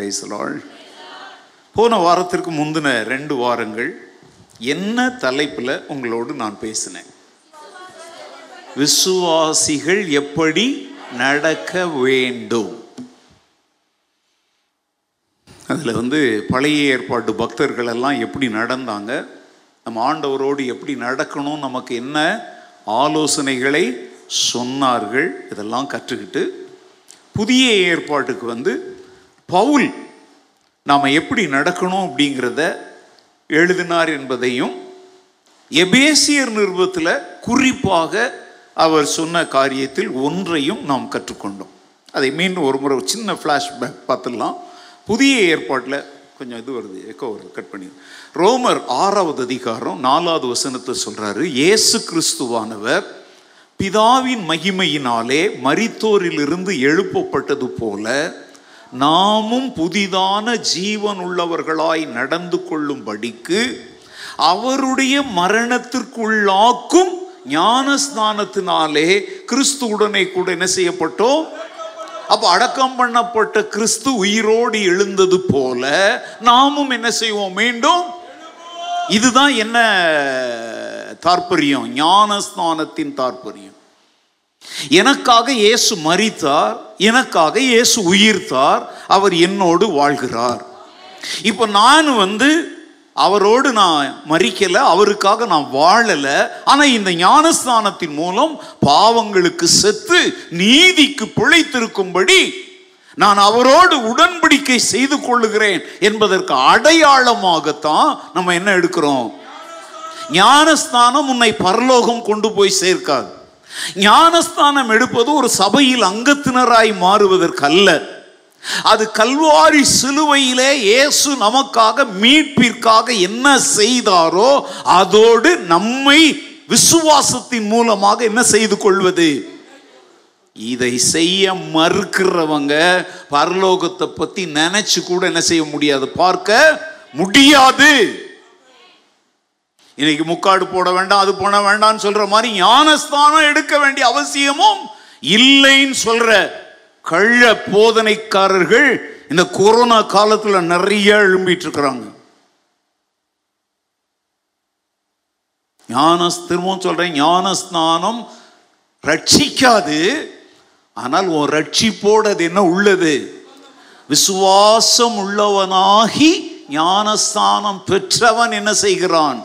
பேசலாள் போன வாரத்திற்கு முந்தின ரெண்டு வாரங்கள் என்ன தலைப்பில் உங்களோடு நான் பேசினேன். விசுவாசிகள் எப்படி நடக்க வேண்டும்? அதில் வந்து பழைய ஏற்பாட்டு பக்தர்கள் எல்லாம் எப்படி நடந்தாங்க? நம்ம ஆண்டவரோடு எப்படி நடக்கணும்? நமக்கு என்ன ஆலோசனைகளை சொன்னார்கள்? இதெல்லாம் கற்றுக்கிட்டு புதிய ஏற்பாட்டுக்கு வந்து பவுல் நாம் எப்படி நடக்கணும் அப்படிங்கிறத எழுதினார் என்பதையும் எபேசியர் நிறுவத்தில் குறிப்பாக அவர் சொன்ன காரியத்தில் ஒன்றையும் நாம் கற்றுக்கொண்டோம். அதை மீண்டும் ஒரு முறை சின்ன ஃப்ளாஷ்பேக் பார்த்துடலாம். புதிய ஏற்பாட்டில் கொஞ்சம் இது வருது எக்கோ வருது கட் பண்ணி ரோமர் ஆறாவது அதிகாரம் நாலாவது வசனத்தை சொல்கிறாரு இயேசு கிறிஸ்துவானவர் பிதாவின் மகிமையினாலே மரித்தோரிலிருந்து எழுப்பப்பட்டது போல நாமும் புதிதான ஜீவன் உள்ளவர்களாய் நடந்து கொள்ளும்படிக்கு அவருடைய மரணத்திற்குள்ளாக்கும் ஞானஸ்நானத்தினாலே கிறிஸ்துவுடனே கூட என்ன செய்யப்பட்டோம்? அப்ப அடக்கம் பண்ணப்பட்ட கிறிஸ்து உயிரோடு எழுந்தது போல நாமும் என்ன செய்வோம் மீண்டும்? இதுதான் என்ன தாற்பயம்? ஞானஸ்நானத்தின் தாற்பயம். எனக்காக இயேசு மறித்தார் எனக்காக இயேசு உயிர்த்தார் அவர் என்னோடு வாழ்கிறார். இப்போ நான் வந்து அவரோடு நான் மறிக்கல அவருக்காக நான் வாழல ஆனா இந்த ஞானஸ்தானத்தின் மூலம் பாவங்களுக்கு செத்து நீதிக்கு பிழைத்திருக்கும்படி நான் அவரோடு உடன்படிக்கை செய்து கொள்ளுகிறேன் என்பதற்கு அடையாளமாகத்தான் நம்ம என்ன எடுக்கிறோம்? ஞானஸ்தானம் உன்னை பரலோகம் கொண்டு போய் சேர்க்காது. ஞானஸ்தானம் எடுப்பது ஒரு சபையில் அங்கத்தினராய் மாறுவதற்கு அல்ல அது கல்வாரி சிலுவையிலே இயேசு நமக்காக மீட்பிற்காக என்ன செய்தாரோ அதோடு நம்மை விசுவாசத்தின் மூலமாக என்ன செய்து கொள்வது? இதை செய்ய மறுக்கிறவங்க பரலோகத்தை பத்தி நினைச்சு கூட என்ன செய்ய முடியாது. பார்க்க முடியாது. இன்னைக்கு முக்காடு போட வேண்டாம் அது போட வேண்டாம்னு சொல்ற மாதிரி ஞானஸ்தானம் எடுக்க வேண்டிய அவசியமும் இல்லைன்னு சொல்ற கள்ள போதனைக்காரர்கள் இந்த கொரோனா காலத்தில் நிறைய எழும்பிட்டு இருக்கிறாங்க. ஞான திரும்பவும் சொல்றேன் ஞானஸ்நானம் ரட்சிக்காது ஆனால் உன் ரட்சிப்போடு அது என்ன உள்ளது? விசுவாசம் உள்ளவனாகி ஞானஸ்தானம் பெற்றவன் என்ன செய்கிறான்?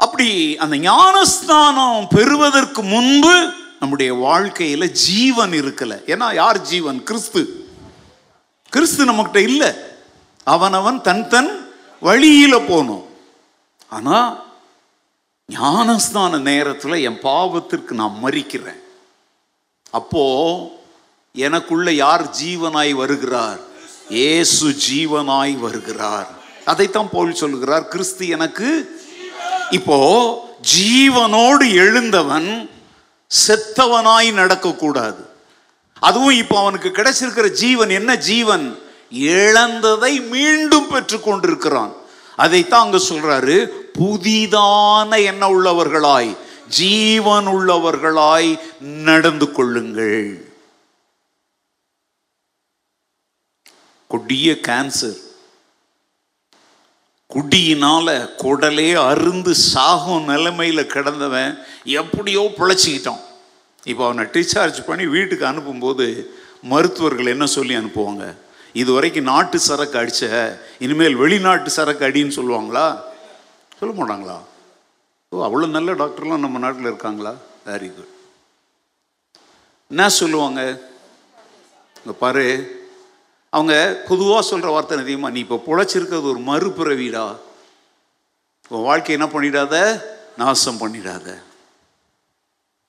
அப்படி அந்த ஞானஸ்தானம் பெறுவதற்கு முன்பு நம்முடைய வாழ்க்கையில ஜீவன் இருக்கல. ஏன்னா யார் ஜீவன்? கிறிஸ்து. கிறிஸ்து நம்மகிட்ட இல்லை. அவனவன் தன் தன் வழியில போனோம். ஆனா ஞானஸ்தான நேரத்தில் என் பாவத்திற்கு நான் மறிக்கிறேன். அப்போ எனக்குள்ள யார் ஜீவனாய் வருகிறார்? ஏசு ஜீவனாய் வருகிறார். அதைத்தான் போல் சொல்கிறார் கிறிஸ்து எனக்கு இப்போ ஜீவனோடு எழுந்தவன் செத்தவனாய் நடக்கக்கூடாது. அதுவும் இப்போ அவனுக்கு கிடைச்சிருக்கிற ஜீவன் என்ன ஜீவன்? இழந்ததை மீண்டும் பெற்றுக்கொண்டிருக்கிறான் அதைத்தான் அங்க சொல்றாரு புதிதான என்ன உள்ளவர்களாய் ஜீவன் உள்ளவர்களாய் நடந்து கொள்ளுங்கள். கொடிய கேன்சர் குடியினால குடலே அருந்து சாகும் நிலைமையில் கிடந்தவன் எப்படியோ பிழைச்சிக்கிட்டான். இப்போ அவனை டிஸ்சார்ஜ் பண்ணி வீட்டுக்கு அனுப்பும்போது மருத்துவர்கள் என்ன சொல்லி அனுப்புவாங்க? இது வரைக்கும் நாட்டு சரக்கு அடிச்ச இனிமேல் வெளிநாட்டு சரக்கு அடின்னு சொல்லுவாங்களா? சொல்ல மாட்டாங்களா? ஓ அவ்வளோ நல்ல டாக்டர்லாம் நம்ம நாட்டில் இருக்காங்களா? வெரி குட் என்ன சொல்லுவாங்க? இங்கே பாரு அவங்க பொதுவாக சொல்கிற வார்த்தை அதிகமாக நீ இப்போ புழைச்சிருக்கிறது ஒரு மறுபிறவிடா. உன் வாழ்க்கை என்ன பண்ணிடாத? நாசம் பண்ணிடாத.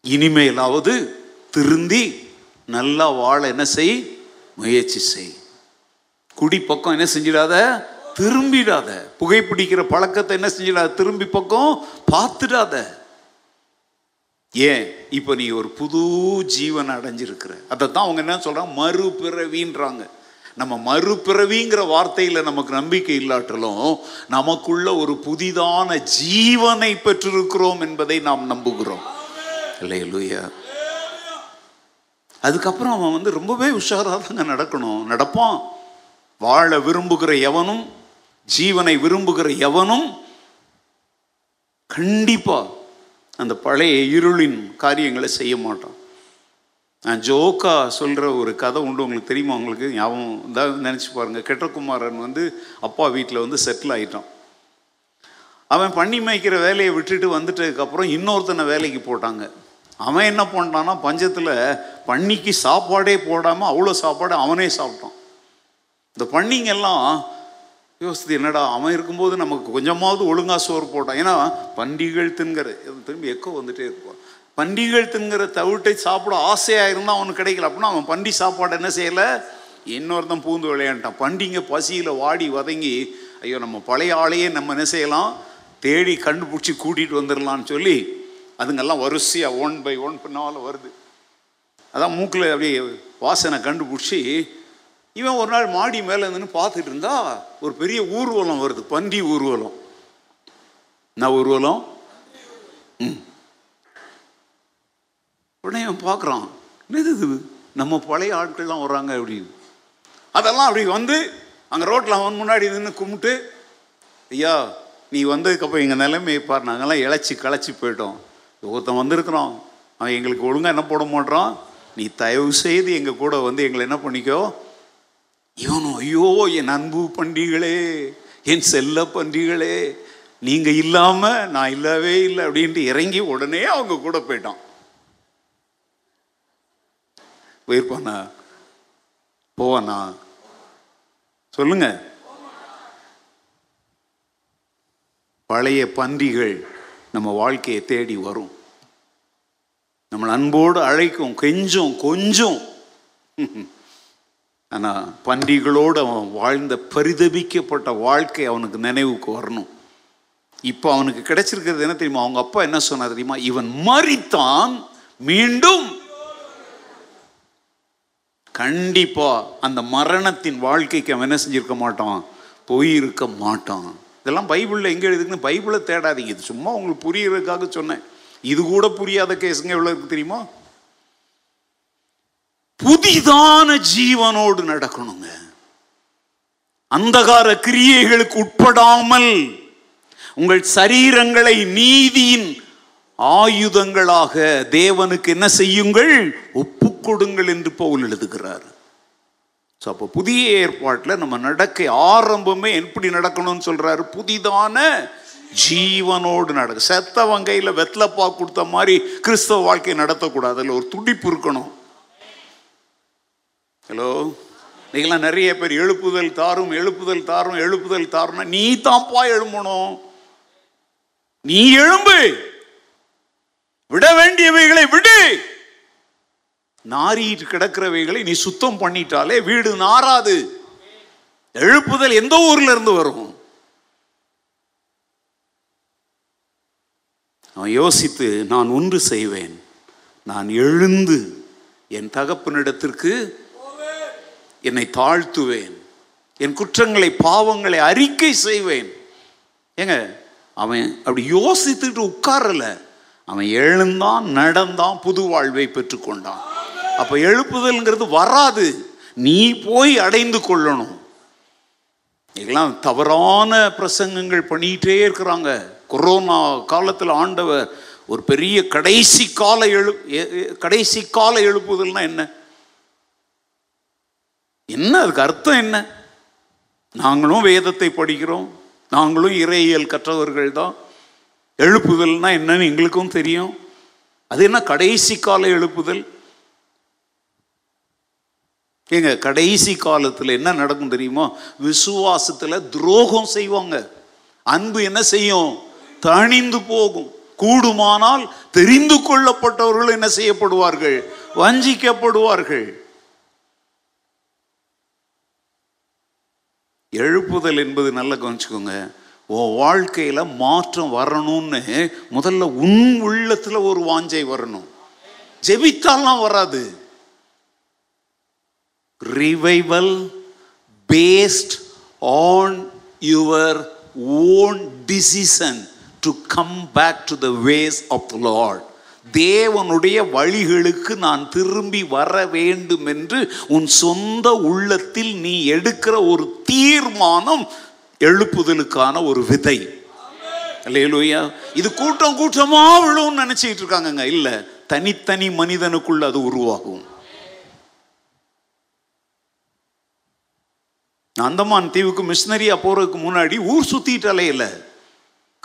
இனிமேலாவது திருந்தி நல்லா வாழ என்ன செய்? முயற்சி செய். குடி பக்கம் என்ன செஞ்சிடாத? திரும்பிடாத. புகைப்பிடிக்கிற பழக்கத்தை என்ன செஞ்சிடாத? திரும்பி பக்கம் பார்த்துடாத. ஏன்? இப்போ நீ ஒரு புது ஜீவன் அடைஞ்சிருக்கிற. அதை தான் அவங்க என்ன சொல்கிறாங்க மறுபிறவின்றாங்க. நம்ம மறுபிறவிங்கிற வார்த்தையில் நமக்கு நம்பிக்கை இல்லாட்டலும் நமக்குள்ள ஒரு புதிதான ஜீவனை பெற்றிருக்கிறோம் என்பதை நாம் நம்புகிறோம். இல்லையா அதுக்கப்புறம் அவன் வந்து ரொம்பவே உஷாராக தாங்க நடக்கணும். நடப்பான். வாழ விரும்புகிற எவனும் ஜீவனை விரும்புகிற எவனும் கண்டிப்பாக அந்த பழைய இருளின் காரியங்களை செய்ய மாட்டான். நான் ஜோக்கா சொல்கிற ஒரு கதை உண்டு உங்களுக்கு தெரியுமா உங்களுக்கு? ஞாபகம் தான் நினச்சி பாருங்கள் கெட்டகுமாரன் வந்து அப்பா வீட்டில் வந்து செட்டில் ஆயிட்டான். அவன் பண்ணி மேய்க்கிற வேலையை விட்டுட்டு வந்துட்டதுக்கப்புறம் இன்னொருத்தனை வேலைக்கு போட்டாங்க. அவன் என்ன பண்ணிட்டான்னா பஞ்சத்தில் பண்ணிக்கு சாப்பாடே போடாமல் அவ்வளோ சாப்பாடு அவனே சாப்பிட்டான். இந்த பண்ணிங்கெல்லாம் யோசித்து என்னடா அவன் இருக்கும்போது நமக்கு கொஞ்சமாவது ஒழுங்காக சோறு போட்டான். ஏன்னா பண்டிகள் தின்கிற திரும்பி எக்கோ வந்துட்டே இருப்பான். பண்டிகள் தின்கிற தவிட்டை சாப்பிட ஆசையாக இருந்தால் அவனுக்கு கிடைக்கல. அப்படின்னா அவன் பண்டி சாப்பாடு என்ன செய்யலை? இன்னொருத்தன் பூந்து விளையாண்டான். பண்டிங்க பசியில் வாடி வதங்கி ஐயோ நம்ம பழைய ஆளையே நம்ம என்ன செய்யலாம்? தேடி கண்டுபிடிச்சி கூட்டிகிட்டு வந்துடலான்னு சொல்லி அதுங்கெல்லாம் வரிசையாக ஒன் பை ஒன் பின்னால் வருது. அதான் மூக்கில் அப்படியே வாசனை கண்டுபிடிச்சி இவன் ஒரு நாள் மாடி மேலே இருந்துன்னு பார்த்துட்டு இருந்தா ஒரு பெரிய ஊர்வலம் வருது. பண்டி ஊர்வலம். என்ன ஊர்வலம்? ம். உடனே அவன் பார்க்குறான் என்னது இது? நம்ம பழைய ஆட்கள்லாம் வர்றாங்க அப்படின்னு. அதெல்லாம் அப்படி வந்து அங்கே ரோட்டில் அவன் முன்னாடி நின்று கும்பிட்டு ஐயா நீ வந்ததுக்கப்புறம் எங்கள் நிலைமையை பாரு நாங்கள்லாம் இழைச்சி களைச்சி போயிட்டோம். ஒருத்தன் வந்திருக்கிறோம் அவன் எங்களுக்கு ஒழுங்காக என்ன போட மாட்டான் நீ தயவு செய்து எங்கள் கூட வந்து எங்களை என்ன பண்ணிக்கோ. இவனும் ஐயோ என் அன்பு பண்டிகளே என் செல்ல பண்டிகளே நீங்கள் இல்லாமல் நான் இல்லவே இல்லை அப்படின்ட்டு இறங்கி உடனே அவங்க கூட போயிட்டான். போயிருப்பானா போவானா சொல்லுங்க. பழைய பந்திகள் நம்ம வாழ்க்கையை தேடி வரும். நம்மளை அன்போடு அழைக்கும் கெஞ்சும் கொஞ்சம். ஆனால் பண்டிகளோடு அவன் வாழ்ந்த பரிதபிக்கப்பட்ட வாழ்க்கை அவனுக்கு நினைவுக்கு வரணும். இப்போ அவனுக்கு கிடைச்சிருக்கிறது என்ன தெரியுமா? அவங்க அப்பா என்ன சொன்னார் தெரியுமா? இவன் மறித்தான் மீண்டும் கண்டிப்பா அந்த மரணத்தின் வாழ்க்கைக்கு அவன் என்ன செஞ்சிருக்க மாட்டான்? போயிருக்க மாட்டான். இதெல்லாம் பைபிளில் எங்கே எழுதுக்குன்னு பைபிளை தேடாதீங்க. இது சும்மா உங்களுக்கு புரியறதுக்காக சொன்னேன். இது கூட புரியாத கேஸுங்க எவ்வளோ இருக்கு தெரியுமா? புதிதான ஜீவனோடு நடக்கணுங்க. அந்தகார கிரியைகளுக்கு உட்படாமல் உங்கள் சரீரங்களை நீதியின் ஆயுதங்களாக தேவனுக்கு என்ன செய்யுங்கள்? கொடுங்கள் என்று பவுல் எழுதுகிறார். ஸோ அப்போ புதிய ஏற்பாட்டில் நம்ம நடக்க ஆரம்பமே எப்படி நடக்கணும்னு சொல்கிறாரு புதிதான ஜீவனோடு நடக்க. செத்தவன் கையில் வெத்தலப்பா கொடுத்த மாதிரி கிறிஸ்தவ வாழ்க்கை நடத்தக்கூடாது. அதில் ஒரு துடிப்பு இருக்கணும். ஹலோ நீங்களாம் நிறைய பேர் எழுப்புதல் தாரும் எழுப்புதல் தாரும் எழுப்புதல் தாரும்னா நீ தான்ப்பா எழும்பணும். நீ எழும்பு. விட வேண்டியவைகளை விடு. நாரிட்டு கிடக்கிறவைகளை நீ சுத்தம் பண்ணிட்டாலே வீடு நாராது எழுப்புதல் எந்த ஊர்ல இருந்து வரும்? அவன் யோசித்து நான் ஒன்று செய்வேன். நான் எழுந்து என் தகப்பனிடத்திற்கு என்னை தாழ்த்துவேன். என் குற்றங்களை பாவங்களை அறிக்கை செய்வேன். ஏங்க அவன் அப்படி யோசித்துட்டு உட்காரல. அவன் எழுந்தான் நடந்தான் புது வாழ்வை பெற்றுக்கொண்டான். அப்ப எழுப்புதல்ங்கிறது வராது. நீ போய் அடைந்து கொள்ளணும். இதெல்லாம் தவறான பிரசங்கங்கள் பண்ணிகிட்டே இருக்கிறாங்க. கொரோனா காலத்தில் ஆண்டவர் ஒரு பெரிய கடைசி கால எழு கடைசி கால எழுப்புதல்னா என்ன? என்ன? அதுக்கு அர்த்தம் என்ன? நாங்களும் வேதத்தை படிக்கிறோம். நாங்களும் இறையியல் கற்றவர்கள் தான். எழுப்புதல்னா என்னன்னு எங்களுக்கும் தெரியும். அது என்ன? கடைசி கால எழுப்புதல். ஏங்க கடைசி காலத்தில் என்ன நடக்கும் தெரியுமா? விசுவாசத்தில் துரோகம் செய்வாங்க. அன்பு என்ன செய்யும்? தணிந்து போகும். கூடுமானால் தெரிந்து கொள்ளப்பட்டவர்கள் என்ன செய்யப்படுவார்கள்? வஞ்சிக்கப்படுவார்கள். எழுப்புதல் என்பது நல்ல கவனிச்சுக்கோங்க. உன் வாழ்க்கையில மாற்றம் வரணும்னு முதல்ல உன் உள்ளத்துல ஒரு வாஞ்சை வரணும். ஜெபித்தாலாம் வராது. Revival based on your own decision to come back to the ways of the Lord தேவனுடைய வழிகளுக்கு நான் திரும்பி வர வேண்டும் என்று உன் சொந்த உள்ளத்தில் நீ எடுக்கிற ஒரு தீர்மானம் எழுப்புதலுக்கான ஒரு விதை. இல்லையா இது கூட்டம் கூட்டமாக விழும்னு நினச்சிக்கிட்டு இருக்காங்கங்க. இல்லை தனித்தனி மனிதனுக்குள்ள அது உருவாகும். அந்தமான் தீவுக்கு மிஷினரியா போறதுக்கு முன்னாடி ஊர் சுத்திட்டு அலையல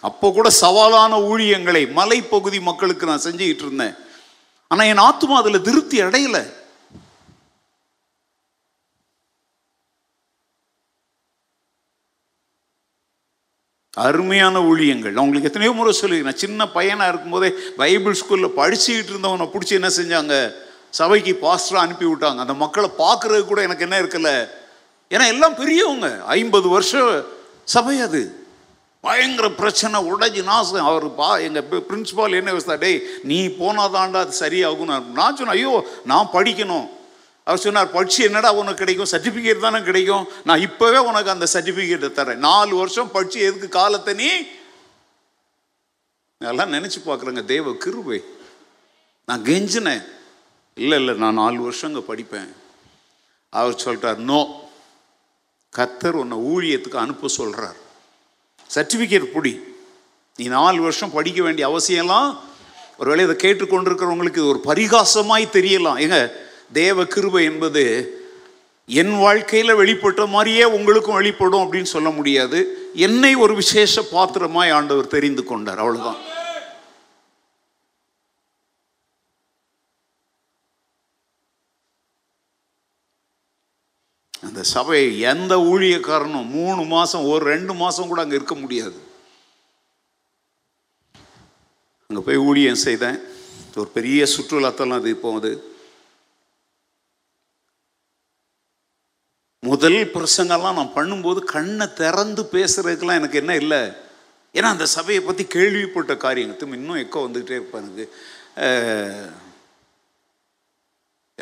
அப்போ கூட சவாலான ஊழியங்களை மலைப்பகுதி மக்களுக்கு நான் செஞ்சுக்கிட்டு இருந்தேன். ஆனா என் ஆத்துமா அதுல திருப்தி அடையல. அருமையான ஊழியங்கள். நான் உங்களுக்கு எத்தனையோ முறை சொல்லியிருக்கேன். சின்ன பையனாக இருக்கும்போதே பைபிள் ஸ்கூலில் படிச்சுக்கிட்டு இருந்தவனை பிடிச்சி என்ன செஞ்சாங்க? சபைக்கு பாஸ்டராக அனுப்பி விட்டாங்க அந்த மக்களை பார்க்கறது கூட எனக்கு என்ன இருக்கலை ஏன்னா எல்லாம் பெரியவங்க. ஐம்பது வருஷம் சபை அது. பயங்கர பிரச்சனை உடஞ்சி நாசம். அவர் பா எங்கள் பிரின்ஸிபால் என்ன விவசாய டேய் நீ போனாதாண்டா அது சரியாகும் நான் சொன்னேன் ஐயோ நான் படிக்கணும். அவர் சொன்னார் படிச்சு என்னடா உனக்கு கிடைக்கும்? சர்டிஃபிகேட் தானே கிடைக்கும். நான் இப்போவே உனக்கு அந்த சர்டிஃபிகேட்டை தரேன் நாலு வருஷம் படிச்சு எதுக்கு காலத்தை நீ? எல்லாம் நினச்சி பார்க்குறேங்க தேவ கிருபை. நான் கெஞ்சினேன் இல்லை இல்லை நான் நாலு வருஷம் அங்கே படிப்பேன். அவர் சொல்லிட்டார் நோ கத்தர் உன்னை ஊழியத்துக்கு அனுப்ப சொல்கிறார் சர்டிஃபிகேட் பிடி. நீ நாலு வருஷம் படிக்க வேண்டிய அவசியம்லாம் ஒருவேளை இதை கேட்டுக்கொண்டிருக்கிறவங்களுக்கு இது ஒரு பரிகாசமாய் தெரியலாம். ஏங்க தேவ கிருபை என்பது என் வாழ்க்கையில் வெளிப்பட்ட மாதிரியே உங்களுக்கும் வெளிப்படும் அப்படின்னு சொல்ல முடியாது. என்னை ஒரு விசேஷ பாத்திரமாய் ஆண்டவர் தெரிந்து கொண்டார். அவ்வளோதான் அந்த சபை எந்த ஊழியக்காரனும் மூணு மாதம் ஒரு ரெண்டு மாதம் கூட அங்கே இருக்க முடியாது. அங்கே போய் ஊழியம் செய்தேன். ஒரு பெரிய சுற்றுலாத்தலம் அது இப்போ அது. முதல் பிரசங்கெல்லாம் நான் பண்ணும்போது கண்ணை திறந்து பேசுறதுக்கெல்லாம் எனக்கு என்ன இல்லை. ஏன்னா அந்த சபையை பற்றி கேள்விப்பட்ட காரியங்கள். திரும்ப இன்னும் எக்கோ வந்துக்கிட்டே இருப்பேன் எனக்கு.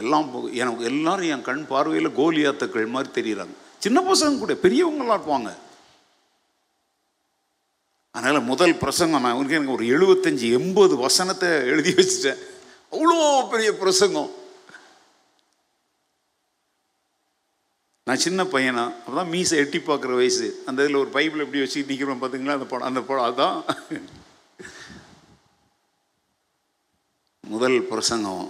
எல்லாம் எனக்கு எல்லாரும் என் கண் பார்வையில் கோலியாத்துக்கள் மாதிரி தெரிகிறாங்க சின்ன பசங்க கூட பெரியவங்களாக இருப்பாங்க. அதனால் முதல் பிரசங்கம் நான் உனக்கு எனக்கு ஒரு எழுபத்தஞ்சி எண்பது வசனத்தை எழுதி வச்சுட்டேன். அவ்வளோ பெரிய பிரசங்கம். நான் சின்ன பையனா அப்பதான் மீசை எட்டி பார்க்குற வயசு. அந்த இதில் ஒரு பைபிள் எப்படி வச்சு நிற்கிறோம் பார்த்தீங்களா அந்த படம் அந்த படம் அதுதான் முதல் பிரசங்கம்.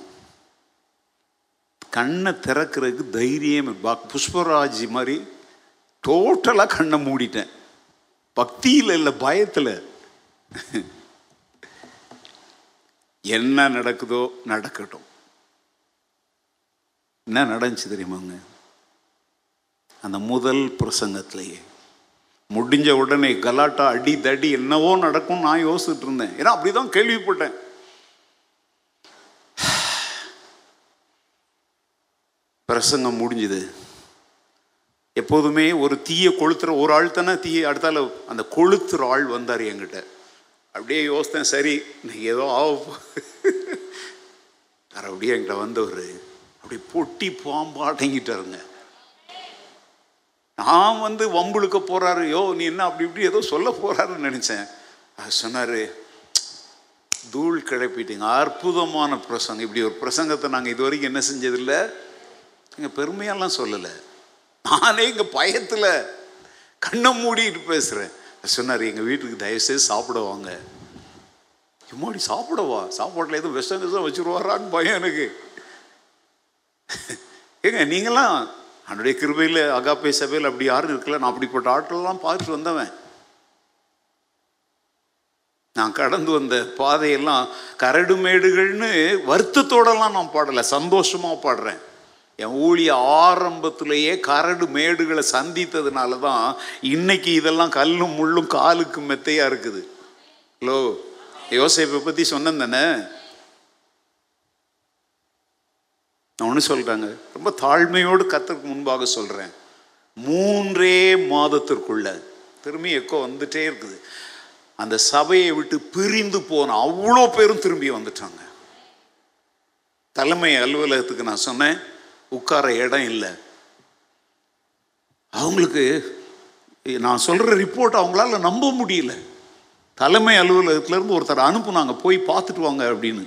கண்ணை திறக்கிறதுக்கு தைரியம். பக்- புஷ்பராஜ் மாதிரி டோட்டலாக கண்ணை மூடிட்டேன். பக்தியில் இல்லை பயத்தில். என்ன நடக்குதோ நடக்கட்டும். என்ன நடந்துச்சு தெரியுமாங்க? அந்த முதல் பிரசங்கத்திலேயே. முடிஞ்ச உடனே கலாட்டா அடி தடி என்னவோ நடக்கும் நான் யோசிச்சுட்டு இருந்தேன். ஏன்னா அப்படிதான் கேள்விப்பட்டேன். பிரசங்கம் முடிஞ்சுது. எப்போதுமே ஒரு தீயை கொளுத்துற ஒரு ஆள் தானே தீயை அடுத்தால அந்த கொளுத்துற ஆள் வந்தார் என்கிட்ட. அப்படியே யோசித்தேன் சரி இன்னைக்கு ஏதோ ஆகும் அவர் அப்படியே என்கிட்ட வந்தவர். அப்படி பொட்டி பாம்பாட்டங்கிட்டாருங்க நான் வந்து வம்புழுக்க போறாரு யோ நீ என்ன அப்படி இப்படி ஏதோ சொல்ல போறாருன்னு நினைச்சேன். அது சொன்னார் தூள் கிளப்பிட்டீங்க அற்புதமான பிரசங்கம். இப்படி ஒரு பிரசங்கத்தை நாங்கள் இது வரைக்கும் என்ன செஞ்சதில்லை. எங்கள் பெருமையெல்லாம் சொல்லலை. நானே இங்கே பயத்தில் கண்ணை மூடிட்டு பேசுகிறேன் சொன்னார் எங்கள் வீட்டுக்கு தயவுசெய்து சாப்பிடுவாங்க எம்மாடி சாப்பிடவா? சாப்பாட்டில் எதுவும் விஷம் விஷம் வச்சுருவாரான்னு பயம் எனக்கு. ஏங்க நீங்களாம் என்னுடைய கிருபையில் அகாப்பை சபையில் அப்படி யாரும் இருக்கல. நான் அப்படிப்பட்ட ஆட்கள்லாம் பார்த்துட்டு வந்தவன். நான் கடந்து வந்த பாதையெல்லாம் கரடு மேடுகள்னு வருத்தத்தோடலாம் நான் பாடலை சந்தோஷமாக பாடுறேன். என் ஊழிய ஆரம்பத்திலேயே கரடு மேடுகளை சந்தித்ததுனால தான் இன்னைக்கு இதெல்லாம் கல்லும் முள்ளும் காலுக்கு மெத்தையாக இருக்குது. ஹலோ யோசேப்பை பற்றி சொன்னேன் தானே? நான் ஒன்று சொல்கிறாங்க ரொம்ப தாழ்மையோடு கத்தருக்கு முன்பாக சொல்கிறேன் மூன்றே மாதத்திற்குள்ள திரும்பி எக்கோ வந்துட்டே இருக்குது. அந்த சபையை விட்டு பிரிந்து போன அவ்வளோ பேரும் திரும்பி வந்துட்டாங்க. தலைமை அலுவலகத்துக்கு நான் சொன்னேன். உட்கார இடம் இல்லை. அவங்களுக்கு நான் சொல்கிற ரிப்போர்ட் அவங்களால நம்ப முடியல. தலைமை அலுவலகத்திலேருந்து ஒருத்தர் அனுப்புனாங்க போய் பார்த்துட்டு வாங்க அப்படின்னு.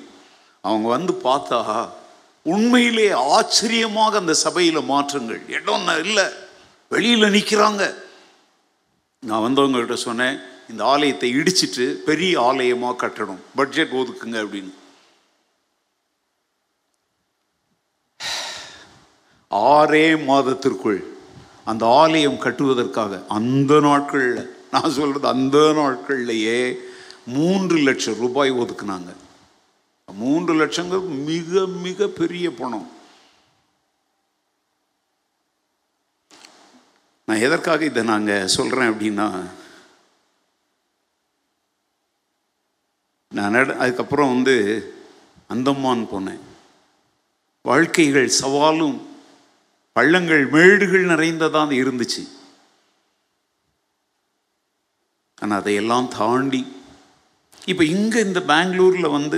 அவங்க வந்து பார்த்தா உண்மையிலே ஆச்சரியமாக அந்த சபையில் மாற்றங்கள். இடம் இல்லை. வெளியில் நிற்கிறாங்க நான் வந்தவங்ககிட்ட சொன்னேன் இந்த ஆலயத்தை இடிச்சிட்டு பெரிய ஆலயமாக கட்டணும். பட்ஜெட் ஒதுக்குங்க அப்படின்னு. ஆறே மாதத்திற்குள் அந்த ஆலயம் கட்டுவதற்காக அந்த நாட்களில் நான் சொல்றது அந்த நாட்கள்லையே மூன்று லட்சம் ரூபாய் ஒதுக்குனாங்க. மூன்று லட்சங்கிறது மிக மிக பெரிய பணம். நான் எதற்காக இதை நாங்கள் சொல்கிறேன் அப்படின்னா நான் நட- அதுக்கப்புறம் வந்து அந்தமான் போனேன். வாழ்க்கைகள் சவாலும் பள்ளங்கள் மேடுகள் நிறைந்ததாக இருந்துச்சு. ஆனால் அதையெல்லாம் தாண்டி இப்போ இங்கே இந்த பெங்களூரில் வந்து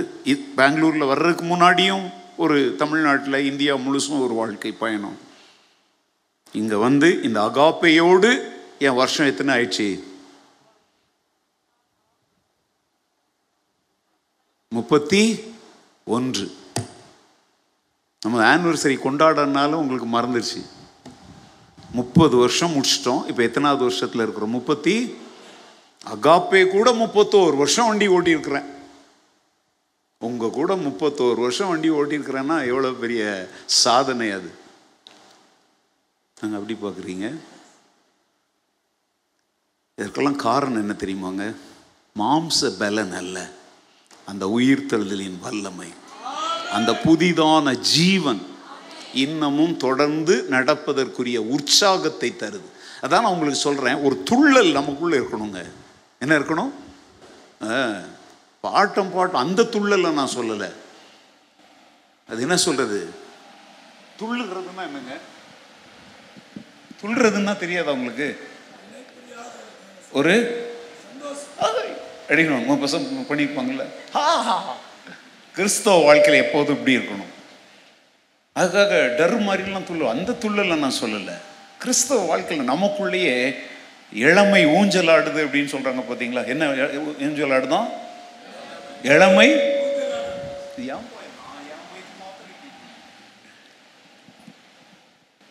பெங்களூரில் வர்றதுக்கு முன்னாடியும் ஒரு தமிழ்நாட்டில் இந்தியா முழுசும் ஒரு வாழ்க்கை பயணம். இங்கே வந்து இந்த அகாப்பையோடு என் வருஷம் எத்தனை ஆயிடுச்சு? முப்பத்தி ஒன்று. நம்ம ஆனிவர்சரி கொண்டாடனாலும் உங்களுக்கு மறந்துருச்சு. முப்பது வருஷம் முடிச்சிட்டோம். இப்போ எத்தனாவது வருஷத்தில் இருக்கிறோம்? முப்பத்தி அகாப்பே கூட முப்பத்தோரு வருஷம் வண்டி ஓட்டியிருக்கிறேன். உங்கள் கூட முப்பத்தோரு வருஷம் வண்டி ஓட்டியிருக்கிறேன்னா எவ்வளோ பெரிய சாதனை அது? நாங்கள் அப்படி பார்க்குறீங்க இதற்கெல்லாம் காரணம் என்ன தெரியுமாங்க? மாம்ச பலன் அல்ல. அந்த உயிர்த்தெழுதலின் வல்லமை. அந்த புதிதான ஜீவன் இன்னமும் தொடர்ந்து நடப்பதற்குரிய உற்சாகத்தை தருது. அதான் நான் உங்களுக்கு சொல்கிறேன் ஒரு துள்ளல் நமக்குள்ளே இருக்கணுங்க. என்ன இருக்கணும்? பாட்டம் பாட்டம் அந்த துள்ளலை நான் சொல்லலை. அது என்ன சொல்றது? துள்ளுறதுன்னா என்னங்க? துள்ளுறதுன்னா தெரியாதா உங்களுக்கு? ஒரு? அடிக்கணும். உங்க பசங்க ஹா, ஹா, ஹா. கிறிஸ்தவ வாழ்க்கையில் எப்போதும் இப்படி இருக்கணும். அதுக்காக டர் மாதிரிலாம் துள்ளு. அந்த துள்ளலை நான் சொல்லலை. கிறிஸ்தவ வாழ்க்கையில் நமக்குள்ளேயே இளமை ஊஞ்சலாடுது அப்படின்னு சொல்கிறாங்க பார்த்தீங்களா என்ன எ- ஊஞ்சலாடுதான்? இளமை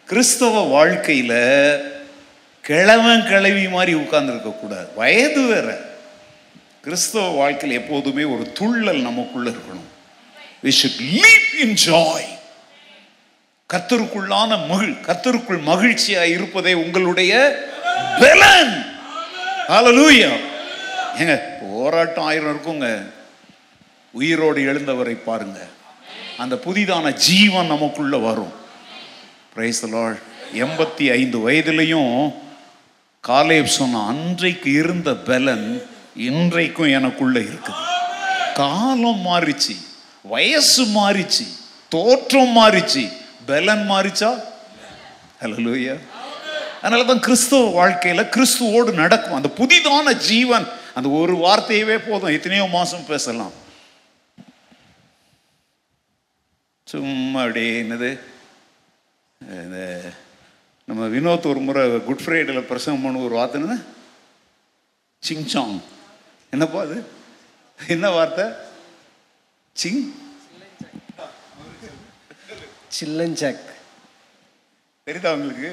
கிறிஸ்தவ வாழ்க்கையில கிழவன் கிழவி மாதிரி உட்கார்ந்துருக்க கூடாது. வயது வேற. கிறிஸ்தவ வாழ்க்கையில் எப்போதுமே ஒரு துள்ளல் நமக்குள்ளே இருக்கணும். We should leap in joy. கத்தருக்குள்ளான மகிழ் கத்தருக்குள் மகிழ்ச்சியா இருப்பதே உங்களுடைய பலன். ஹalleluya ஏங்க போராட்டம் ஆயிரம் இருக்குங்க. உயிரோடு எழுந்தவரை பாருங்க. அந்த புதிதான ஜீவன் நமக்குள்ள வரும். பிரைஸ் லார்ட் எண்பத்தி ஐந்து வயதிலையும் காலேப் சொன்ன அன்றைக்கு இருந்த பலன் இன்றைக்கும் எனக்குள்ள இருக்குது. காலம் மாறிச்சு. வயசு மாறிச்சு தோற்றம் மாறிச்சு பலன் மாறிச்சா? ஹalleluya அதனால தான் கிறிஸ்துவ வாழ்க்கையில கிறிஸ்துவோடு நடக்கும். அந்த புதிதான ஜீவன் அந்த ஒரு வார்த்தையவே போதும். எத்தனையோ மாசம் பேசலாம். சும்மா அப்படியே என்னது? இந்த நம்ம வினோத் ஒரு முறை குட் ஃப்ரைடேல பிரசங்கம் பண்ண ஒரு வார்த்தைன்னு சிங்சாங். என்னப்பா அது? என்ன வார்த்தை? சிங் சில்லஞ்சக் தெரியுதா உங்களுக்கு?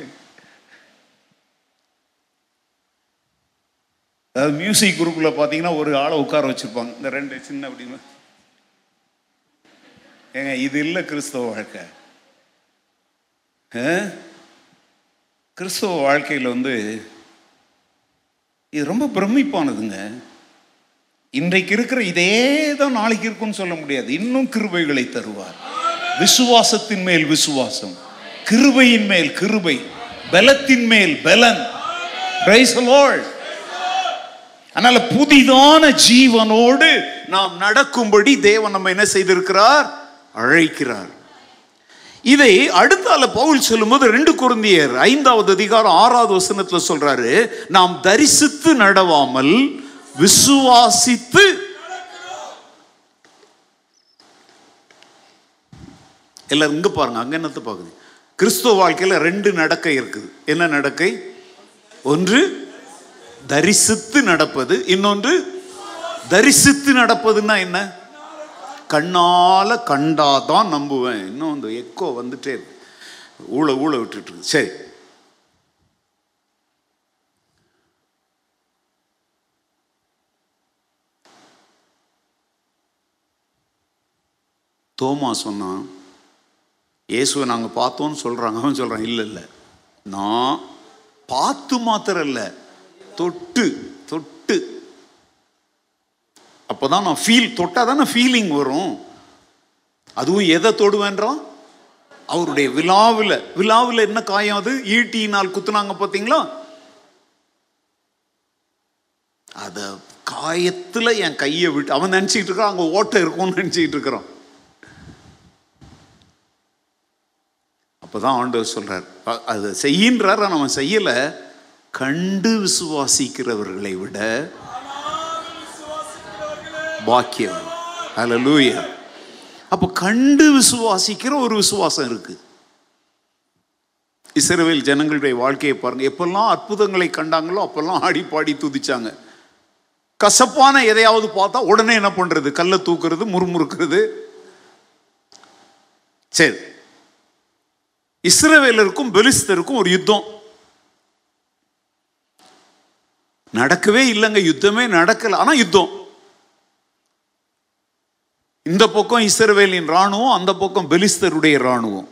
அதாவது மியூசிக் குரூப்ல பார்த்தீங்கன்னா ஒரு ஆளை உட்கார வச்சிருப்பாங்க. இந்த ரெண்டு சின்ன அப்படின்னு ஏங்க இது இல்லை கிறிஸ்தவ வாழ்க்கை? கிறிஸ்தவ வாழ்க்கையில் வந்து இது ரொம்ப பிரமிப்பானதுங்க. இன்றைக்கு இருக்கிற இதே தான் நாளைக்கு இருக்கும்னு சொல்ல முடியாது. இன்னும் கிருபைகளை தருவார். விசுவாசத்தின் மேல் விசுவாசம். கிருபையின் மேல் கிருபை. பலத்தின் மேல் பலன். அதனால புதிதான ஜீவனோடு நாம் நடக்கும்படி தேவன் நம்ம என்ன செய்திருக்கிறார்? அழைக்கிறார். இதை அடுத்தால பவுல் சொல்லும்போது ரெண்டு குருந்தியர் ஐந்தாவது அதிகாரம் ஆறாவது வசனத்துல சொல்றாரு நாம் தரிசித்து நடவாமல் விசுவாசித்து எல்லாரும் இங்க பாருங்க அங்க என்னத்தை பாக்குது? கிறிஸ்துவ வாழ்க்கையில ரெண்டு நடக்கை இருக்குது. என்ன நடக்கை? ஒன்று தரிசித்து நடப்பது. இன்னொன்று தரிசித்து நடப்பதுன்னா என்ன? கண்ணால கண்டாதான் நம்புவேன். இன்னும் இந்த எக்கோ வந்துட்டே இருக்கு. ஊழ ஊழ விட்டுட்டு இருக்கு. சரி. தோமா சொன்னான் இயேசுவை நாங்கள் பார்த்தோன்னு சொல்கிறாங்க அவன் சொல்கிறான் இல்லை இல்லை. நான் பார்த்து மாத்திரம் இல்லை தொட்டு தொட்டு. அப்போ தான் நான் ஃபீல் தொட்டால் தானே ஃபீலிங் வரும். அதுவும் எதை தொடுவேன்றான்? அவருடைய விழாவில். விழாவில் என்ன காயம் அது? ஈட்டியினால் குத்துனாங்க பார்த்தீங்களா? அத காயத்துல என் கையை விட்டு அவன் நினைச்சிட்டு இருக்கான் அங்க ஓட்டை இருக்கும்னு நினைச்சிட்டு இருக்கிறான். அப்பதான் ஆண்டவர் சொல்கிறார் அதை செய்யின்றார் நம்ம செய்யலை. கண்டு விசுவாசிக்கிறவர்களை விட பாக்கியம் ஹalleluya அப்போ கண்டு விசுவாசிக்கிற ஒரு விசுவாசம் இருக்கு. இஸ்ரேல் ஜனங்களுடைய வாழ்க்கையை பாருங்கள் எப்பெல்லாம் அற்புதங்களை கண்டாங்களோ அப்பெல்லாம் ஆடி பாடி துதிச்சாங்க. கசப்பான எதையாவது பார்த்தா உடனே என்ன பண்ணுறது கல்லை தூக்குறது முறுமுறுக்கிறது. சரி இஸ்ரவேலருக்கும் பெலிஸ்தருக்கும் ஒரு யுத்தம். நடக்கவே இல்லைங்க யுத்தமே நடக்கல. ஆனா யுத்தம். இந்த பக்கம் இஸ்ரவேலின் ராணுவம் அந்த பக்கம் பெலிஸ்தருடைய ராணுவம்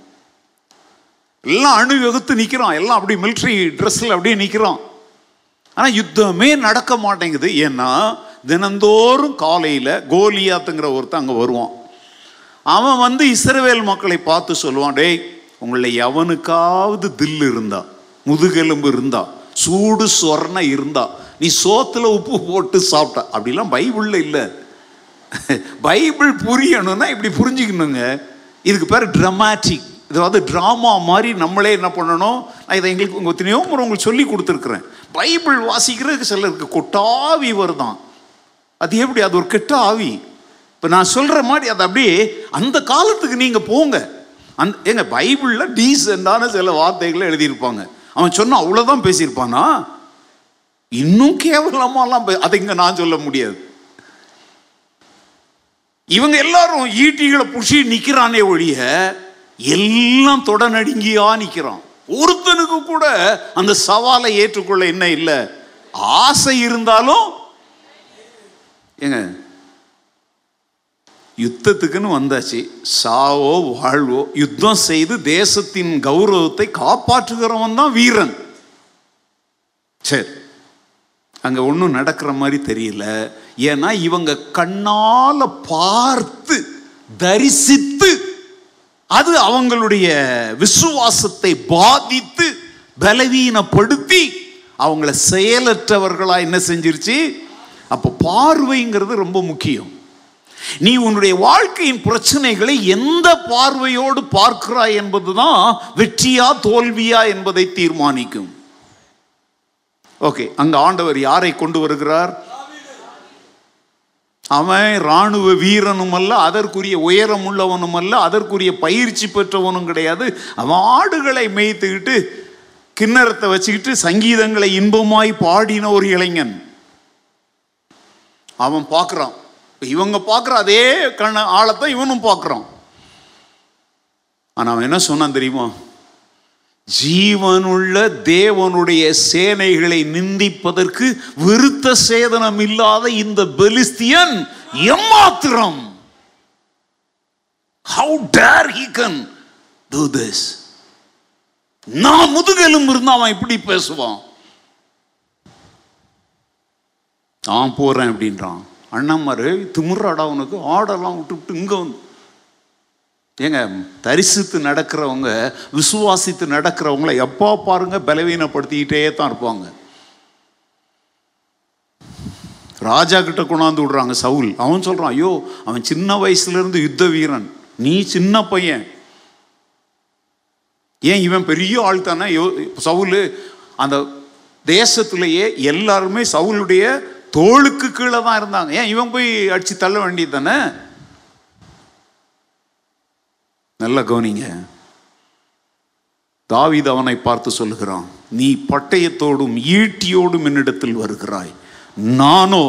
எல்லாம் அணு வகுத்து நிற்கிறோம் எல்லாம் அப்படி மிலிட்ரி ட்ரெஸ்ல அப்படியே நிற்கிறோம் ஆனால் யுத்தமே நடக்க மாட்டேங்குது. ஏன்னா தினந்தோறும் காலையில் கோலியாத்துங்கிற ஒருத்தன் அங்கே வருவான். அவன் வந்து இஸ்ரவேல் மக்களை பார்த்து சொல்லுவான் டேய் உங்களை எவனுக்காவது தில் இருந்தா முதுகெலும்பு இருந்தா சூடு சொர்ண இருந்தா நீ சோத்துல உப்பு போட்டு சாப்பிட்ட அப்படிலாம் பைபிள்ல இல்லை. பைபிள் புரியணும்னா இப்படி புரிஞ்சுக்கணுங்க. இதுக்கு பேர் ட்ரமாட்டிக் இதாவது ட்ராமா மாதிரி நம்மளே என்ன பண்ணணும்? நான் இதை எங்களுக்கு உங்கள் எத்தனையோ முறை உங்களுக்கு சொல்லி கொடுத்துருக்குறேன். பைபிள் வாசிக்கிறதுக்கு சிலருக்கு கொட்டாவி வருதான். அது எப்படி? அது ஒரு கெட்ட ஆவி. இப்போ நான் சொல்கிற மாதிரி அது அப்படியே அந்த காலத்துக்கு நீங்கள் போங்க. அந்த ஏங்க பைபிளில் டீசெண்டான சில வார்த்தைகளை எழுதியிருப்பாங்க. அவன் சொன்னா அவ்வளோதான் பேசியிருப்பானா? இன்னும் கேவலமாலாம் அதை இங்கே நான் சொல்ல முடியாது. இவங்க எல்லாரும் ஈட்டிகளை புஷி நிற்கிறானே ஒழிய எல்லாம் தொடநடுங்கியா நிற்கிறான் ஒருத்தனுக்கு கூட அந்த சவாலை ஏற்றுக்கொள்ள என்ன இல்லை? ஆசை இருந்தாலும் ஏங்க யுத்தத்துக்குன்னு வந்தாச்சு. சாவோ வாழ்வோ யுத்தம் செய்து தேசத்தின் கௌரவத்தை காப்பாற்றுகிறவன் தான் வீரன். சரி. அங்கே ஒன்றும் நடக்கிற மாதிரி தெரியல. ஏன்னா இவங்க கண்ணால் பார்த்து தரிசித்து அது அவங்களுடைய விசுவாசத்தை பாதித்து பலவீனப்படுத்தி அவங்கள செயலற்றவர்களாக என்ன செஞ்சிருச்சு? அப்போ பார்வைங்கிறது ரொம்ப முக்கியம். நீ உன்னுடைய வாழ்க்கையின் பிரச்சனைகளை எந்த பார்வையோடு பார்க்கிறாய் என்பதுதான் வெற்றியா தோல்வியா என்பதை தீர்மானிக்கும். ஓகே அங்க ஆண்டவர் யாரை கொண்டு வருகிறார்? அவன் இராணுவ வீரனும் அல்ல அதற்குரிய உயரம் உள்ளவனும் அல்ல அதற்குரிய பயிற்சி பெற்றவனும் கிடையாது. அவன் ஆடுகளை மேய்த்துக்கிட்டு கிண்ணறத்தை வச்சுக்கிட்டு சங்கீதங்களை இன்பமாய் பாடின ஒரு இளைஞன். அவன் பார்க்குறான். இவங்க பார்க்குற அதே கண்ண ஆழத்தை இவனும் பார்க்குறான். ஆனால் அவன் என்ன சொன்னான் தெரியுமா? ஜீவனுள்ள தேவனுடைய சேனைகளை நிந்திப்பதற்கு விருத்த சேதனம் இல்லாத இந்த பெலிஸ்தியன் எம்மாத்திரம்? How dare he can do this நான் முதுகெலும் இருந்தா அவன் இப்படி பேசுவான். நான் போறேன் அப்படின்றான். அண்ணம்மாரு திமுறாடா உனக்கு? ஆடெல்லாம் விட்டுவிட்டு இங்கே வந்து. ஏங்க தரிசித்து நடக்கிறவங்க விசுவாசித்து நடக்கிறவங்கள எப்போ பாருங்க பலவீனப்படுத்திக்கிட்டே தான் இருப்பாங்க. ராஜா கிட்ட கொண்டாந்து விடுறாங்க சவுல். அவன் சொல்றான் ஐயோ அவன் சின்ன வயசுல இருந்து யுத்த வீரன். நீ சின்ன பையன். ஏன் இவன் பெரிய ஆள் தானே? யோ- சவுல் அந்த தேசத்திலேயே எல்லாருமே சவுளுடைய தோளுக்கு கீழே தான் இருந்தாங்க. ஏன் இவன் போய் அடிச்சு தள்ள வேண்டியது தானே? நல்லா கவனிங்க. தாவித அவனை பார்த்து சொல்லுகிறான் நீ பட்டயத்தோடும் ஈட்டியோடும் என்னிடத்தில் வருகிறாய். நானோ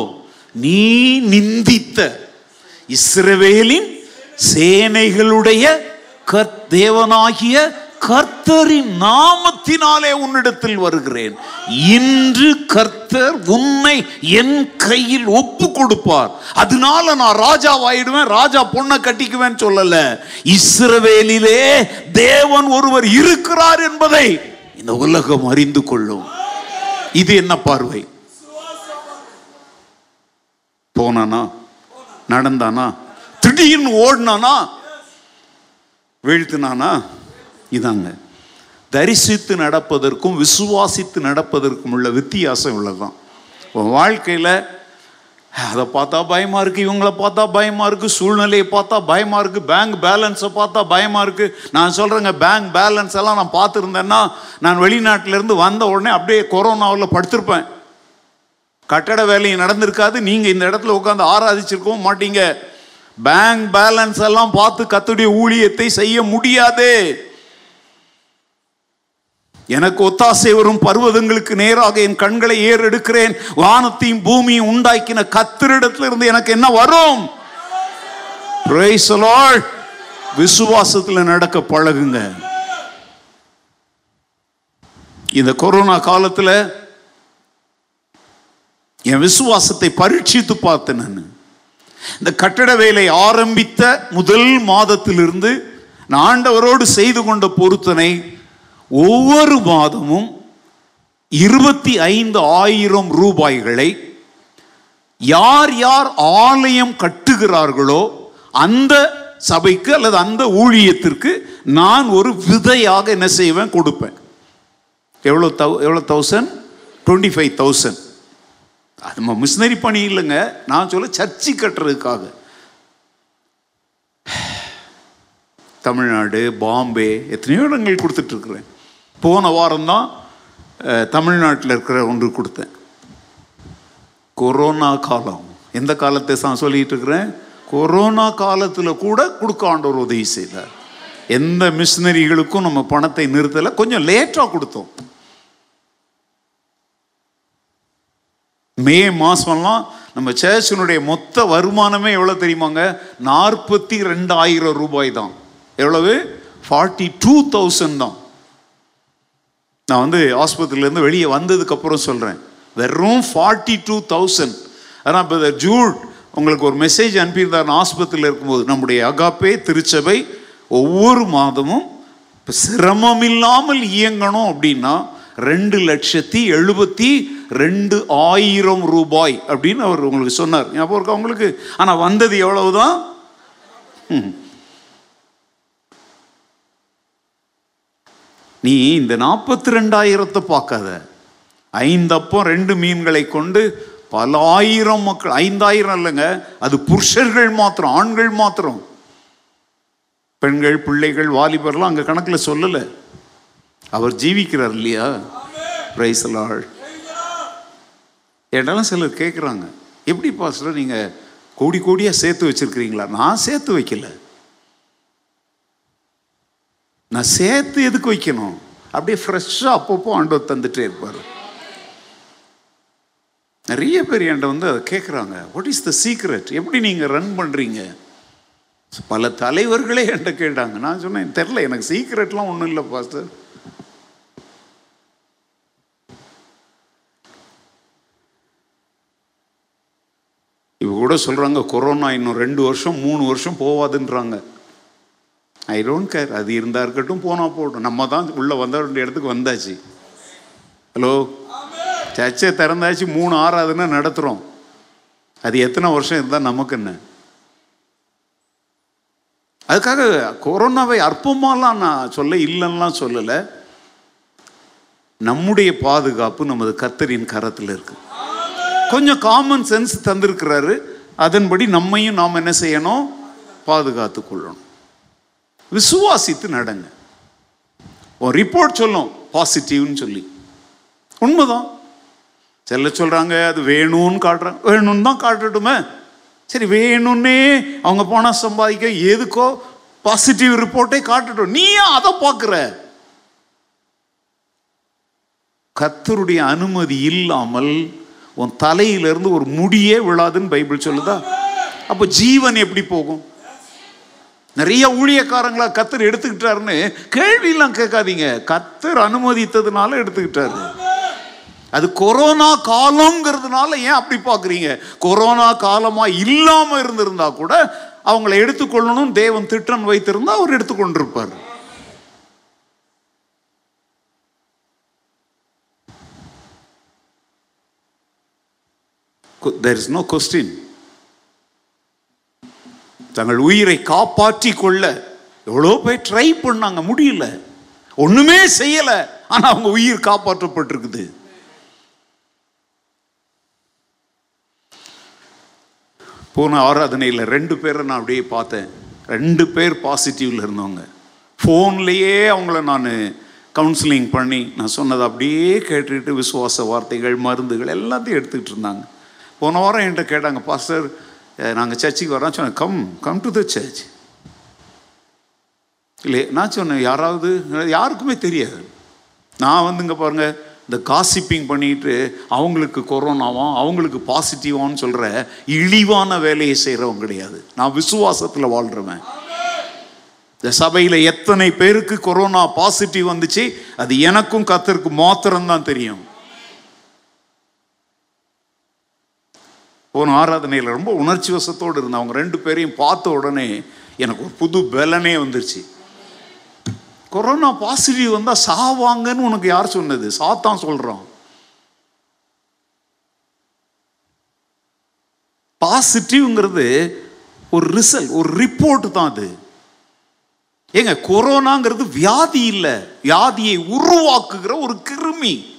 நீ நிந்தித்த இஸ்ரவேலின் சேனைகளுடைய கர் தேவனாகிய கர்த்தரின் நாமத்தினாலே உன்னிடத்தில் வருகிறேன். இன்று கர்த்தர் உன்னை என் கையில் ஒப்பு கொடுப்பார். அதனால நான் ராஜாவாயிடுவேன் ராஜா பொண்ணை கட்டிக்குவேன் சொல்லல. இஸ்ரவேலிலே தேவன் ஒருவர் இருக்கிறார் என்பதை இந்த உலகம் அறிந்து கொள்ளும். இது என்ன பார்வை? போனானா? நடந்தானா? திடீர்னு ஓடினானா? வீழ்த்தினானா? இதாங்க. தரிசித்து நடப்பதற்கும் விசுவாசித்து நடப்பதற்கும் உள்ள வித்தியாசம் உள்ளதுதான் உன் வாழ்க்கையில் அதை பார்த்தா பயமா இருக்கு இவங்கள பார்த்தா பயமா இருக்கு சூழ்நிலையை பார்த்தா பயமா இருக்கு பேங்க் பேலன்ஸை பார்த்தா பயமா இருக்கு. நான் சொல்றேங்க பேங்க் பேலன்ஸ் எல்லாம் நான் பார்த்துருந்தேன்னா நான் வெளிநாட்டிலேருந்து வந்த உடனே அப்படியே கொரோனாவில் படுத்திருப்பேன். கட்டட வேலையும் நடந்திருக்காது நீங்கள் இந்த இடத்துல உட்காந்து ஆராதிச்சிருக்கவும் மாட்டீங்க. பேங்க் பேலன்ஸ் எல்லாம் பார்த்து கத்துடைய ஊழியத்தை செய்ய முடியாது. எனக்கு ஒத்தாசை வரும் பர்வதங்களுக்கு நேராக என் கண்களை ஏறெடுக்கிறேன். வானத்தையும் பூமியும் உண்டாக்கின கத்திரிடத்திலிருந்து எனக்கு என்ன வரும்? விசுவாசத்தில் நடக்க பழகுங்க. இந்த கொரோனா காலத்தில் என் விசுவாசத்தை பரீட்சித்து பார்த்தேன் நான். இந்த கட்டட வேலை ஆரம்பித்த முதல் மாதத்திலிருந்து நான் ஆண்டவரோடு செய்து கொண்ட பொருத்தனை ஒவ்வொரு மாதமும் இருபத்தி ஐந்து ஆயிரம் ரூபாய்களை யார் யார் ஆலயம் கட்டுகிறார்களோ அந்த சபைக்கு அல்லது அந்த ஊழியத்திற்கு நான் ஒரு விதையாக என்ன செய்வேன் கொடுப்பேன். எவ்வளோ தௌ எவ்வளோ தௌசண்ட் டுவெண்ட்டி ஃபைவ் தௌசண்ட் அது மிஷினரி பணி இல்லைங்க. நான் சொல்ல சர்ச்சி கட்டுறதுக்காக. தமிழ்நாடு பாம்பே எத்தனையோ இடங்கள் கொடுத்துட்ருக்குறேன் போன வாரம்தான் தமிழ்நாட்டில் இருக்கிற ஒன்று கொடுத்தேன். கொரோனா காலம். எந்த காலத்தை நான் சொல்லிகிட்டு இருக்கிறேன்? கொரோனா காலத்தில் கூட கொடுக்க ஆண்டவர் உதவி செய்தார். எந்த மிஷினரிகளுக்கும் நம்ம பணத்தை நிறுத்தலை கொஞ்சம் லேட்டாக கொடுத்தோம். மே மாதம்லாம் நம்ம சேர்ச்சினுடைய மொத்த வருமானமே எவ்வளோ தெரியுமாங்க? நாற்பத்தி ரெண்டாயிரம் ரூபாய் தான். எவ்வளவு? ஃபார்ட்டி டூ தௌசண்ட் தான். நான் வந்து ஆஸ்பத்திரியிலேருந்து வெளியே வந்ததுக்கு அப்புறம் சொல்கிறேன் வெறும் ஃபார்ட்டி டூ தௌசண்ட் ஆனால் இப்போ ஜூட் உங்களுக்கு ஒரு மெசேஜ் அனுப்பியிருந்தார் ஆஸ்பத்திரியில் இருக்கும்போது நம்முடைய அகாப்பே திருச்சபை ஒவ்வொரு மாதமும் இப்போ சிரமம் இல்லாமல் இயங்கணும் அப்படின்னா ரெண்டு லட்சத்தி எழுபத்தி ரெண்டு ஆயிரம் ரூபாய் அப்படின்னு அவர் உங்களுக்கு சொன்னார். ஞாபகம் இருக்கா உங்களுக்கு? ஆனால் வந்தது எவ்வளவுதான்? நீ இந்த நாற்பத்தி ரெண்டாயிரத்தை பார்க்காத. ஐந்தப்பம் ரெண்டு மீன்களை கொண்டு பல ஆயிரம் மக்கள் ஐந்தாயிரம் இல்லைங்க அது புருஷர்கள் மாத்திரம் ஆண்கள் மாத்திரம். பெண்கள் பிள்ளைகள் வாலிபர்லாம் அங்கே கணக்கில் சொல்லலை. அவர் ஜீவிக்கிறார் இல்லையா? பிரைஸ் என்னெல்லாம் சிலர் கேட்குறாங்க எப்படி பாஸ்டர் நீங்கள் கோடி கோடியாக சேர்த்து வச்சுருக்கிறீங்களா? நான் சேர்த்து வைக்கலை. நான் சேர்த்து எதுக்கு வைக்கணும்? அப்படியே ஃப்ரெஷ்ஷாக அப்பப்போ ஆண்டவர் தந்துட்டே இருப்பார். நிறைய பேர் என்கிட்ட வந்து அதை கேட்குறாங்க வாட் இஸ் த சீக்ரெட் எப்படி நீங்கள் ரன் பண்ணுறீங்க பல தலைவர்களே என்கிட்ட கேட்டாங்க. நான் சொன்னேன் தெரில எனக்கு சீக்ரெட்லாம் ஒன்றும் இல்லை பாஸ்டர் இப்போ கூட சொல்கிறாங்க கொரோனா இன்னும் ரெண்டு வருஷம் மூணு வருஷம் போவாதுன்றாங்க. ஐ டோன்ட் கேர் அது இருந்தா இருக்கட்டும் போனால் போகட்டும். நம்ம தான் உள்ளே வந்த இடத்துக்கு வந்தாச்சு. ஹலோ சர்ச்சை திறந்தாச்சு மூணு ஆறாவதுன்னா நடத்துகிறோம் அது எத்தனை வருஷம் இருந்தால் நமக்கு என்ன? அதுக்காக கொரோனாவை அற்பமாலாம் நான் சொல்ல இல்லைன்னா சொல்லலை. நம்முடைய பாதுகாப்பு நமது கத்தரின் கரத்தில் இருக்கு. கொஞ்சம் காமன் சென்ஸ் தந்திருக்கிறாரு. அதன்படி நம்மையும் நாம் என்ன செய்யணும்? பாதுகாத்து கொள்ளணும். விசுவாசித்து நடங்க. ஒரு ரிப்போர்ட் சொல்லும் பாசிட்டிவ்னு சொல்லி. உண்மைதான். செல்ல சொல்கிறாங்க அது வேணும்னு காட்டுறாங்க. வேணும்னு தான் காட்டட்டுமே. சரி வேணும்னே அவங்க பணம் சம்பாதிக்க எதுக்கோ பாசிட்டிவ் ரிப்போர்ட்டே காட்டட்டும். நீ ஏன் அதை பார்க்குற? கத்தருடைய அனுமதி இல்லாமல் உன் தலையிலிருந்து ஒரு முடியே விழாதுன்னு பைபிள் சொல்லுதா? அப்போ ஜீவன் எப்படி போகும்? நிறைய ஊழியக்காரங்களா கத்தர் எடுத்துக்கிட்டாருன்னு கேள்வியெல்லாம் கேட்காதீங்க. கத்தர் அனுமதித்ததுனால எடுத்துக்கிட்டாரு. அது கொரோனா காலங்கிறதுனால ஏன் அப்படி பார்க்குறீங்க? கொரோனா காலமாக இல்லாமல் இருந்திருந்தா கூட அவங்களை எடுத்துக்கொள்ளணும் தேவன் திட்டம் வைத்திருந்தா அவர் எடுத்துக்கொண்டிருப்பார். தெர் இஸ் நோ கொஸ்டின் தங்கள் உயிரை காப்பாற்றி கொள்ள எவ்வளோ பேர் ட்ரை பண்ணாங்க முடியல. ஒன்றுமே செய்யலை. ஆனால் அவங்க உயிர் காப்பாற்றப்பட்டிருக்குது. போன ஆராதனையில் ரெண்டு பேரை நான் அப்படியே பார்த்தேன். ரெண்டு பேர் பாசிட்டிவில் இருந்தவங்க. ஃபோன்லேயே அவங்கள நான் கவுன்சிலிங் பண்ணி நான் சொன்னதை அப்படியே கேட்டுக்கிட்டு விசுவாச வார்த்தைகள் மருந்துகள் எல்லாத்தையும் எடுத்துக்கிட்டு இருந்தாங்க. போன வாரம் என்கிட்ட கேட்டாங்க பாஸ்டர் Eh, நாங்கள் சர்ச்சுக்கு வரோம் சொன்னேன் come come to the church இல்லை நான் சொன்னேன் யாராவது யாருக்குமே தெரியாது. நான் வந்துங்க பாருங்க இந்த காசிப்பிங் பண்ணிட்டு அவங்களுக்கு கொரோனாவும் அவங்களுக்கு பாசிட்டிவான்னு சொல்கிற இழிவான வேலையை செய்கிறவங்க கிடையாது. நான் விசுவாசத்தில் வாழ்கிறவன் இந்த சபையில் எத்தனை பேருக்கு கொரோனா பாசிட்டிவ் வந்துச்சு அது எனக்கும் கத்திற்கு மாத்திரம்தான் தெரியும். போன ஆராதனையில் ரொம்ப உணர்ச்சி வசத்தோடு இருந்தேன். அவங்க ரெண்டு பேரையும் பார்த்த உடனே எனக்கு ஒரு புது பலனே வந்துருச்சு. கொரோனா பாசிட்டிவ் வந்தால் சாவாங்கன்னு உனக்கு யார் சொன்னது? சாத்தான் சொல்கிறான் பாசிட்டிவ்ங்கிறது ஒரு ரிசல்ட் ஒரு ரிப்போர்ட் தான் அது. ஏங்க கொரோனாங்கிறது வியாதி இல்லை. வியாதியை உருவாக்குகிற ஒரு கிருமி.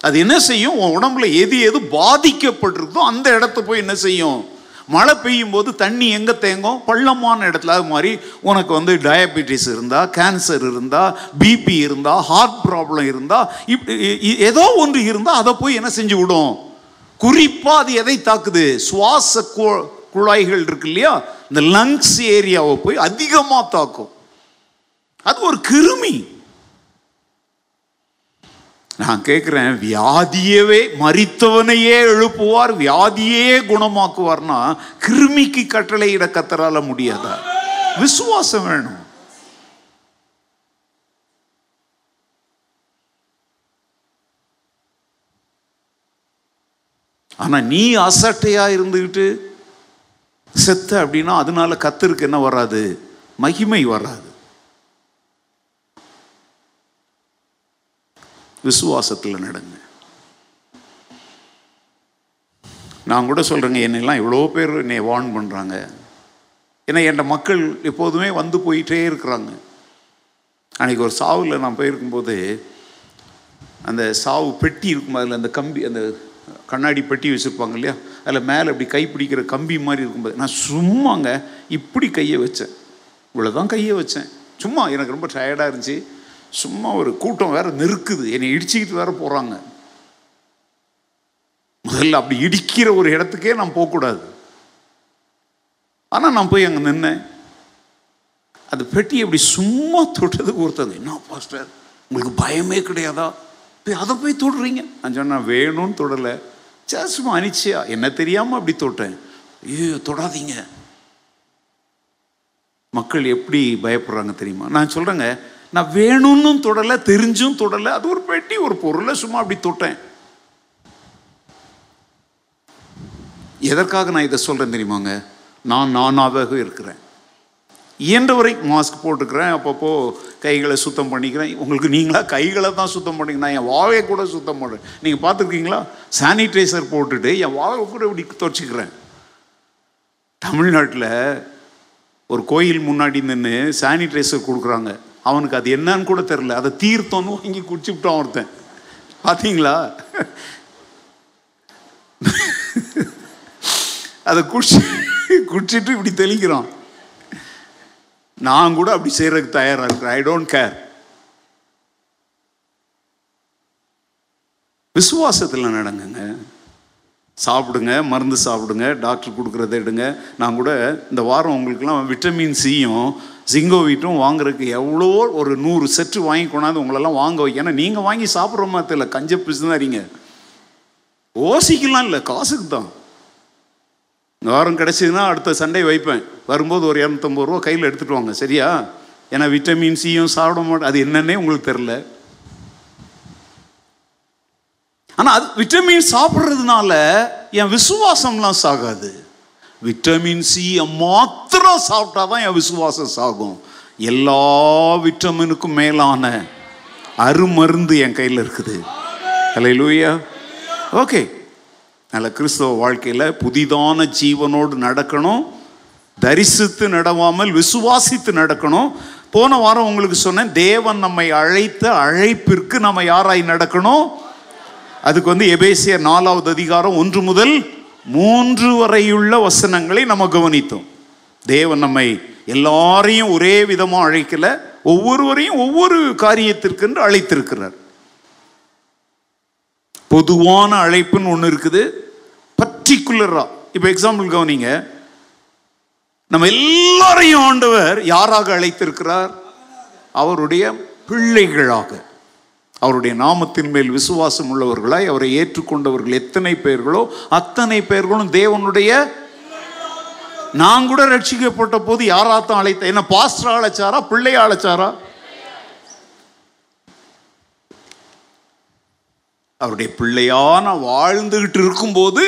அது என்ன செய்யும்? உன் உடம்புல எது எது பாதிக்கப்பட்டிருக்கோ அந்த இடத்த போய் என்ன செய்யும்? மழை பெய்யும் போது தண்ணி எங்கே தேங்கும்? பள்ளமான இடத்துல அது மாதிரி உனக்கு வந்து டயபெட்டிஸ் இருந்தால் கேன்சர் இருந்தால் பிபி இருந்தால் ஹார்ட் ப்ராப்ளம் இருந்தால் இப்படி ஏதோ ஒன்று இருந்தால் அதை போய் என்ன செஞ்சு விடும் குறிப்பாக அது எதை தாக்குது? சுவாச கு- குழாய்கள் இருக்கு இல்லையா? இந்த லங்ஸ் ஏரியாவை போய் அதிகமாக தாக்கும். அது ஒரு கிருமி. நான் கேட்குறேன் வியாதியவே மறித்தவனையே எழுப்புவார் வியாதியே குணமாக்குவார்னா கிருமிக்கு கட்டளையிட கத்தரால முடியாதா? விசுவாசம் வேணும். ஆனா நீ அசட்டையா இருந்துக்கிட்டு செத்த அப்படின்னா அதனால கத்திருக்கு என்ன வராது? மகிமை வராது. விசுவாசத்தில் நடங்க. நான் கூட சொல்கிறேங்க என்னெல்லாம் இவ்வளோ பேர் என்னை வார்ன் பண்ணுறாங்க ஏன்னா என் மக்கள் எப்போதுமே வந்து போயிட்டே இருக்கிறாங்க. அன்றைக்கி ஒரு சாவில் நான் போயிருக்கும்போது அந்த சாவு பெட்டி இருக்கும் அதில் அந்த கம்பி அந்த கண்ணாடி பெட்டி வச்சுருப்பாங்க இல்லையா? அதில் மேலே இப்படி கை பிடிக்கிற கம்பி மாதிரி இருக்கும்போது நான் சும்மாங்க இப்படி கையை வச்சேன். இவ்வளோ தான் கையை வச்சேன். சும்மா எனக்கு ரொம்ப டயர்டாக இருந்துச்சு. சும்மா ஒரு கூட்டம் வேற நெருக்குது. என்னை இடிச்சுக்கிட்டு வேற போகிறாங்க முதல்ல அப்படி இடிக்கிற ஒரு இடத்துக்கே நான் போகக்கூடாது. ஆனால் நான் போய் அங்கே நின்னேன். அந்த பெட்டி அப்படி சும்மா தொட்டதுக்கு ஒருத்தது என்ன பாஸ்டர் உங்களுக்கு பயமே கிடையாதா? போய் அதை போய் தொடுறீங்க. நான் சொன்னேன் வேணும்னு தொடலை. சரி சும்மா அனிச்சியா? என்ன தெரியாமல் அப்படி தொட்டேன். ஐயோ தொடாதீங்க. மக்கள் எப்படி பயப்படுறாங்க தெரியுமா? நான் சொல்கிறேங்க நான் வேணும்னு தொடலை தெரிஞ்சும் தொடலை அது ஒரு பெட்டி ஒரு பொருளை சும்மா அப்படி தொட்டேன். எதற்காக நான் இதை சொல்கிறேன் தெரியுமாங்க? நான் நானாக இருக்கிறேன். இயன்றவரை மாஸ்க் போட்டுக்கிறேன் அப்பப்போ கைகளை சுத்தம் பண்ணிக்கிறேன். உங்களுக்கு நீங்களா கைகளை தான் சுத்தம் பண்ணிக்க நான் என் வாவை கூட சுத்தம் பண்ணுறேன் நீங்கள் பார்த்துருக்கீங்களா? சானிடைசர் போட்டுட்டு என் வாவை கூட இப்படி துவச்சிக்கிறேன் தமிழ்நாட்டில் ஒரு கோயில் முன்னாடி நின்று சானிடைசர் கொடுக்குறாங்க. அவனுக்கு அது என்னன்னு கூட தெரில அதை தீர்த்தம்னு வாங்கி குடிச்சுக்கிட்டான் ஒருத்தன். பார்த்தீங்களா அதை குடிச்சு குடிச்சிட்டு இப்படி தெளிக்கிறான். நான் கூட அப்படி செய்யறதுக்கு தயாராக இருக்கிறேன். ஐ டோன்ட் கேர் விசுவாசத்தில் நடங்குங்க. சாப்பிடுங்க மருந்து சாப்பிடுங்க டாக்டர் கொடுக்குறத எடுங்க. நான் கூட இந்த வாரம் உங்களுக்குலாம் விட்டமின் சியும் ஜிங்கோவிட்டும் வாங்குறதுக்கு எவ்வளோ ஒரு நூறு செட்டு வாங்கி கொண்டாந்து உங்களெல்லாம் வாங்க வைக்க ஏன்னா நீங்கள் வாங்கி சாப்பிட்ற மாதிரி தெரியல. கஞ்ச பிசுதாரிங்க ஓசிக்கலாம் இல்லை காசுக்கு தான். இந்த வாரம் கிடச்சிதுன்னா அடுத்த சண்டே வைப்பேன். வரும்போது ஒரு இரநூத்தம்பது ரூபா கையில் எடுத்துகிட்டு வாங்க. சரியா? ஏன்னா விட்டமின் சியும் சாப்பிட மாட்டேன். அது என்னன்னே உங்களுக்கு தெரில ஆனால் அது விட்டமின் சாப்பிட்றதுனால என் விசுவாசம்லாம் சாகாது. விட்டமின் சி மாத்திரம் சாப்பிட்டா தான் என் விசுவாசம் சாகும். எல்லா விட்டமினுக்கும் மேலான அருமருந்து என் கையில் இருக்குது. ஹலை லூயா ஓகே நல்ல கிறிஸ்தவ வாழ்க்கையில் புதிதான ஜீவனோடு நடக்கணும். தரிசித்து நடவாமல் விசுவாசித்து நடக்கணும். போன வாரம் உங்களுக்கு சொன்னேன் தேவன் நம்மை அழைத்த அழைப்பிற்கு நம்ம யாராய் நடக்கணும்? அதுக்கு வந்து எபேசிய நாலாவது அதிகாரம் ஒன்று முதல் மூன்று வரையுள்ள வசனங்களை நம்ம கவனித்தோம். தேவன் நம்மை எல்லாரையும் ஒரே விதமாக அழைக்கல ஒவ்வொருவரையும் ஒவ்வொரு காரியத்திற்கென்று அழைத்திருக்கிறார். பொதுவான அழைப்புன்னு ஒன்று இருக்குது. பர்டிகுலரா இப்போ எக்ஸாம்பிள் கவனிங்க. நம்ம எல்லாரையும் ஆண்டவர் யாராக அழைத்திருக்கிறார்? அவருடைய பிள்ளைகளாக. அவருடைய நாமத்தின் மேல் விசுவாசம் உள்ளவர்களாய் அவரை ஏற்றுக்கொண்டவர்கள் எத்தனை பேர்களோ அத்தனை பேர்களும் தேவனுடைய நான் கூட ரட்சிக்கப்பட்ட போது யாராத்தான் அழைத்த என்ன பாஸ்டர் அழைச்சாரா பிள்ளைய அழைச்சாரா அவருடைய பிள்ளையான வாழ்ந்துகிட்டு இருக்கும்போது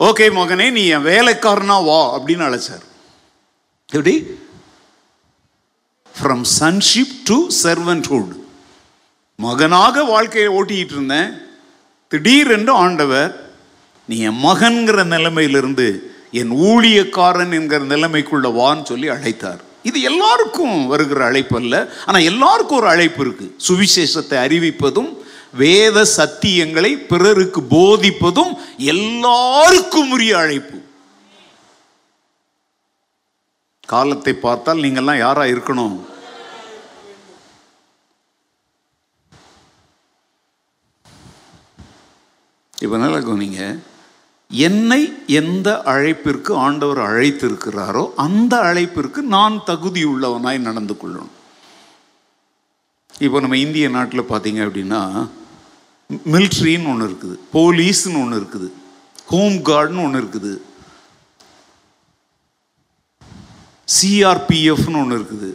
ஓகே மகனே நீ என் வேலைக்காரனா வா அப்படின்னு அழைச்சார். எப்படி? ஃப்ரம் சன்ஷிப் டு சர்வன்ட்ஹுட் மகனாக வாழ்க்கையை ஓட்டிக்கிட்டு இருந்தேன் திடீரென்று ஆண்டவர் நீ என் மகன்கிற நிலைமையிலிருந்து என் ஊழியக்காரன் என்கிற நிலைமைக்குள்ள வான்னு சொல்லி அழைத்தார். இது எல்லாருக்கும் வருகிற அழைப்பு அல்ல. ஆனால் எல்லாருக்கும் ஒரு அழைப்பு இருக்கு. சுவிசேஷத்தை அறிவிப்பதும் வேத சத்தியங்களை பிறருக்கு போதிப்பதும் எல்லாருக்கும் உரிய அழைப்பு. காலத்தை பார்த்தால் நீங்கள்லாம் யாராக இருக்கணும்? இப்போ நல்லா கவனிங்க. என்னை எந்த அழைப்பிற்கு ஆண்டவர் அழைத்திருக்கிறாரோ அந்த அழைப்பிற்கு நான் தகுதி உள்ளவனாய் நடந்து கொள்ளணும் இப்போ நம்ம இந்திய நாட்டில் பார்த்தீங்க அப்படின்னா மிலிட்ரின்னு ஒன்று இருக்குது போலீஸ்னு ஒன்று இருக்குது ஹோம் கார்டுன்னு ஒன்று இருக்குது சிஆர்பிஎஃப்னு ஒன்று இருக்குது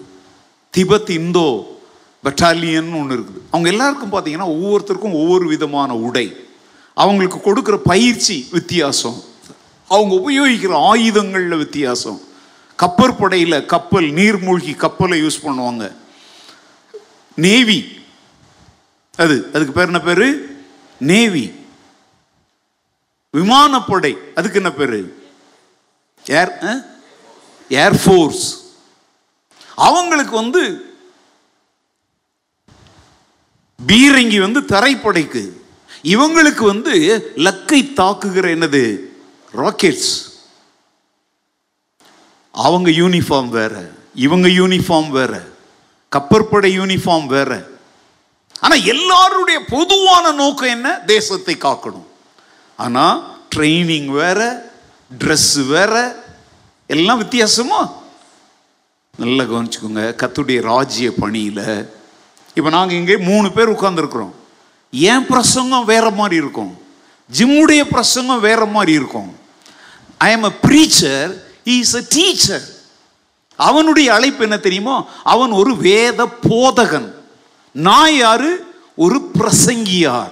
திபத் இந்தோ பெட்டாலியன் ஒன்று இருக்குது. அவங்க எல்லாருக்கும் பார்த்தீங்கன்னா ஒவ்வொருத்தருக்கும் ஒவ்வொரு விதமான உடை. அவங்களுக்கு கொடுக்குற பயிற்சி வித்தியாசம். அவங்க உபயோகிக்கிற ஆயுதங்களில் வித்தியாசம். கப்பற்படையில் கப்பல் நீர்மூழ்கி கப்பலை யூஸ் பண்ணுவாங்க. நேவி. அது அதுக்கு பேர் என்ன பேர்? நேவி. விமானப்படை அதுக்கு என்ன பேர்? ஏர் ஏர்ஃபோர்ஸ் அவங்களுக்கு வந்து பீரங்கி வந்து தரைப்படைக்கு. இவங்களுக்கு வந்து லக்கை தாக்குகிற என்னது? ராக்கெட்ஸ் அவங்க யூனிஃபார்ம் வேற. இவங்க யூனிஃபார்ம் வேற. கப்பற்படை யூனிஃபார்ம் வேற. ஆனா எல்லாருடைய பொதுவான நோக்கம் என்ன? தேசத்தை காக்கணும். ஆனா ட்ரைனிங் வேற ட்ரெஸ் வேற எல்லாம் வித்தியாசமா? நல்லா கவனிச்சுக்கோங்க. கத்துடைய ராஜ்ய பணியில இப்போ நாங்கள் இங்கே மூணு பேர் உட்காந்துருக்குறோம் என் பிரசங்கம் வேற மாதிரி இருக்கும்? ஜிம்முடைய பிரசங்கம் வேற மாதிரி இருக்கும். I am a preacher is a teacher அவனுடைய அழைப்பு என்ன தெரியுமோ? அவன் ஒரு வேத போதகன். நான் யாரு? ஒரு பிரசங்கியார்.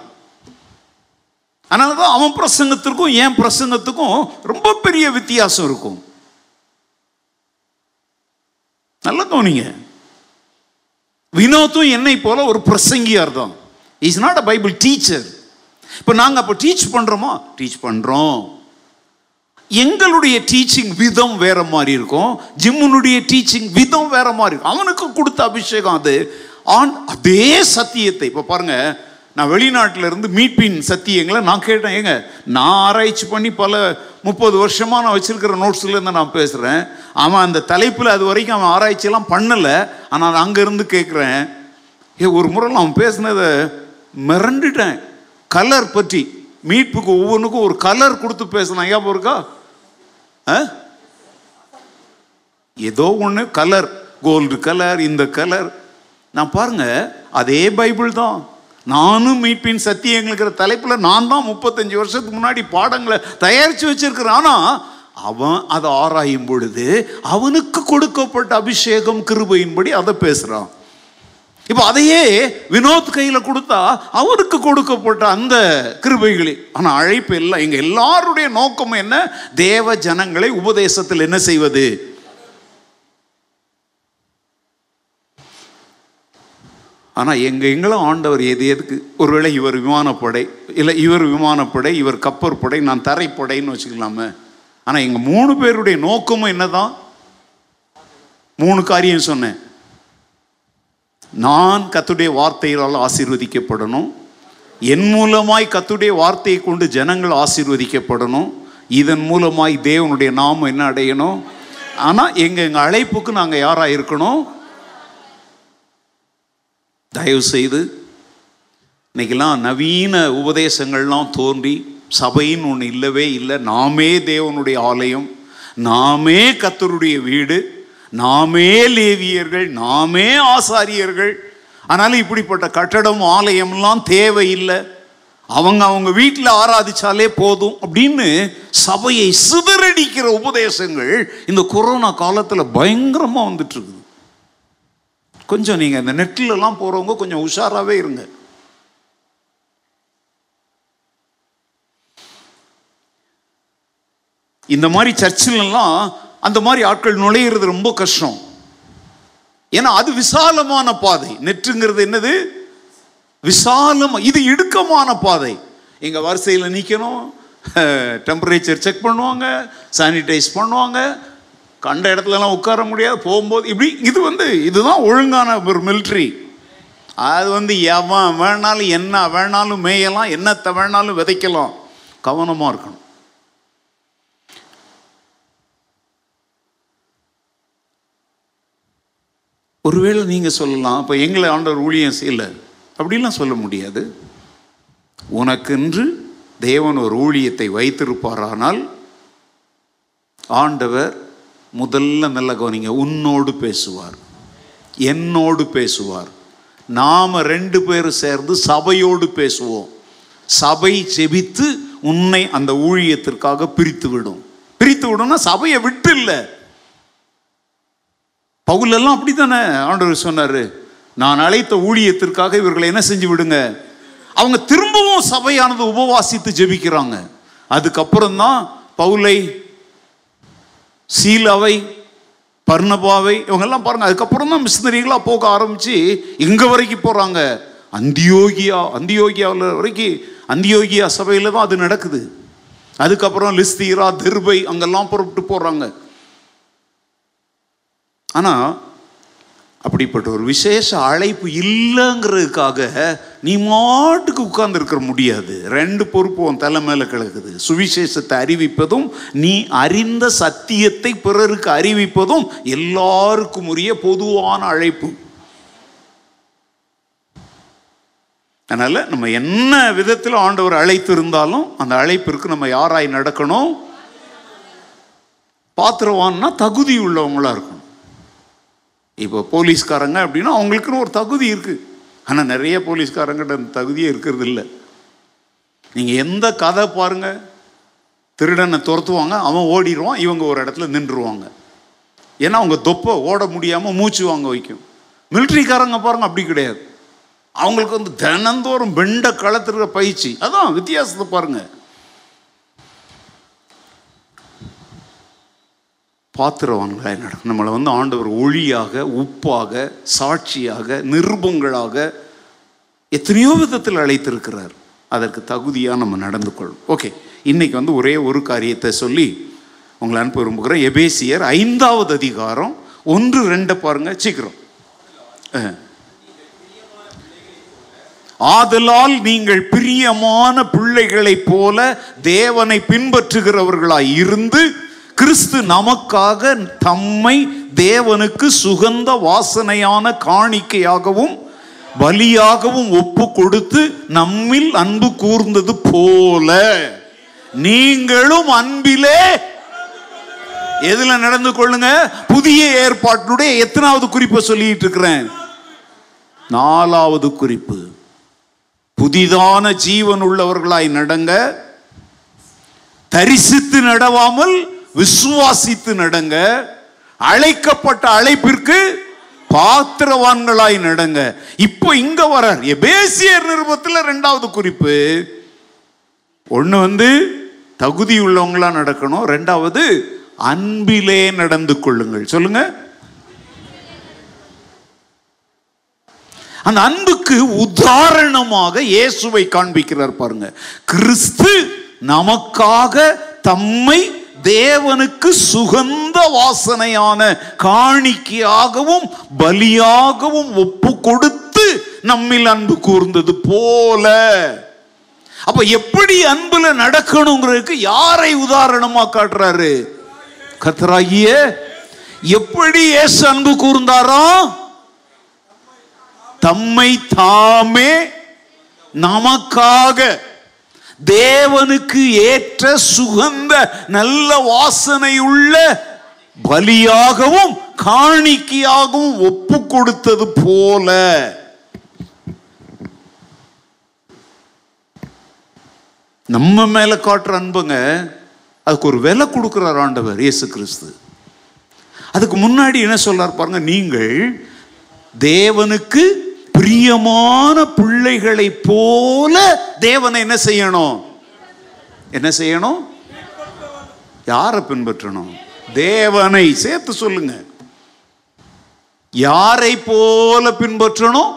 அதனால தான் அவன் பிரசங்கத்திற்கும் என் பிரசங்கத்துக்கும் ரொம்ப பெரிய வித்தியாசம் இருக்கும். நல்லா கவனிங்க. வினோத்தும் என்னை போல ஒரு பிரசங்கியார் தான் is not a Bible teacher இப்போ நாங்கள் அப்போ டீச் பண்ணுறோமா டீச் பண்ணுறோம் எங்களுடைய டீச்சிங் விதம் வேற மாதிரி இருக்கும். ஜிம்முனுடைய டீச்சிங் விதம் வேற மாதிரி இருக்கும். அவனுக்கு கொடுத்த அபிஷேகம் அது. ஆன் அதே சத்தியத்தை. இப்போ பாருங்க நான் வெளிநாட்டில் இருந்து மீட்பின் சத்தியங்களை நான் கேட்டேன். ஏங்க நான் ஆராய்ச்சி பண்ணி பல முப்பது வருஷமாக நான் வச்சிருக்கிற நோட்ஸ்லேருந்து நான் பேசுகிறேன் அவன் அந்த தலைப்பில் அது வரைக்கும் அவன் ஆராய்ச்சியெல்லாம் பண்ணலை. ஆனால் நான் அங்கேருந்து கேட்குறேன் ஏ ஒரு முறையில் அவன் பேசினதை மிரண்டுட்டேன். கலர் பற்றி. மீட்புக்கு ஒவ்வொன்றுக்கும் ஒரு கலர் கொடுத்து பேசினான் ஞாபகம் இருக்கா ஆ? ஏதோ ஒன்று கலர் கோல்டு கலர் இந்த கலர் நான் பாருங்க அதே பைபிள் தான். நானும் மீட்பின் சத்தியங்களுக்கிற தலைப்பில் நான் தான் முப்பத்தஞ்சு வருஷத்துக்கு முன்னாடி பாடங்களை தயாரித்து வச்சிருக்கிறேன். ஆனால் அவன் அதை ஆராயும் பொழுது அவனுக்கு கொடுக்கப்பட்ட அபிஷேகம் கிருபையின்படி அதை பேசுகிறான் இப்போ அதையே வினோத் கையில் கொடுத்தா அவருக்கு கொடுக்கப்பட்ட அந்த கிருபைகளே. ஆனால் அழைப்பு இல்லை. எங்கள் எல்லாருடைய நோக்கம் என்ன? தேவ ஜனங்களை உபதேசத்தில் என்ன செய்வது? ஆனால் எங்கள் எங்களும் ஆண்டவர் எது எதுக்கு? ஒருவேளை இவர் விமானப்படை இல்லை இவர் விமானப்படை இவர் கப்பற்படை நான் தரைப்படைன்னு வச்சுக்கலாமே. ஆனால் எங்கள் மூணு பேருடைய நோக்கமும் என்னதான்? மூணு காரியம் சொன்னேன். நான் கத்துடைய வார்த்தைகளால் ஆசீர்வதிக்கப்படணும். என் மூலமாய் கத்துடைய வார்த்தையை கொண்டு ஜனங்கள் ஆசீர்வதிக்கப்படணும். இதன் மூலமாய் தேவனுடைய நாமம் என்ன அடையணும்? ஆனால் எங்கள் எங்கள் அழைப்புக்கு நாங்கள் யாராக இருக்கணும்? தயவு செய்து இன்னைக்கெல்லாம் நவீன உபதேசங்கள்லாம் தோன்றி சபைன்னு ஒன்று இல்லவே இல்லை. நாமே தேவனுடைய ஆலயம். நாமே கத்தருடைய வீடு. நாமே லேவியர்கள் நாமே ஆசாரியர்கள். ஆனாலும் இப்படிப்பட்ட கட்டடம் ஆலயம்லாம் தேவையில்லை. அவங்க அவங்க வீட்டில் ஆராதிச்சாலே போதும் அப்படின்னு சபையை சிதறடிக்கிற உபதேசங்கள் இந்த கொரோனா காலத்தில் பயங்கரமாக வந்துட்டு இருக்குது கொஞ்சம் நீங்கள் இந்த நெட்டிலலாம் போகிறவங்க கொஞ்சம் உஷாராகவே இருங்க. இந்த மாதிரி சர்ச்சிலெல்லாம் அந்த மாதிரி ஆட்கள் நுழையிறது ரொம்ப கஷ்டம். ஏன்னா அது விசாலமான பாதை. நெற்றுங்கிறது என்னது? விசாலம் இது இடுக்கமான பாதை. எங்கள் வரிசையில் நிற்கணும் டெம்பரேச்சர் செக் பண்ணுவாங்க சானிடைஸ் பண்ணுவாங்க. கண்ட இடத்துலலாம் உட்கார முடியாது போகும்போது இப்படி இது வந்து இதுதான் ஒழுங்கான ஒரு மிலிட்ரி அது வந்து எவன் வேணாலும் என்ன வேணாலும் மேயலாம் என்னத்தை வேணாலும் விதைக்கலாம். கவனமாக இருக்கணும். ஒருவேளை நீங்கள் சொல்லலாம் அப்போ எங்களை ஆண்டவர் ஊழியம் செய்யலை. அப்படிலாம் சொல்ல முடியாது. உனக்கென்று தேவன் ஒரு ஊழியத்தை வைத்திருப்பாரானால் ஆண்டவர் முதல்ல நல்ல கவனிங்க உன்னோடு பேசுவார் என்னோடு பேசுவார். நாம் ரெண்டு பேரும் சேர்ந்து சபையோடு பேசுவோம். சபை செபித்து உன்னை அந்த ஊழியத்திற்காக பிரித்து விடும் பிரித்து விடும்னா சபையை விட்டு இல்லை. பவுலெல்லாம் அப்படி தானே ஆண்டவர் சொன்னார் நான் அழைத்த ஊழியத்திற்காக இவர்களை என்ன செஞ்சு விடுங்க? அவங்க திரும்பவும் சபையானது உபவாசித்து ஜெபிக்கிறாங்க. அதுக்கப்புறம் தான் பவுலை சீலாவை பர்ணபாவை இவங்கெல்லாம் பாருங்க அதுக்கப்புறம் தான் மிஷினரிகளாக போக ஆரம்பித்து எங்கே வரைக்கும் போகிறாங்க அந்தியோகியா அந்தியோகியாவில் வரைக்கும் அந்தியோகியா சபையில் தான் அது நடக்குது. அதுக்கப்புறம் லிஸ்தீரா திருபை அங்கெல்லாம் புறப்பட்டு போடுறாங்க ஆனால் அப்படிப்பட்ட ஒரு விசேஷ அழைப்பு இல்லைங்கிறதுக்காக நீ மாட்டுக்கு உட்கார்ந்துருக்க முடியாது. ரெண்டு பொறுப்பு உன் தலை மேலே கிடக்குது. சுவிசேஷத்தை அறிவிப்பதும் நீ அறிந்த சத்தியத்தை பிறருக்கு அறிவிப்பதும் எல்லாருக்கும் உரிய பொதுவான அழைப்பு. அதனால் நம்ம என்ன விதத்தில் ஆண்டவர் அழைத்து இருந்தாலும் அந்த அழைப்பிற்கு நம்ம யாராய் நடக்கணும்? பாத்திரவான்னா தகுதி உள்ளவங்களா இருக்கணும். இப்போ போலீஸ்காரங்க அப்படின்னா அவங்களுக்குன்னு ஒரு தகுதி இருக்குது ஆனால் நிறைய போலீஸ்காரங்கிட்ட அந்த தகுதியே இருக்கிறது இல்லை நீங்கள் எந்த கதை பாருங்கள் திருடனை துரத்துவாங்க அவன் ஓடிடுவான் இவங்க ஒரு இடத்துல நின்றுருவாங்க. ஏன்னா அவங்க தொப்பை ஓட முடியாமல் மூச்சு வாங்க வைக்கும். மிலிட்ரிக்காரங்க பாருங்க அப்படி கிடையாது. அவங்களுக்கு வந்து தினந்தோறும் வெண்ட களத்துற பயிற்சி. அதான் வித்தியாசத்தை பாருங்கள் பாத்திரவான்களாக நடக்கும். நம்மளை வந்து ஆண்டவர் ஒளியாக உப்பாக சாட்சியாக நிருபங்களாக எத்தனையோ விதத்தில் அழைத்திருக்கிறார். அதற்கு தகுதியாக நம்ம நடந்து கொள்ளும். ஓகே இன்றைக்கி வந்து ஒரே ஒரு காரியத்தை சொல்லி உங்களை அனுப்ப விரும்புகிறேன். எபேசியர் ஐந்தாவது அதிகாரம் ஒன்று ரெண்டை பாருங்க சீக்கிரம். ஆதலால் நீங்கள் பிரியமான பிள்ளைகளைப் போல தேவனை பின்பற்றுகிறவர்களாய் இருந்து கிறிஸ்து நமக்காக தம்மை தேவனுக்கு சுகந்த வாசனையான காணிக்கையாகவும் பலியாகவும் ஒப்பு கொடுத்து நம்மில் அன்பு கூர்ந்தது போல. நீங்களும் அன்பிலே. எதுல நடந்து கொள்ளுங்க? புதிய ஏற்பாட்டினுடைய எத்தனாவது குறிப்பை சொல்லிட்டு இருக்கிறேன். நாலாவது குறிப்பு. புதிதான ஜீவன் உள்ளவர்களாய் நடங்க. தரிசித்து நடவாமல் விசுவாசித்து நடங்க. அழைக்கப்பட்ட அழைப்பிற்கு பாத்திரவான்களாய் நடங்க. இப்போ இங்க வரார். எபேசியர் நிருபத்தில் ரெண்டாவது குறிப்பு. ஒன்று வந்து தகுதி உள்ளவங்களா நடக்கணும். ரெண்டாவது அன்பிலே நடந்து கொள்ளுங்கள். சொல்லுங்க. அந்த அன்புக்கு உதாரணமாக இயேசுவை காண்பிக்கிறார் பாருங்க. கிறிஸ்து நமக்காக தம்மை தேவனுக்கு சுகந்த வாசனையான காணிக்கையாகவும் பலியாகவும் ஒப்பு கொடுத்து நம்மில் அன்பு கூர்ந்தது போல. அப்ப எப்படி அன்புல நடக்கணுங்கிறதுக்கு யாரை உதாரணமா காட்டுறாரு? கத்தராகிய எப்படி ஏசு அன்பு கூர்ந்தாரோ? தம்மை தாமே நமக்காக தேவனுக்கு ஏற்ற சுகந்த நல்ல வாசனை உள்ள பலியாகவும் காணிக்கையாகவும் ஒப்பு கொடுத்தது போல. நம்ம மேல காட்டுற அன்புங்க அதுக்கு ஒரு விலை கொடுக்கிறார் ஆண்டவர் இயேசு கிறிஸ்து. அதுக்கு முன்னாடி என்ன சொல்றார் பாருங்க நீங்கள் தேவனுக்கு பிரியமான பிள்ளைகளை போல தேவனை என்ன செய்யணும்? என்ன செய்யணும்? யாரை பின்பற்றணும்? தேவனை சேர்த்து சொல்லுங்க. யாரை போல பின்பற்றணும்?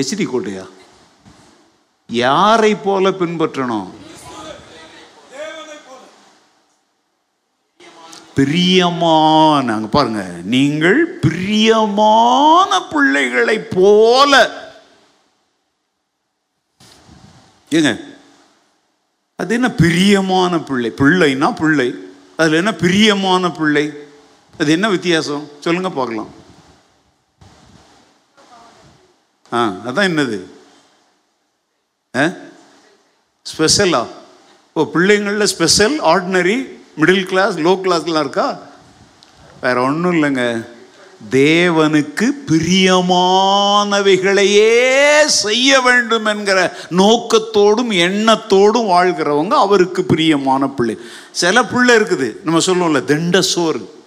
எச்டி கோட்டையா? யாரை போல பின்பற்றணும்? பிரியமான அங்க பாருங்க நீங்கள் பிரியமான பிள்ளைகளை போல. ஏங்க அது என்ன பிரியமான பிள்ளை? பிள்ளைனா பிள்ளை. அதில் என்ன பிரியமான பிள்ளை? அது என்ன வித்தியாசம்? சொல்லுங்க பார்க்கலாம். ஆ அதான் என்னது? ஸ்பெஷலா? ஓ பிள்ளைங்களில் special ordinary middle class low கிளாஸ்லாம் இருக்கா? வேற ஒன்றும் இல்லைங்க. தேவனுக்கு பிரியமானவைகளையே செய்ய வேண்டும் என்கிற நோக்கத்தோடும் எண்ணத்தோடும் வாழ்கிறவங்க அவருக்கு பிரியமான பிள்ளை. சில பிள்ளை இருக்குது. நம்ம சொல்லுவோம்ல திண்ட சோறு.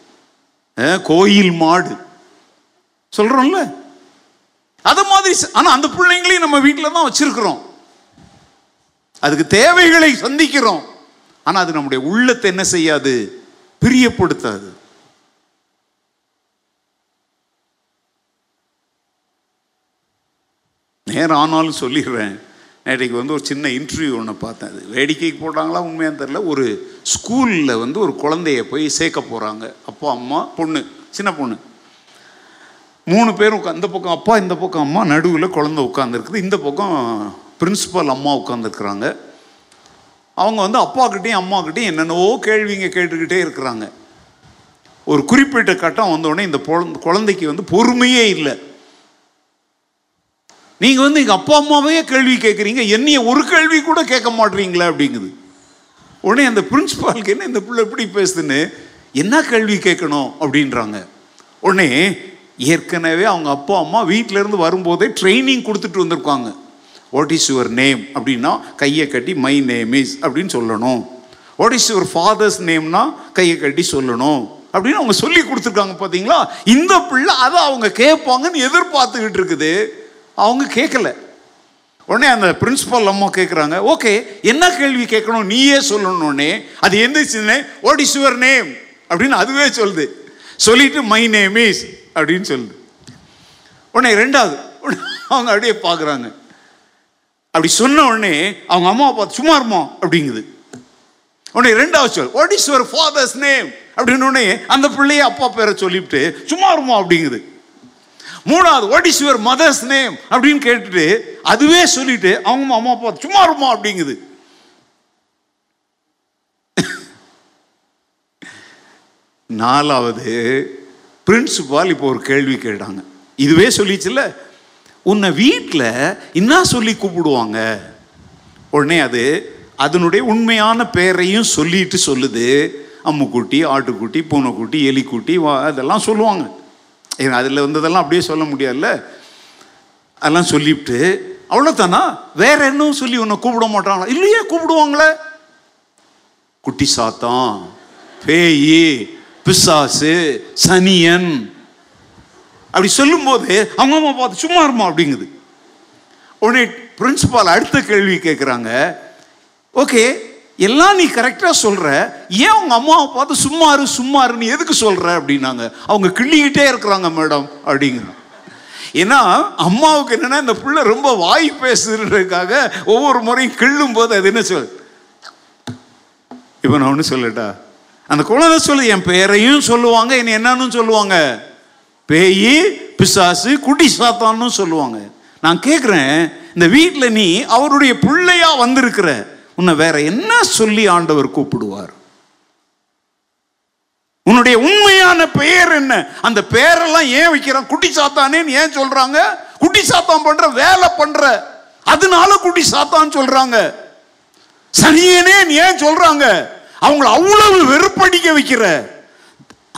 கோயில் மாடு. சொல்கிறோம்ல அது மாதிரி ஆனால் அந்த பிள்ளைங்களையும் நம்ம வீட்டில் தான் வச்சிருக்கிறோம். அதுக்கு தேவைகளை சந்திக்கிறோம். ஆனால் அது நம்முடைய உள்ளத்தை என்ன செய்யாது? பிரியப்படுத்தாது. நேரம் ஆனாலும் சொல்லிடுறேன். நேற்றைக்கு வந்து ஒரு சின்ன இன்டர்வியூ ஒன்று பார்த்தேன். அது வேடிக்கைக்கு போட்டாங்களா உண்மையாக தெரில ஒரு ஸ்கூலில் வந்து ஒரு குழந்தைய போய் சேர்க்க போகிறாங்க அப்பா அம்மா பொண்ணு சின்ன பொண்ணு. மூணு பேரும் உட்கா இந்த பக்கம் அப்பா இந்த பக்கம் அம்மா நடுவில் குழந்தை உட்காந்துருக்குது இந்த பக்கம் பிரின்சிபல் அம்மா உட்காந்துருக்குறாங்க அவங்க வந்து அப்பாக்கிட்டையும் அம்மாக்கிட்டையும் என்னென்னவோ கேள்விங்க கேட்டுக்கிட்டே இருக்கிறாங்க. ஒரு குறிப்பிட்ட கட்டம் வந்தோடனே இந்த குழந்தைக்கு வந்து பொறுமையே இல்லை. நீங்கள் வந்து எங்கள் அப்பா அம்மாவே கேள்வி கேட்குறீங்க என்னைய ஒரு கேள்வி கூட கேட்க மாட்டுறீங்களே அப்படிங்குது. உடனே அந்த பிரின்ஸிபாலுக்கு என்ன இந்த பிள்ளை எப்படி பேசுதுன்னு என்ன கேள்வி கேட்கணும்? அப்படின்றாங்க. உடனே ஏற்கனவே அவங்க அப்பா அம்மா வீட்டிலேருந்து இருந்து வரும்போதே ட்ரைனிங் கொடுத்துட்டு வந்திருக்காங்க. வாட் இஸ் யுவர் நேம் அப்படின்னா கையை கட்டி மை நேம் இஸ் அப்படின்னு சொல்லணும். வாட் இஸ் யுவர் ஃபாதர்ஸ் நேம்னா கையை கட்டி சொல்லணும். அப்படின்னு அவங்க சொல்லி கொடுத்துருக்காங்க பார்த்தீங்களா இந்த பிள்ளை அதை அவங்க கேட்பாங்கன்னு எதிர்பார்த்துக்கிட்டு இருக்குது. அவங்க கேட்கல. உடனே அந்த பிரின்சிபால் அம்மா கேட்குறாங்க ஓகே என்ன கேள்வி கேட்கணும்? நீயே சொல்லணும்னே அது எந்திரிச்சுன்னே வாட் இஸ் யுவர் நேம் அப்படின்னு அதுவே சொல்லுது. சொல்லிட்டு மை நேம் இஸ் அப்படின்னு சொல்லுது. உடனே ரெண்டாவது உடனே அவங்க அப்படியே பார்க்குறாங்க அப்படி சொன்ன உடனே அவங்க அம்மா பார்த்து சும்மா இருமா அப்படிங்குது. உடனே ரெண்டாவது சொல் what is your father's name அப்படின்னு உடனே அந்த பிள்ளைய அப்பா பேரை சொல்லிவிட்டு சும்மா இருமா அப்படிங்குது. மூணாவது what is your mother's name அப்படின்னு கேட்டுட்டு அதுவே சொல்லிட்டு அவங்க அம்மா அப்பா சும்மா இருமா அப்படிங்குது. நாலாவது பிரின்சிபால் இப்போ ஒரு கேள்வி கேட்டாங்க. இதுவே சொல்லிச்சுல்ல? உன்னை வீட்டில் என்ன சொல்லி கூப்பிடுவாங்க? உடனே அது அதனுடைய உண்மையான பேரையும் சொல்லிட்டு சொல்லுது. அம்முக்குட்டி ஆட்டுக்குட்டி பூனைக்குட்டி எலிக்குட்டி வா- அதெல்லாம் சொல்லுவாங்க. ஏன்னா அதில் வந்ததெல்லாம் அப்படியே சொல்ல முடியாதுல்ல? அதெல்லாம் சொல்லிவிட்டு அவ்வளோதானா வேற என்னும் சொல்லி உன்னை கூப்பிட மாட்டாங்களா? இல்லையே கூப்பிடுவாங்களே. குட்டி சாத்தான் பேயி பிசாசு சனியன் அப்படி சொல்லும்போது அவங்க அம்மா பார்த்து சும்மா இருமா அப்படிங்குது. உடனே பிரின்சிபால் அடுத்த கேள்வி கேட்குறாங்க ஓகே எல்லாம் நீ கரெக்டாக சொல்கிற ஏன் உங்கள் அம்மாவை பார்த்து சும்மா இரு சும்மா எதுக்கு சொல்கிற அப்படின்னாங்க. அவங்க கிள்ளிக்கிட்டே இருக்கிறாங்க மேடம் அப்படிங்கிறோம் ஏன்னா அம்மாவுக்கு என்னன்னா இந்த புள்ள ரொம்ப வாய் பேசுறதுக்காக ஒவ்வொரு முறையும் கிள்ளும் போது அது என்ன சொல் இப்போ நான் ஒன்று சொல்லட்டா? அந்த குழந்தை சொல்லு என் பேரையும் சொல்லுவாங்க என்னை என்னன்னு சொல்லுவாங்க. பேயி பிசாசு குட்டி சாத்தான்னு சொல்லுவாங்க. நான் கேட்குறேன் இந்த வீட்டில் நீ அவருடைய பிள்ளையா வந்திருக்கிற உன்னை வேற என்ன சொல்லி ஆண்டவர் கூப்பிடுவார்? உன்னுடைய உண்மையான பெயர் என்ன? அந்த பெயரெல்லாம் ஏன் வைக்கிறான்? குட்டி சாத்தானேன்னு ஏன் சொல்றாங்க? குட்டி சாத்தான் பண்ற வேலை பண்ற. அதனால குட்டி சாத்தான் சொல்றாங்க. சனியனே ஏன் சொல்றாங்க? அவங்கள அவ்வளவு வெறுப்படிக்க வைக்கிற.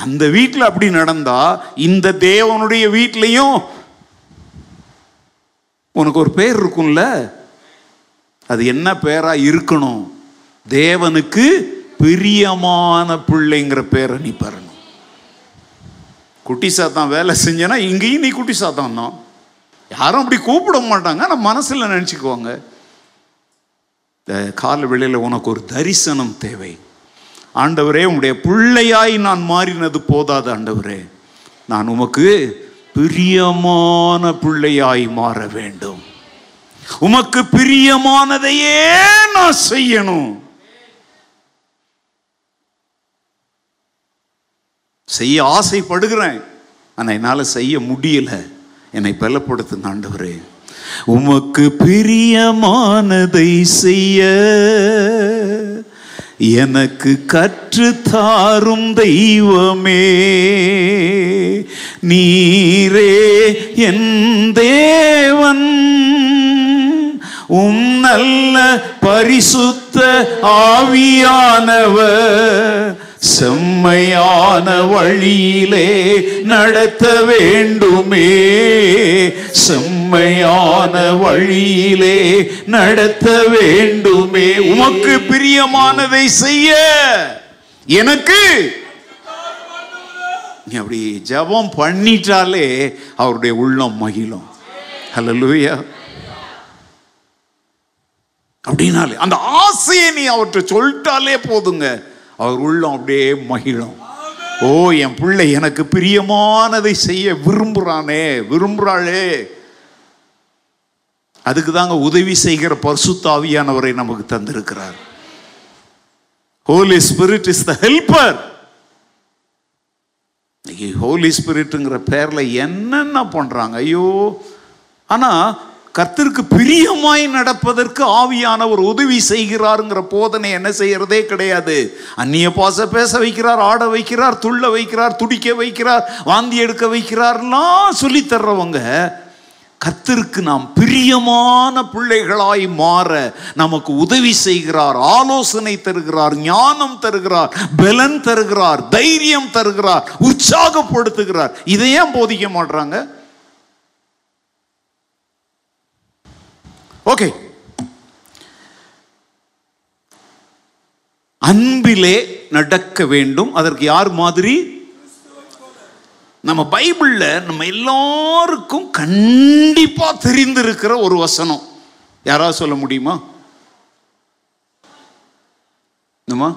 அந்த வீட்டில் அப்படி நடந்தா இந்த தேவனுடைய வீட்லையும் உனக்கு ஒரு பேர் இருக்கும்ல? அது என்ன பேரா இருக்கணும்? தேவனுக்கு பிரியமான பிள்ளைங்கிற பேரை நீ பெறணும் குட்டி சாத்தான் வேலை செஞ்சனா இங்கேயும் நீ குட்டி சாத்தான் தான். யாரும் அப்படி கூப்பிட மாட்டாங்க ஆனால் மனசில் நினச்சிக்குவாங்க. கால வெளியில் உனக்கு ஒரு தரிசனம் தேவை. ஆண்டவரே உன்னுடைய பிள்ளையாய் நான் மாறினது போதாது ஆண்டவரே. நான் உமக்கு பிரியமான பிள்ளையாய் மாற வேண்டும். உமக்கு பிரியமானதையே நான் செய்யணும். செய்ய ஆசைப்படுகிறேன் ஆனால் என்னால் செய்ய முடியல. என்னை பலப்படுத்துங்க ஆண்டவரே. உமக்கு பிரியமானதை செய்ய எனக்கு கற்று தாரும் தெய்வமே நீரே என் தேவன். உம் நல்ல பரிசுத்த ஆவியானவர் செம்மையான வழியிலே நடத்த வேண்டுமே. செம்மையான வழியிலே நடத்த வேண்டுமே. உமக்கு பிரியமானதை செய்ய எனக்கு நீ அப்படி ஜெபம் பண்ணிட்டாலே அவருடைய உள்ளம் மகிழும். ஹalleluya அப்படின்னாலே அந்த ஆசையை நீ அவர்கிட்ட சொல்லிட்டாலே போதுங்க. அவர் உள்ளம் அப்படியே மகிழும். ஓ என் பிள்ளை எனக்கு பிரியமானதை செய்ய விரும்புறானே விரும்புறாளே. அதுக்கு தாங்க உதவி செய்கிற பர்சுத்தாவியானவரை நமக்கு தந்திருக்கிறார். Holy Spirit is the helper இன்னைக்கு ஹோலி ஸ்பிரிட்டுங்கிற பேரில் என்னென்ன பண்றாங்க? ஐயோ. ஆனா கர்த்தருக்கு பிரியமாய் நடப்பதற்கு ஆவியானவர் உதவி செய்கிறாருங்கிற போதனை என்ன செய்யறதே கிடையாது. அந்நிய பாச பேச வைக்கிறார் ஆட வைக்கிறார் துள்ள வைக்கிறார் துடிக்க வைக்கிறார் வாந்தி எடுக்க வைக்கிறார்லாம் சொல்லி தர்றவங்க கர்த்தருக்கு நாம் பிரியமான பிள்ளைகளாய் மாற நமக்கு உதவி செய்கிறார் ஆலோசனை தருகிறார் ஞானம் தருகிறார் பலன் தருகிறார் தைரியம் தருகிறார் உற்சாகப்படுத்துகிறார். இதை ஏன் போதிக்க மாட்றாங்க? ஓகே. அன்பிலே நடக்க வேண்டும். அதற்கு யார் மாதிரி? நம்ம பைபிள்ல நம்ம எல்லாருக்கும் கண்டிப்பா தெரிந்திருக்கிற ஒரு வசனம். யாராவது சொல்ல முடியுமா? என்னம்மா?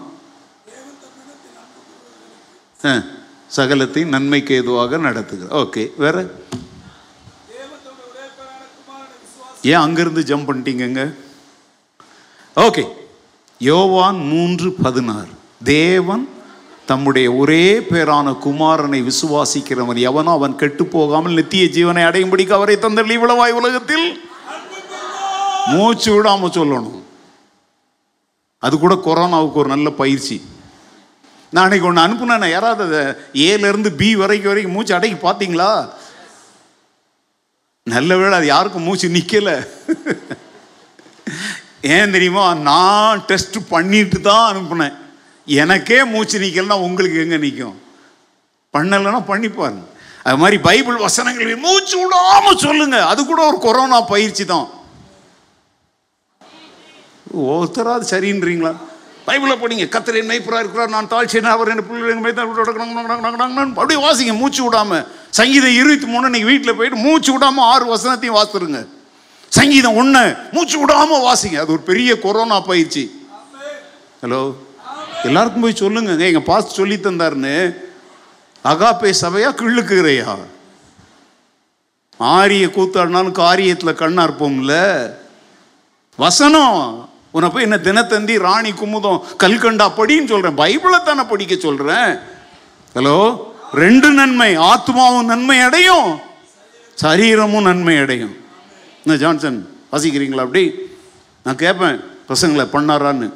ஆ, நன்மைக்கு ஏதுவாக நடத்துகிற ஓகே வேற? ஏன் அங்கிருந்து ஜம்ப் பண்ணிட்டீங்கங்க ஓகே யோவான் மூன்று பதினாறு. தேவன் தம்முடைய ஒரே பேரான குமாரனை விசுவாசிக்கிறவன் எவனோ அவன் கெட்டு போகாமல் நித்திய ஜீவனை அடையும்படிக்கு அவரை தந்தள்ளி இவ்வளவாய் உலகத்தில். மூச்சு விடாம சொல்லணும். அது கூட கொரோனாவுக்கு ஒரு நல்ல பயிற்சி. நான் அன்னைக்கு ஒன்று அனுப்புனேன் யாராவது ஏலேருந்து பி வரைக்கும் வரைக்கும் மூச்சு அடைக்கி பார்த்தீங்களா? நல்ல வேளை அது யாருக்கும் மூச்சு நிற்கலை ஏன் தெரியுமா நான் டெஸ்ட் பண்ணிட்டு தான் அனுப்புனேன் எனக்கே மூச்சு நிற்கலன்னா உங்களுக்கு எங்கே நிற்கும் பண்ணலைன்னா பண்ணி பாருங்க அது மாதிரி பைபிள் வசனங்கள் மூச்சு விடாம சொல்லுங்க அது கூட ஒரு கொரோனா பயிற்சி தான் ஒருத்தராது சரின்றீங்களா பைபிளை படிங்க கத்திரை மெய்ப்பராக இருக்கிறார் நான் தாழ்ச்சியன் அவர் என்ன பிள்ளைங்க அப்படியே வாசிங்க மூச்சு விடாமல் சங்கீதம் இருபத்தி மூணு இன்னைக்கு வீட்டில் போயிட்டு மூச்சு விடாமல் ஆறு வசனத்தையும் வாசிருங்க சங்கீதம் ஒன்று மூச்சு விடாமல் வாசிங்க. அது ஒரு பெரிய கொரோனா பயிற்சி. ஹலோ எல்லாருக்கும் போய் சொல்லுங்க. எங்கள் பாஸ் சொல்லி தந்தாருன்னு. அகாப்பே சபையா கிள்ளுக்குறையா? ஆரிய கூத்தாடினாலும் காரியத்தில் கண்ணா இருப்போம்ல. வசனம். உன்னை போய் என்ன தினத்தந்தி ராணி குமுதம் கல்கண்டா படின்னு சொல்றேன். பைபிளை தானே படிக்க சொல்றேன். ஹலோ ரெண்டு நன்மை ஆத்மாவும் நன்மை அடையும் சரீரமும் நன்மை அடையும். என்ன ஜான்சன் வாசிக்கிறீங்களா அப்படி? நான் கேட்பேன் பசங்களை பண்ணாரான்னு.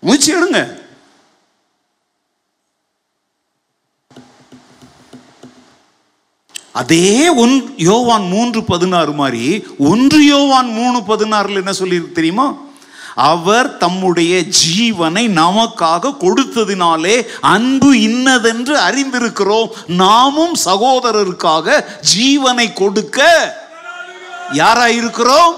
முயற்சி எடுங்க. அதே ஒன் யோவான் மூன்று பதினாறு மாதிரி ஒன்று யோவான் மூணு பதினாறுல என்ன சொல்லியிருக்கு தெரியுமா? அவர் தம்முடைய ஜீவனை நமக்காக கொடுத்ததினாலே அன்பு இன்னதென்று அறிந்திருக்கிறோம். நாமும் சகோதரருக்காக ஜீவனை கொடுக்க யாரா இருக்கிறோம்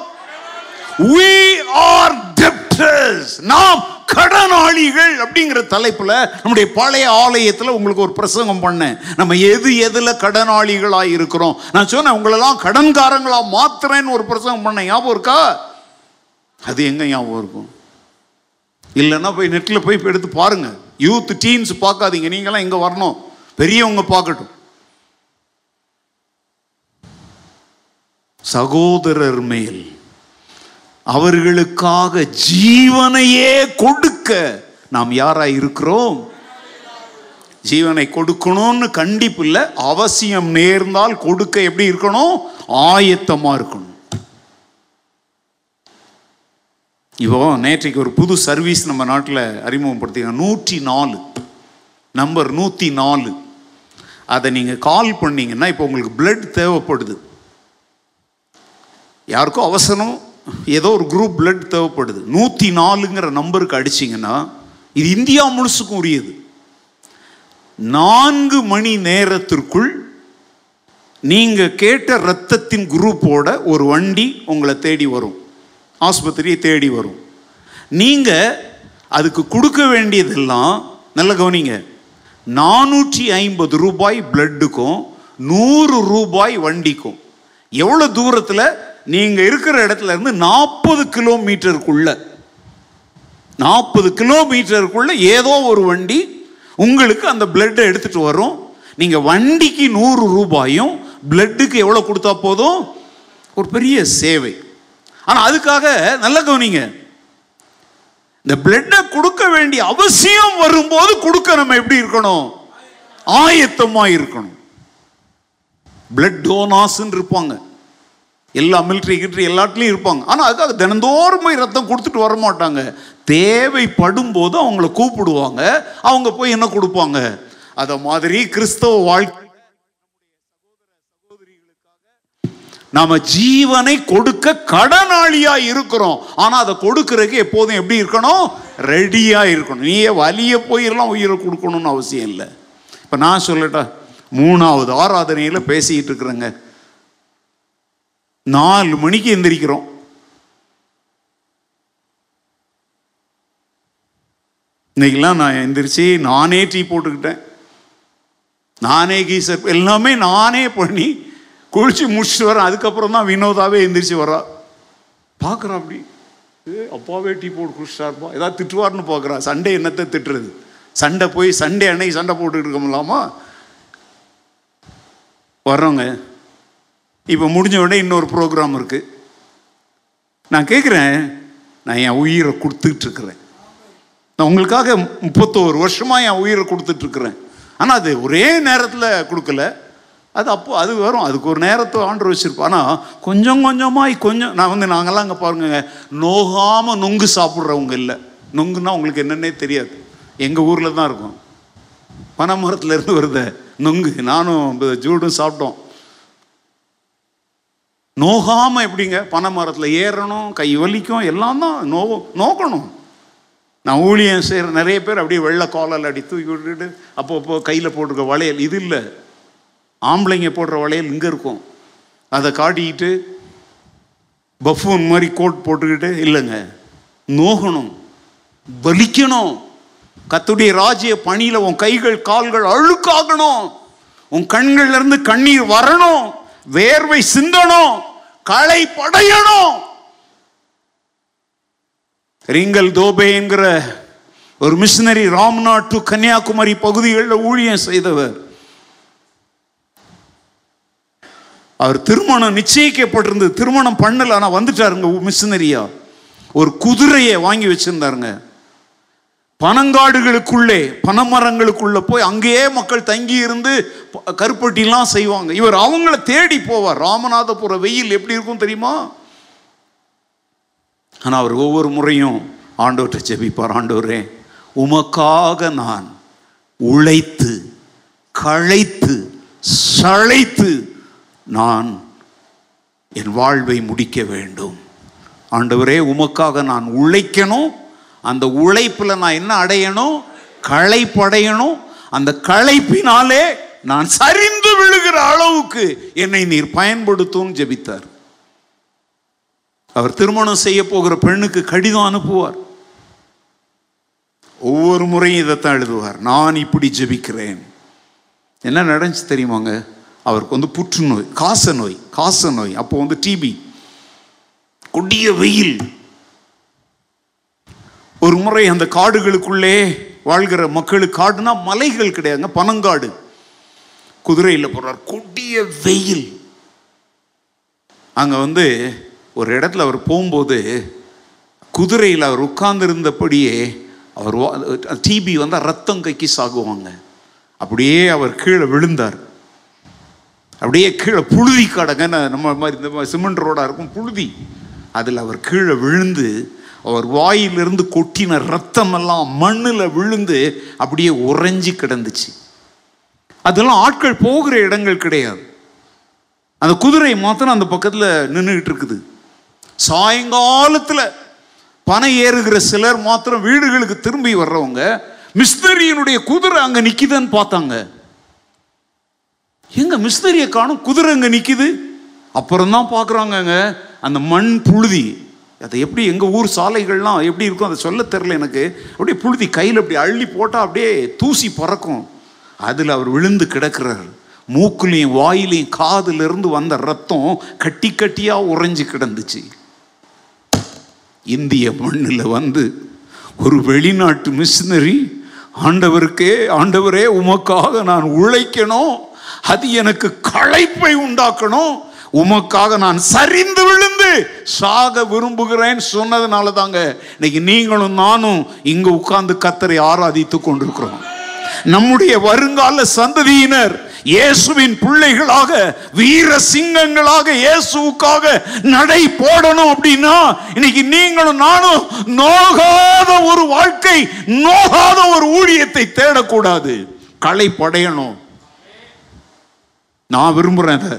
we are debtors. நாம் கடனாளிகள் அப்படிங்கிற தலைப்புல நம்முடைய பழைய ஆலயத்துல உங்களுக்கு ஒரு பிரசங்கம் பண்ணேன். நம்ம எது எதுல கடனாளிகளா இருக்கிறோம் நான் சொன்னேன் உங்களெல்லாம் கடன்காரங்களா மாத்திரேன்னு ஒரு பிரசங்கம் பண்ணேன். ஞாபகம் இருக்கா? அது எங்கே ஞாபகம் இருக்கும்? இல்லைன்னா போய் நெட்டில் போய் இப்ப எடுத்து பாருங்கள் யூத் டீன்ஸ் பார்க்காதீங்க. நீங்களாம் இங்கே வரணும். பெரியவங்க பார்க்கட்டும். சகோதரர் மேல் அவர்களுக்காக ஜீவனையே கொடுக்க நாம் யாரா இருக்கிறோம்? ஜீவனை கொடுக்கணும்னு கண்டிப்பு இல்லை. அவசியம் நேர்ந்தால் கொடுக்க எப்படி இருக்கணும்? ஆயத்தமாக இருக்கணும். இப்போ நேற்றைக்கு ஒரு புது சர்வீஸ் நம்ம நாட்டில் அறிமுகப்படுத்திங்க நூற்றி நாலு நம்பர் நூற்றி நாலு அதை நீங்கள் கால் பண்ணீங்கன்னா இப்போ உங்களுக்கு பிளட் தேவைப்படுது. யாருக்கும் அவசரம் ஏதோ ஒரு குரூப் பிளட் தேவைப்படுது. நூற்றி நாலுங்கிற நம்பருக்கு அடிச்சிங்கன்னா இது இந்தியா முழுசுக்கும் உரியது. நான்கு மணி நேரத்திற்குள் நீங்கள் கேட்ட ரத்தத்தின் குரூப்போட ஒரு வண்டி உங்களை தேடி வரும். ஆஸ்பத்திரியை தேடி வரும். நீங்கள் அதுக்கு கொடுக்க வேண்டியதெல்லாம் நல்ல கவனிங்க நானூற்றி ஐம்பது ரூபாய் பிளட்டுக்கும் நூறு ரூபாய் வண்டிக்கும். எவ்வளோ தூரத்தில்? நீங்கள் இருக்கிற இடத்துல இருந்து நாற்பது கிலோமீட்டருக்குள்ள. நாற்பது கிலோமீட்டருக்குள்ள ஏதோ ஒரு வண்டி உங்களுக்கு அந்த பிளட்டை எடுத்துட்டு வரும். நீங்கள் வண்டிக்கு நூறு ரூபாயும் பிளட்டுக்கு எவ்வளோ கொடுத்தா போதும்? ஒரு பெரிய சேவை. ஆனால் அதுக்காக நல்ல கவனிங்க. இந்த பிளட்டை கொடுக்க வேண்டிய அவசியம் வரும்போது கொடுக்க நம்ம எப்படி இருக்கணும்? ஆயத்தமா இருக்கணும். பிளட் டோனாஸ்ன்னு இருப்பாங்க. எல்லா மிலிட்ரி கிட்ரி எல்லாத்துலேயும் இருப்பாங்க. ஆனால் அதுக்காக தினந்தோறும் போய் ரத்தம் கொடுத்துட்டு வர மாட்டாங்க. தேவைப்படும் போது அவங்கள கூப்பிடுவாங்க. அவங்க போய் என்ன கொடுப்பாங்க? அதை மாதிரி கிறிஸ்தவ வாழ்க்கை நாம ஜீவனை கொடுக்க கடனாளியா இருக்கிறோம். ஆனா அதை கொடுக்கறதுக்கு எப்போதும் எப்படி இருக்கணும்? ரெடியா இருக்கணும். நீயே வலிய போயிடலாம் உயிரை கொடுக்கணும்னு அவசியம் இல்லை. இப்ப நான் சொல்லட்டா மூணாவது ஆராதனையில பேசிக்கிட்டு இருக்கிறேங்க. நாலு மணிக்கு எந்திரிக்கிறோம். இன்னைக்கெல்லாம் நான் எந்திரிச்சு நானே டீ போட்டுக்கிட்டேன். நானே கீசர் எல்லாமே நானே பண்ணி குளிச்சு முடிச்சுட்டு வரேன் அதுக்கப்புறம் தான் வினோதாவே எந்திரிச்சு வரா பார்க்குறான் அப்படி. ஏ அப்பாவே டீ போட்டு குடிச்சிட்டாருப்பா ஏதாவது திட்டுவார்னு பார்க்குறான் சண்டே என்னத்தை திட்டுறது? சண்டை போய் சண்டே அன்னைக்கு சண்டை போட்டுக்கிட்டு இருக்கோம்லாமா வர்றோங்க இப்போ முடிஞ்ச உடனே இன்னொரு ப்ரோக்ராம் இருக்குது நான் கேட்குறேன் நான் என் உயிரை கொடுத்துட்ருக்குறேன் நான் உங்களுக்காக முப்பத்தோரு வருஷமாக என் உயிரை கொடுத்துட்ருக்குறேன் ஆனால் அது ஒரே நேரத்தில் கொடுக்கல. அது அப்போ அது வரும். அதுக்கு ஒரு நேரத்தை ஆண்டு வச்சுருப்போம். ஆனால் கொஞ்சம் கொஞ்சமாக கொஞ்சம் நான் வந்து நாங்கள்லாம் அங்கே பாருங்க நோகாமல் நொங்கு சாப்பிட்றவங்க இல்லை. நொங்குன்னா உங்களுக்கு என்னென்னே தெரியாது. எங்கள் ஊரில் தான் இருக்கும். பனை இருந்து வருத நொங்கு. நானும் ஜூடும் சாப்பிட்டோம். நோகாமல் எப்படிங்க? பனைமரத்தில் ஏறணும் கை வலிக்கும் எல்லாம் தான் நோ நோக்கணும். நான் ஊழியம் செய்கிற நிறைய பேர் அப்படியே வெள்ளை காலில் அடி தூக்கி விட்டுட்டு அப்போ அப்போ கையில் போட்டிருக்க வளையல். இது இல்லை. ஆம்பளைங்க போடுற வளையல் இங்கே இருக்கும். அதை காட்டிக்கிட்டு பஃபூன் மாதிரி கோட் போட்டுக்கிட்டு இல்லைங்க நோகணும் வலிக்கணும். கத்துடைய ராஜ்ய பணியில் உன் கைகள் கால்கள் அழுக்காகணும். உன் கண்கள்ல இருந்து கண்ணீர் வரணும். வேர்வை சிந்தணும். களை படையணும். ரிங்கல் தோபே என்கிற ஒரு மிஷினரி ராம்நாட் டு கன்னியாகுமரி பகுதிகளில் ஊழியம் செய்தவர். அவர் திருமணம் நிச்சயிக்கப்பட்டிருந்தது திருமணம் பண்ணல ஆனால் வந்துட்டாருங்க மிஷினரியா. ஒரு குதிரையை வாங்கி வச்சிருந்தாருங்க. பனங்காடுகளுக்குள்ளே பனமரங்களுக்குள்ளே போய் அங்கேயே மக்கள் தங்கி இருந்து ப- கருப்பட்டிலாம் செய்வாங்க. இவர் அவங்கள தேடி போவார். ராமநாதபுர வெயில் எப்படி இருக்கும் தெரியுமா? ஆனால் அவர் ஒவ்வொரு முறையும் ஆண்டவர்கிட்ட ஜெபிப்பார் ஆண்டவரே உமக்காக நான் உழைத்து களைத்து சளைத்து நான் என் வாழ்வை முடிக்க வேண்டும். ஆண்டவரே உமக்காக நான் உழைக்கணும். அந்த உழைப்பில் நான் என்ன அடையணும்? களைப்படையணும். அந்த களைப்பினாலே நான் சரிந்து விழுகிற அளவுக்கு என்னை நீர் பயன்படுத்தும் ஜெபித்தார். அவர் திருமணம் செய்ய போகிற பெண்ணுக்கு கடிதம் அனுப்புவார். ஒவ்வொரு முறையும் இதைத்தான் எழுதுவார். நான் இப்படி ஜெபிக்கிறேன். என்ன நடந்துச்சு தெரியுமாங்க? அவருக்கு வந்து புற்றுநோய் காச நோய் காச நோய் அப்போ வந்து டிபி கொடிய வெயில். ஒரு முறை அந்த காடுகளுக்குள்ளே வாழ்கிற மக்களுக்கு காடுனா மலைகள் கிடையாதுங்க பனங்காடு. குதிரையில் போகிறார் கொடிய வெயில். அங்கே வந்து ஒரு இடத்துல அவர் போகும்போது குதிரையில் அவர் உட்கார்ந்துருந்தபடியே அவர் டிபி வந்தால் ரத்தம் கைக்கு சாகுவாங்க. அப்படியே அவர் கீழே விழுந்தார். அப்படியே கீழே புழுதி கடங்க. நம்ம மாதிரி இந்த மாதிரி சிமெண்ட் ரோடாக இருக்கும் புழுதி. அதில் அவர் கீழே விழுந்து அவர் வாயிலிருந்து கொட்டின ரத்தமெல்லாம் மண்ணில் விழுந்து அப்படியே உறைஞ்சி கிடந்துச்சு. அதெல்லாம் ஆட்கள் போகிற இடங்கள் கிடையாது. அந்த குதிரை மாத்திரம் அந்த பக்கத்தில் நின்றுக்கிட்டு இருக்குது. சாயங்காலத்தில் பனை ஏறுகிற சிலர் மாத்திரம் வீடுகளுக்கு திரும்பி வர்றவங்க மிஸ்தரியினுடைய குதிரை அங்கே நிற்கிதுன்னு பார்த்தாங்க. எங்க மிஷினரியை காணும் குதிரை அங்கே நிற்கிது அப்புறம் தான் பார்க்குறாங்கங்க அந்த மண் புழுதி. அதை எப்படி எங்கள் ஊர் சாலைகள்லாம் எப்படி இருக்கும் அதை சொல்ல தெரில எனக்கு. அப்படியே புழுதி கையில் அப்படி அள்ளி போட்டால் அப்படியே தூசி பறக்கும். அதில் அவர் விழுந்து கிடக்கிறார். மூக்குலையும் வாயிலையும் காதிலிருந்து வந்த ரத்தம் கட்டி கட்டியாக உறைஞ்சு கிடந்துச்சு. இந்திய மண்ணில் வந்து ஒரு வெளிநாட்டு மிஷினரி ஆண்டவருக்கே ஆண்டவரே உமக்காக நான் உழைக்கணும். அது எனக்கு களைப்பை உண்டாக்கணும். உமக்காக நான் சரிந்து விழுந்து சாக விரும்புகிறேன் சொன்னதுனால தாங்க இன்னைக்கு நீங்களும் நானும் இங்க உட்கார்ந்து கத்தரை ஆராதித்து கொண்டிருக்கிறோம். நம்முடைய வருங்கால சந்ததியினர் இயேசுவின் பிள்ளைகளாக வீர சிங்கங்களாக இயேசுவுக்காக நடை போடணும் அப்படின்னா இன்னைக்கு நீங்களும் நானும் நோகாத ஒரு வாழ்க்கை நோகாத ஒரு ஊழியத்தை தேடக்கூடாது. களை படையணும் நான் விரும்புகிறேன் அதை.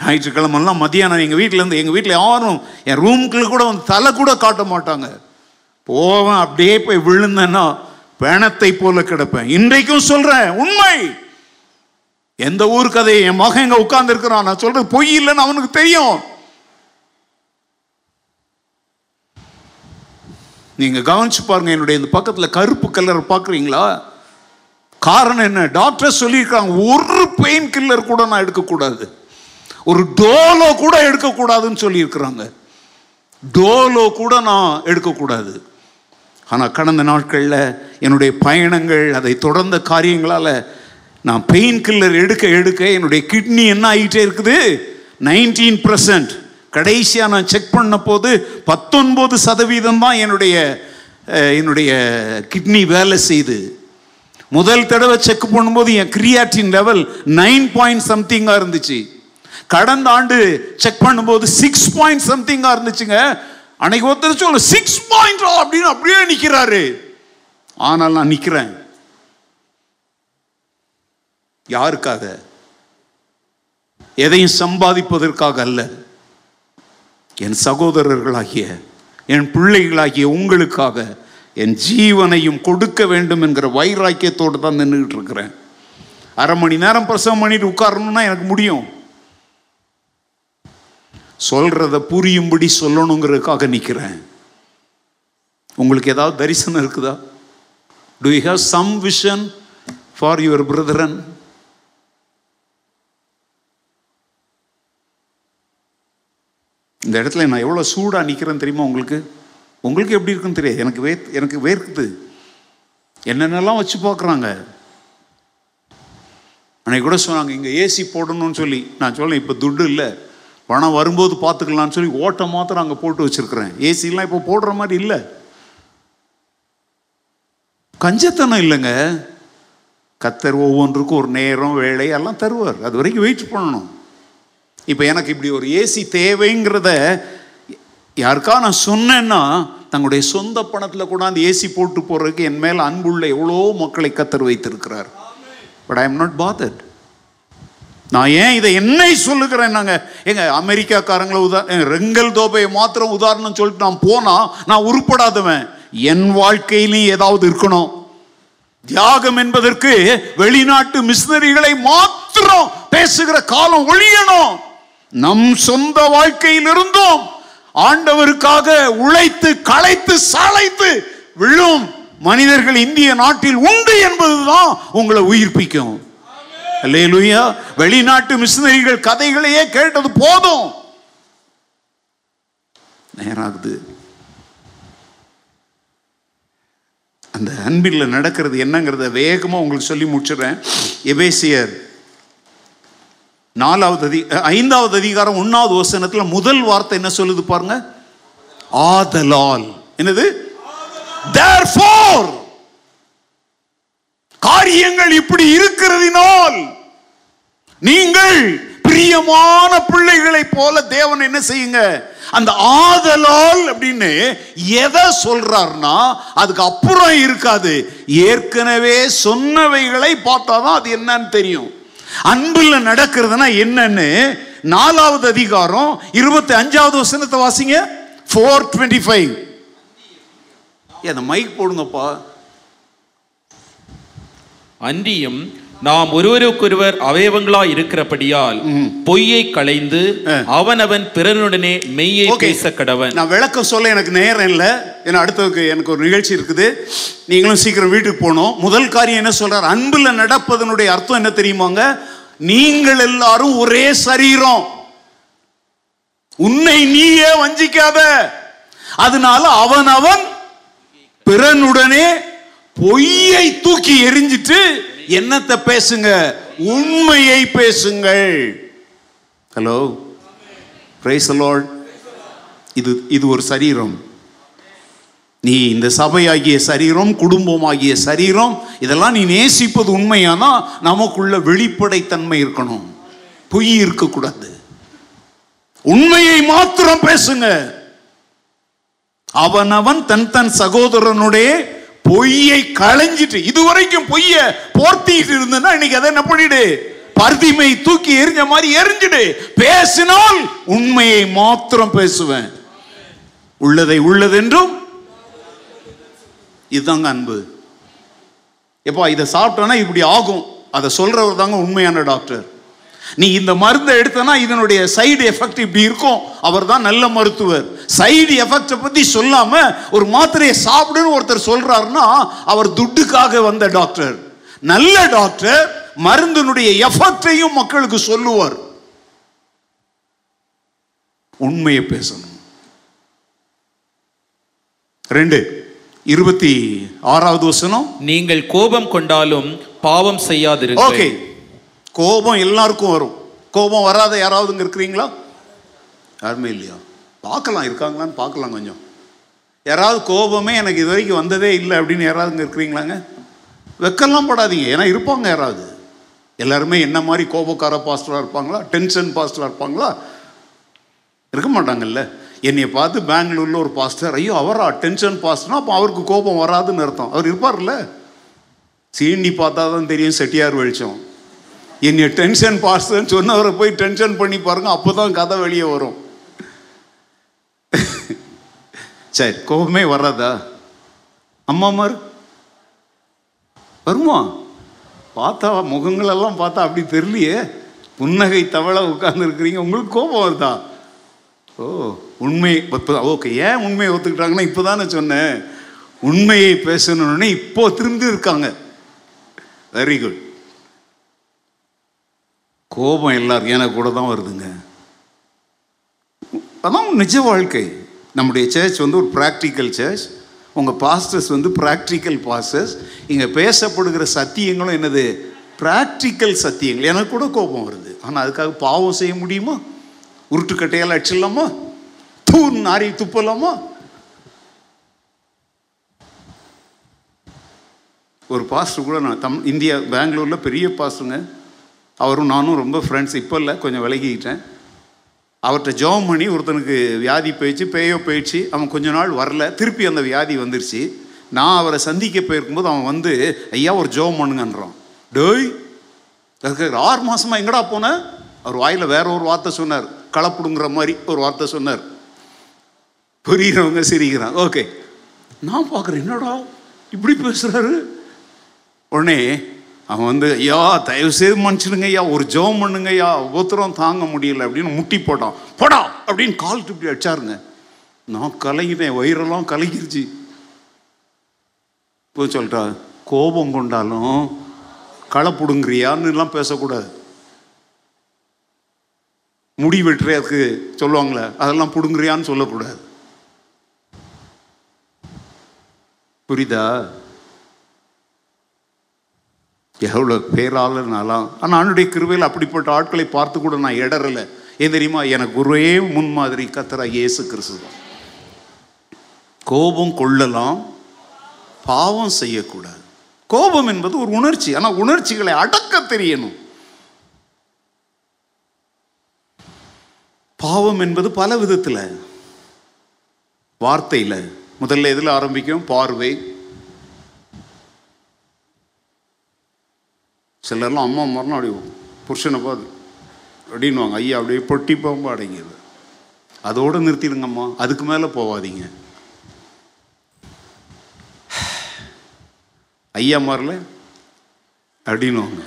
ஞாயிற்றுக்கிழமெல்லாம் மதியானம் எங்கள் வீட்டில் இருந்து எங்கள் வீட்டில் யாரும் என் ரூமுக்குள்ள கூட வந்து தலை கூட காட்ட மாட்டாங்க. போவேன் அப்படியே போய் விழுந்தேன்னா பிணத்தை போல கிடப்பேன். இன்றைக்கும் சொல்கிறேன் உண்மை. எந்த ஊர் கதை என் மகன் எங்கே உட்கார்ந்துருக்கிறான் நான் சொல்கிறது பொய் இல்லைன்னு அவனுக்கு தெரியும். நீங்கள் கவனிச்சு பாருங்க என்னுடைய இந்த பக்கத்தில் கருப்பு கலர் பார்க்குறீங்களா காரணம் என்ன? டாக்டர் சொல்லியிருக்காங்க ஒரு பெயின் கில்லர் கூட நான் எடுக்கக்கூடாது. ஒரு டோலோ கூட எடுக்கக்கூடாதுன்னு சொல்லியிருக்கிறாங்க. டோலோ கூட நான் எடுக்கக்கூடாது. ஆனால் கடந்த நாட்களில் என்னுடைய பயணங்கள் அதை தொடர்ந்த காரியங்களால் நான் பெயின் கில்லர் எடுக்க எடுக்க என்னுடைய கிட்னி என்ன ஆகிட்டே இருக்குது? நைன்டீன் பர்சன்ட் கடைசியாக நான் செக் பண்ண போது பத்தொன்பது சதவீதம் தான் என்னுடைய என்னுடைய கிட்னி வேலை செய்து. முதல் தடவை செக் பண்ணும்போது என் கிரியாட்டின் லெவல் நைன் பாயிண்ட் சம்திங்காக இருந்துச்சு. கடந்த ஆண்டு செக் பண்ணும்போது சிக்ஸ் பாயிண்ட் சம்திங்காக இருந்துச்சுங்க. அன்னைக்கு ஒருத்தர் ஒரு சிக்ஸ் பாயிண்ட் அப்படின்னு அப்படியே நிற்கிறாரு ஆனால் நான் நிற்கிறேன் யாருக்காக? எதையும் சம்பாதிப்பதற்காக அல்ல. என் சகோதரர்களாகிய என் பிள்ளைகளாகிய உங்களுக்காக என் ஜீவனையும் கொடுக்க வேண்டும் என்கிற வைராக்கியத்தோடு தான் நின்றுக்கிட்டு இருக்கிறேன். அரை மணி நேரம் பிரசவம் பண்ணிட்டு உட்காரணும்னா எனக்கு முடியும். சொல்றத புரியும்படி சொல்லணுங்கிறதுக்காக நிற்கிறேன் உங்களுக்கு ஏதாவது தரிசனம் இருக்குதா? Do you have some vision for your brethren இந்த இடத்துல நான் எவ்வளோ சூடாக நிற்கிறேன்னு தெரியுமா உங்களுக்கு? உங்களுக்கு எப்படி இருக்குன்னு தெரியாது. எனக்கு வே எனக்கு வேர்க்குது. என்னென்னலாம் வச்சு பார்க்குறாங்க? அன்னைக்கு கூட சொன்னாங்க இங்கே ஏசி போடணும்னு சொல்லி. நான் சொல்ல இப்போ துட்டு இல்லை. பணம் வரும்போது பார்த்துக்கலாம்னு சொல்லி ஓட்டை மாத்திரம் அங்கே போட்டு வச்சுருக்கிறேன். ஏசிலாம் இப்போ போடுற மாதிரி இல்லை. கஞ்சத்தனம் இல்லைங்க. கத்தர் ஒவ்வொன்றுக்கும் ஒரு நேரம் வேலை எல்லாம் தருவார். அது வரைக்கும் வெயிட் பண்ணணும். இப்போ எனக்கு இப்படி ஒரு ஏசி தேவைங்கிறத யாருக்கா நான் சொன்னேன்னா தங்களுடைய சொந்த பணத்தில் கொண்டாந்து ஏசி போட்டு போகிறதுக்கு என் மேல் அன்புள்ள எவ்வளோ மக்களை கத்தர் வைத்திருக்கிறார். But I am not bothered நான் ஏன் இதை என்னை சொல்லுகிறேன் நாங்கள் எங்க அமெரிக்காக்காரங்களை உதா ரெங்கல் தோபையை மாத்திரம் உதாரணம் சொல்லிட்டு நான் போனா நான் உருப்படாதவன். என் வாழ்க்கையிலையும் ஏதாவது இருக்கணும். தியாகம் என்பதற்கு வெளிநாட்டு மிஷினரிகளை மாத்திரம் பேசுகிற காலம் ஒழியணும். நம் சொந்த வாழ்க்கையில் இருந்தும் ஆண்டவருக்காக உழைத்து களைத்து சாலைத்து விழும் மனிதர்கள் இந்திய நாட்டில் உண்டு என்பதுதான் உங்களை உயிர்ப்பிக்கும். அல்லேலூயா. வெளிநாட்டு மிஷினரிகள் கதைகளையே கேட்டது போதும். நேராகுது. அந்த அன்பில் நடக்கிறது என்னங்கிறத வேகமாக உங்களுக்கு சொல்லி முடிச்சிடுறேன். எபேசியர் நாலாவது அதி ஐந்தாவது அதிகாரம் ஒன்னாவது வசனத்துல முதல் வார்த்தை என்ன சொல்லுது பாருங்க? ஆதலால். என்னது? Therefore காரியங்கள் இப்படி இருக்கிறதினால் நீங்கள் பிரியமான பிள்ளைகளைப் போல தேவன் என்ன செய்யுங்க? அந்த ஆதலால் அப்படின்னு எதை சொல்றாருன்னா அதுக்கு அப்புறம் இருக்காது. ஏற்கனவே சொன்னவைகளை பார்த்தாதான் அது என்னன்னு தெரியும். அன்புல நடக்கிறதுனா என்னன்னு நாலாவது அதிகாரம் இருபத்தி அஞ்சாவது வசனத்தை வாசிங்க. ஃபோர் டுவெண்ட்டி ஃபைவ் அந்த மைக் போடுங்கப்பா. அன்றியும் நாம் ஒருவருக்கொருவர் அவயவங்களாய் இருக்கிறபடியால் பொய்யை களைந்து அவனவன் பிறனுடனே மெய்யை. பேச கடவன் நான் விளக்கம் சொல்ல எனக்கு நேரம் இல்லை. ஏன்னா அடுத்ததுக்கு எனக்கு ஒரு நிகழ்ச்சி இருக்குது. நீங்களும் சீக்கிரம் வீட்டுக்கு போகணும். முதல் காரியம் என்ன சொல்றார்? அன்புல நடப்பதனுடைய அர்த்தம் என்ன தெரியுமாங்க? நீங்கள் எல்லாரும் ஒரே சரீரம். உன்னை நீயே வஞ்சிக்காத. அதனால அவன் அவன் பிறனுடனே பொய்யை தூக்கி எரிஞ்சிட்டு என்னத்தை பேசுங்க? உண்மையை பேசுங்கள். ஹலோ பிரைஸ் லார்ட் இது இது ஒரு சரீரம். நீ இந்த சபையாகிய சரீரம் குடும்பமாகிய சரீரம் இதெல்லாம் நீ நேசிப்பது உண்மையானா? நமக்குள்ள வெளிப்படைத்தன்மை இருக்கணும். பொய் இருக்கக்கூடாது. உண்மையை மாத்திரம் பேசுங்க. அவனவன் தன் தன் சகோதரனுடைய பொய்யை களைஞ்சிட்டு இதுவரைக்கும் பொய்ய போர்த்திட்டு இருந்தனா இன்னைக்கு அதை என்ன பண்ணிடு? பர்திமை தூக்கி எரிஞ்ச மாதிரி எரிஞ்சிடு. பேசினால் உண்மையை மாத்திரம் பேசுவேன். உள்ளதை உள்ளதென்றும் இதுதாங்க அன்பு. எப்பா இதை சாப்பிட்டோன்னா இப்படி ஆகும். அதை சொல்றவர் தாங்க உண்மையான டாக்டர். நீ இந்த மருந்தை எடுத்தனா இதனுடைய சைடு எஃபெக்ட் இப்படி இருக்கும். அவர் தான் நல்ல மருத்துவர். சைடு எஃபெக்டை பத்தி சொல்லாம ஒரு மாத்திரையை சாப்பிடுன்னு ஒருத்தர் சொல்றாருன்னா அவர் துட்டுக்காக வந்த டாக்டர். நல்ல டாக்டர் மருந்தினுடைய எஃபெக்டையும் மக்களுக்கு சொல்லுவார். உண்மையை பேசணும். ரெண்டு இருபத்தி ஆறாவது வசனம். நீங்கள் கோபம் கொண்டாலும் பாவம் ஓகே செய்யாதிருங்கள் கோபம் எல்லாருக்கும் வரும். கோபம் வராத யாராவதுங்க இருக்கிறீங்களா? யாருமே இல்லையா? பார்க்கலாம் இருக்காங்களான்னு பார்க்கலாம் கொஞ்சம். யாராவது கோபமே எனக்கு இது வரைக்கும் வந்ததே இல்லை அப்படின்னு யாராவதுங்க இருக்கிறீங்களாங்க? வெக்கெல்லாம் படாதீங்க. ஏன்னா இருப்பாங்க யாராவது. எல்லாருமே என்ன மாதிரி கோபக்கார பாஸ்டராக இருப்பாங்களா? டென்ஷன் பாஸ்டராக இருப்பாங்களா? இருக்க மாட்டாங்கல்ல. என்னை பார்த்து பெங்களூரில் ஒரு பாஸ்டர் ஐயோ அவரா? டென்ஷன் பாஸ்டர்னா அப்போ அவருக்கு கோபம் வராதுன்னு அர்த்தம். அவர் இருப்பார்ல சீண்டி பார்த்தா தான் தெரியும் செட்டியார் வெளிச்சம். என்னை டென்ஷன் பாஸ்டர்னு சொன்னவரை போய் டென்ஷன் பண்ணி பாருங்க அப்போதான் கதை வெளியே வரும். சரி கோபமே வராதா? அம்மா மார் வருமா? பார்த்தா முகங்களெல்லாம் பார்த்தா அப்படி தெரியலையே. புன்னகை தவளை உட்கார்ந்துருக்கிறீங்க உங்களுக்கு கோபம் வருதா? ஓ உண்மை ஓகே ஏன் உண்மையை ஒத்துக்கிட்டாங்கன்னா இப்போ தானே சொன்னேன். உண்மையை பேசணுன்னு இப்போ திரும்பி இருக்காங்க. வெரி குட் கோபம் எல்லாரும் எனக்கு கூட தான் வருதுங்க. அதான் நிஜ வாழ்க்கை. நம்முடைய சர்ச் வந்து ஒரு ப்ராக்டிக்கல் சர்ச் உங்கள் பாஸ்டர்ஸ் வந்து ப்ராக்டிக்கல் பாஸ்டர்ஸ் இங்கே பேசப்படுகிற சத்தியங்களும் என்னது? ப்ராக்டிக்கல் சத்தியங்கள். எனக்கு கூட கோபம் வருது. ஆனால் அதுக்காக பாவம் செய்ய முடியுமா? உருட்டுக்கட்டையால் அடிச்சிடலாமா? தூண் நாரி துப்பலாமா? ஒரு பாஸ்டர் கூட நான் தம் இந்தியா பெங்களூரில் பெரிய பாஸ்டருங்க அவரும் நானும் ரொம்ப ஃப்ரெண்ட்ஸ் இப்போ இல்லை கொஞ்சம் விலகிக்கிட்டேன். அவர்கிட்ட ஜெபம் பண்ணி ஒருத்தனுக்கு வியாதி போயிடுச்சு பேயோ போயிடுச்சு. அவன் கொஞ்ச நாள் வரல திருப்பி அந்த வியாதி வந்துருச்சு. நான் அவரை சந்திக்க போயிருக்கும்போது அவன் வந்து ஐயா ஒரு ஜெபம் பண்ணுங்கன்றான் டேய் அதுக்கு ஆறு மாதமாக எங்கடா போன? அவர் வாயில் வேற ஒரு வார்த்தை சொன்னார். களப்புடுங்கிற மாதிரி ஒரு வார்த்தை சொன்னார். புரிகிறவங்க சிரிக்கிறான் ஓகே. நான் பார்க்குறேன் என்னடா இப்படி பேசுகிறாரு உடனே அவன் வந்து ஐயா தயவு செய்து மன்னிச்சிடுங்க ஐயா ஒரு ஜெபம் பண்ணுங்க ஐயா ஒவ்வொருத்தரும் தாங்க முடியல அப்படின்னு முட்டி போட்டான். போடா! அப்படின்னு கால் இப்படி அடிச்சாருங்க. நான் கலங்கிட்டேன் வயிறெல்லாம் கலங்கிருச்சு. இப்போ சொல்கிறா கோபம் கொண்டாலும் களை பிடுங்குறியான்னு எல்லாம் பேசக்கூடாது. முடி வெட்டுறதுக்கு சொல்லுவாங்களே அதெல்லாம் பிடுங்குறியான்னு சொல்லக்கூடாது. புரியுதா? எவ்வளோ பேராளர் நாளாம் ஆனால் ஆண்டுடைய கிருவையில் அப்படிப்பட்ட ஆட்களை பார்த்து கூட நான் இடறல ஏன் தெரியுமா? எனக்கு ஒரே முன்மாதிரி கத்தரா இயேசு கிறிஸ்து தான். கோபம் கொள்ளலாம் பாவம் செய்யக்கூடாது. கோபம் என்பது ஒரு உணர்ச்சி. ஆனால் உணர்ச்சிகளை அடக்க தெரியணும். பாவம் என்பது பல விதத்தில். வார்த்தையில். முதல்ல எதில் ஆரம்பிக்கும்? பார்வை. சிலர்லாம் அம்மா மரணம் அப்படி புருஷனை பார்த்து அப்படின்வாங்க ஐயா அப்படியே பொட்டி பாம்பு அடங்கியது. அதோடு நிறுத்திடுங்கம்மா. அதுக்கு மேலே போவாதீங்க ஐயா மாறல அப்படின்வாங்க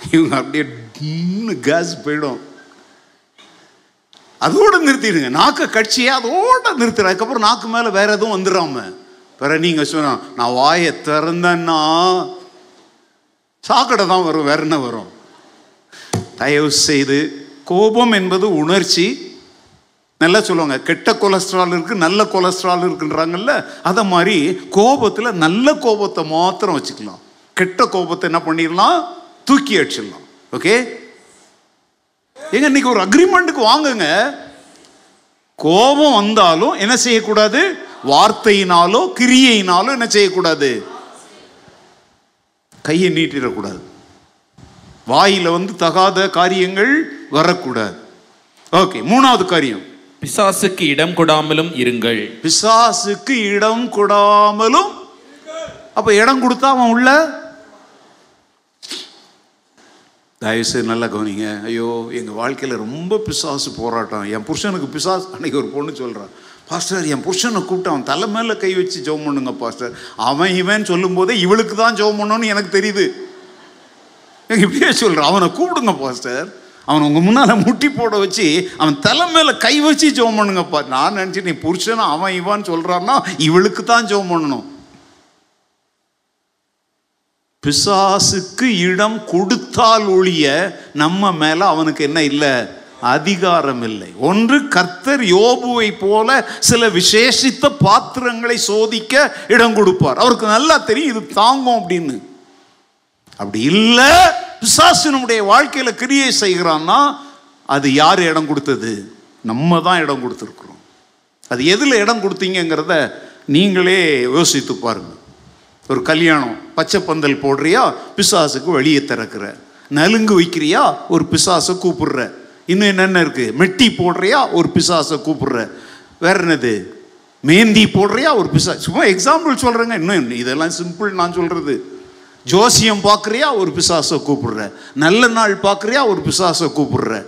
இவங்க அப்படியே டின்னு கேஸ் போயிடும். அதோட நிறுத்திடுங்க. நாக்கை கட்சியை அதோட நிறுத்துற அதுக்கப்புறம் நாக்கு மேலே வேற எதுவும் வந்துடாம வேற நீங்கள் சொன்னால் நான் வாயை திறந்தேன்னா சாக்கடை தான் வரும் வேற என்ன வரும்? தயவு செய்து கோபம் என்பது உணர்ச்சி. நல்லா சொல்லுவாங்க கெட்ட கொலஸ்ட்ரால் இருக்கு நல்ல கொலஸ்ட்ரால் இருக்குன்றாங்கல்ல அதை மாதிரி கோபத்தில் நல்ல கோபத்தை மாத்திரம் வச்சுக்கலாம். கெட்ட கோபத்தை என்ன பண்ணிடலாம்? தூக்கி அடிச்சிடலாம். ஓகே ஏங்க இன்னைக்கு ஒரு அக்ரிமெண்ட்டுக்கு வாங்குங்க. கோபம் வந்தாலும் என்ன செய்யக்கூடாது? வார்த்தையினாலோ கிரியையினாலோ என்ன செய்யக்கூடாது? கையை நீட்டிடக்கூடாது. வாயில வந்து தகாத காரியங்கள் வரக்கூடாது. ஓகே மூணாவது காரியம். பிசாசுக்கு இடம் கொடாமலும் இருங்கள். பிசாசுக்கு இடம் கொடாமலும். அப்ப இடம் கொடுத்தா அவன் உள்ள? தயவுசெய்து நல்லா கவனிங்க. ஐயோ எங்கள் வாழ்க்கையில் ரொம்ப பிசாசு போராட்டம். என் புருஷனுக்கு பிசாசு அன்னைக்கு ஒரு பொண்ணு சொல்கிறான் பாஸ்டர் என் புருஷனை கூப்பிட்டு அவன் தலை மேலே கை வச்சு ஜெபம் பண்ணுங்க பாஸ்டர் அவன் இவன் சொல்லும்போதே இவளுக்கு தான் ஜெபம் பண்ணணும்னு எனக்கு தெரியுது. இப்படியே சொல்கிறான் அவனை கூப்பிடுங்க பாஸ்டர் அவன் உங்கள் முன்னால் முட்டி போட வச்சு அவன் தலை மேலே கை வச்சு ஜெபம் பண்ணுங்கப்பா நான் நினச்சி நீ புருஷனை அவன் இவான்னு சொல்கிறான்னா இவளுக்கு தான் ஜெபம் பண்ணணும். பிசாசுக்கு இடம் கொடுத்தால் ஒழிய நம்ம மேலே அவனுக்கு என்ன இல்லை? அதிகாரம் இல்லை ஒன்று கர்த்தர் யோபுவை போல சில விசேஷித்த பாத்திரங்களை சோதிக்க இடம் கொடுப்பார். அவருக்கு நல்லா தெரியும் இது தாங்கும் அப்படின்னு. அப்படி இல்லை பிசாசு நம்முடைய வாழ்க்கையில் கிரியை செய்கிறான்னா அது யார் இடம் கொடுத்தது? நம்ம தான் இடம் கொடுத்துருக்குறோம். அது எதில் இடம் கொடுத்தீங்கங்கிறத நீங்களே யோசித்து பாருங்கள் ஒரு கல்யாணம் பச்சை பந்தல் போடுறியா பிசாசுக்கு வழியை திறக்கிற. நலுங்கு வைக்கிறியா ஒரு பிசாசை கூப்பிடுற. இன்னும் என்னென்ன இருக்கு? மெட்டி போடுறியா? ஒரு பிசாசை கூப்பிடுற. வேற என்னது? மேந்தி போடுறியா? ஒரு பிசா சும்மா எக்ஸாம்பிள் சொல்றேங்க. இன்னும் இதெல்லாம் சிம்பிள் நான் சொல்றது. ஜோசியம் பார்க்குறியா? ஒரு பிசாசை கூப்பிடுற. நல்ல நாள் பார்க்குறியா? ஒரு பிசாசை கூப்பிடுற.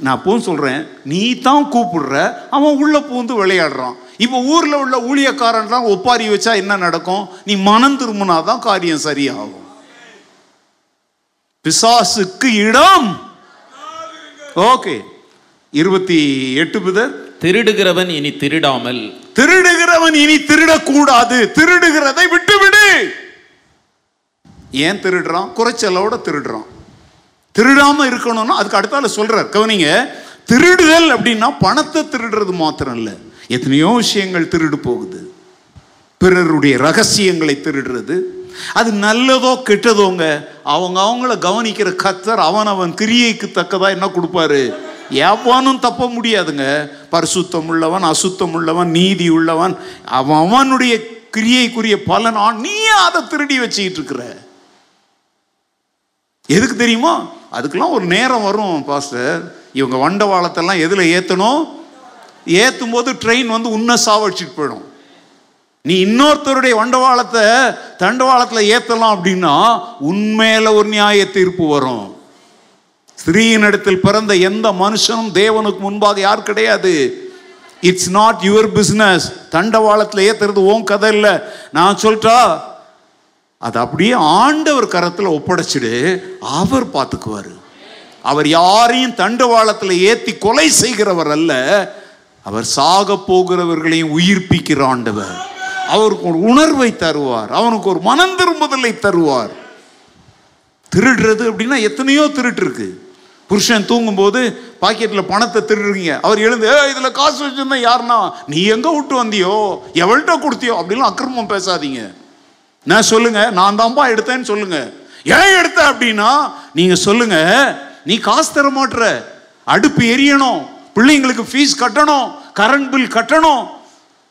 நான் அப்பவும் சொல்கிறேன் நீ தான் கூப்பிடுற. அவன் உள்ளே பூந்து விளையாடுறான். இப்போ ஊரில் உள்ள ஊழியக்காரன்லாம் ஒப்பாரி வச்சா என்ன நடக்கும்? நீ மனம் திரும்பினாதான் காரியம் சரியாகும். பிசாசுக்கு இடம் ஓகே. இருபத்தி எட்டு புதர் திருடுகிறவன் இனி திருடாமல். திருடுகிறவன் இனி திருடக்கூடாது. திருடுகிறதை விட்டுவிடு. ஏன் திருடுறான்? குறைச்சலோட திருடுறான். திருடாம இருக்கணும்னா அதுக்கு அடுத்தால சொல்றார். கவனிங்க திருடுதல் அப்படின்னா பணத்தை திருடுறது மாத்திரம் இல்ல. எத்தனையோ விஷயங்கள் திருடு போகுது. பிறருடைய ரகசியங்களை திருடுறது அது நல்லதோ கெட்டதோங்க. அவங்க அவங்கள கவனிக்கிற கத்தர் அவன் அவன் கிரியைக்கு தக்கதா என்ன கொடுப்பாரு? எவனும் தப்ப முடியாதுங்க. பரிசுத்தம் உள்ளவன் அசுத்தம் உள்ளவன் நீதி உள்ளவன் அவன் அவனுடைய கிரியைக்குரிய பலன் நீ அதை திருடி வச்சுக்கிட்டு இருக்கிற. எதுக்கு தெரியுமா? அதுக்கெல்லாம் ஒரு நேரம் வரும் பாஸ்டர். இவங்க வண்டவாளத்தெல்லாம் எதில் ஏற்றணும் ஏற்றும் போது ட்ரெயின் வந்து உன்ன சாவடிச்சிட்டு போயிடும். நீ இன்னொருத்தருடைய வண்டவாளத்தை தண்டவாளத்தில் ஏற்றலாம் அப்படின்னா உண்மையில ஒரு நியாய தீர்ப்பு வரும். ஸ்திரீயினிடத்தில் பிறந்த எந்த மனுஷனும் தேவனுக்கு முன்பாக யார் கிடையாது. இட்ஸ் நாட் யுவர் பிஸ்னஸ் தண்டவாளத்தில் ஏத்துறது ஓன் கதை இல்லை. நான் சொல்லிட்டா அது அப்படியே ஆண்டவர் கரத்தில் ஒப்படைச்சிடு அவர் பார்த்துக்குவார். அவர் யாரையும் தண்டவாளத்தில் ஏற்றி கொலை செய்கிறவர் அல்ல அவர் சாக போகிறவர்களையும் உயிர்ப்பிக்கிற ஆண்டவர். அவருக்கு ஒரு உணர்வை தருவார். அவனுக்கு ஒரு மனம் திரும்புதலை தருவார். திருடுறது அப்படின்னா எத்தனையோ திருட்டு இருக்கு. புருஷன் தூங்கும்போது பாக்கெட்டில் பணத்தை திருடுறீங்க. அவர் எழுந்து ஏ இதில் காசு வச்சுருந்தா யாருன்னா? நீ எங்கே விட்டு வந்தியோ? எவள்கிட்ட கொடுத்தியோ? அப்படின்லாம் அக்கிரமம் பேசாதீங்க. நான் சொல்லுங்க நான் தான்ப்பா எடுத்தேன்னு சொல்லுங்க. ஏன் எடுத்த? அப்படின்னா நீங்கள் சொல்லுங்க நீ காசு தர மாட்டுற அடுப்பு எரியணும். பிள்ளைங்களுக்கு ஃபீஸ் கட்டணும். கரண்ட் பில் கட்டணும்.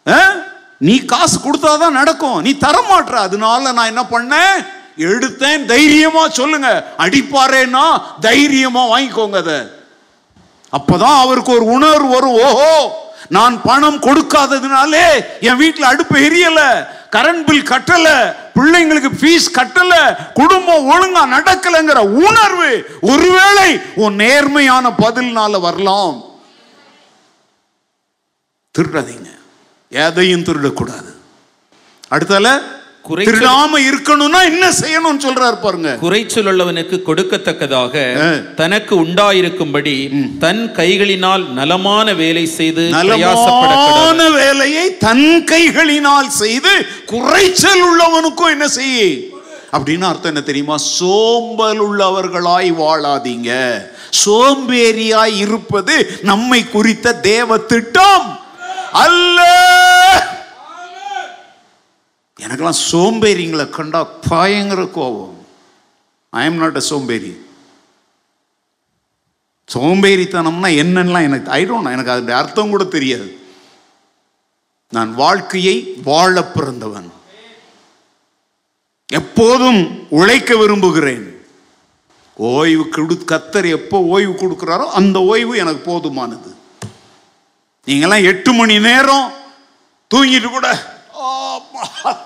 ஆ? நீ காசு கொடுத்தாதான் நடக்கும். நீ தர மாட்ற அதனால நான் என்ன பண்ணேன்? எடுத்தேன். தைரியமா சொல்லுங்க. அடிப்பாரேன்னா தைரியமா வாங்கிக்கோங்க அதை. அப்பதான் அவருக்கு ஒரு உணர்வு வரும். ஓஹோ நான் பணம் கொடுக்காததுனாலே என் வீட்டில் அடுப்பு எரியல. கரண்ட் பில் கட்டல. பிள்ளைங்களுக்கு ஃபீஸ் கட்டல. குடும்பம் ஒழுங்கா நடக்கலைங்கிற உணர்வு. ஒருவேளை உன் நேர்மையான பதில்னால வரலாம். திருடாதீங்க. எதையும் திருடக்கூடாது. அடுத்தால திருடாம இருக்கணும்னா என்ன செய்யணும்னு சொல்றாரு பாருங்க. குறைச்சல் உள்ளவனுக்கு கொடுக்கத்தக்கதாக. தனக்கு உண்டாயிருக்கும்படி தன் கைகளினால் நலமான வேலை செய்து நலமான வேலையை தன் கைகளினால் செய்து குறைச்சல் உள்ளவனுக்கும் என்ன செய்ய? அப்படின்னு அர்த்தம் என்ன தெரியுமா? சோம்பல் உள்ளவர்களாய் வாழாதீங்க. சோம்பேறியாய் இருப்பது நம்மை குறித்த தேவ திட்டம். அல்ல! எனக்கெல்லாம் சோம்பேறிங்களை கண்டா பயங்கர கோபம். ஐ எம் நாட் அ சோம்பேறி. சோம்பேறித்தனம்னா என்னன்னெலாம் எனக்கு ஐ டோன்ட் எனக்கு அதனுடைய அர்த்தம் கூட தெரியாது. நான் வாழ்க்கையை வாழ பிறந்தவன். எப்போதும் உழைக்க விரும்புகிறேன். ஓய்வு கொடு கத்தர் எப்போ ஓய்வு கொடுக்குறாரோ அந்த ஓய்வு எனக்கு போதுமானது. நீங்கள்லாம் எட்டு மணி நேரம் தூங்கிட்டு கூட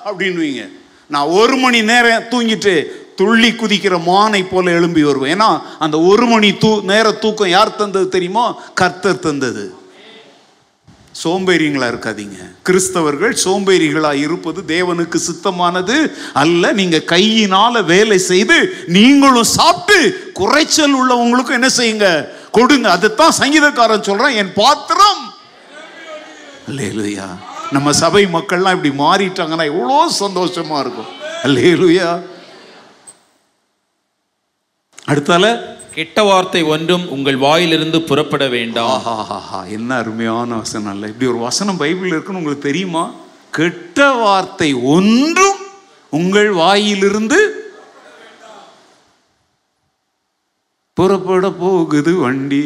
அப்படின்னு நான் ஒரு மணி நேரம் தூங்கிட்டு துள்ளி குதிக்கிற மானை போல எழும்பி வருவேன். ஏன்னா அந்த ஒரு மணி தூ நேர தூக்கம் யார் தந்தது தெரியுமோ? கர்த்தர் தந்தது. சோம்பேறிங்களா இருக்காதீங்க. கிறிஸ்தவர்கள் சோம்பேறிகளா இருப்பது தேவனுக்கு சித்தமானது அல்ல. நீங்க கையினால வேலை செய்து நீங்களும் சாப்பிட்டு குறைச்சல் உள்ளவங்களுக்கும் என்ன செய்யுங்க? கொடுங்க. அதைத்தான் சங்கீதக்காரன் சொல்றான் என் பாத்திரம். இல்லையா நம்ம சபை மக்கள்லாம் இப்படி மாறிட்டாங்கன்னா எவ்வளோ சந்தோஷமா இருக்கும். அல்லேலூயா. அடுத்தால கெட்ட வார்த்தை ஒன்றும் உங்கள் வாயிலிருந்து புறப்பட வேண்டாம். ஆஹாஹாஹா என்ன அருமையான வசனம் அல்ல. இப்படி ஒரு வசனம் பைபிள் இருக்குன்னு உங்களுக்கு தெரியுமா? கெட்ட வார்த்தை ஒன்றும் உங்கள் வாயிலிருந்து புறப்பட போகுது வண்டி.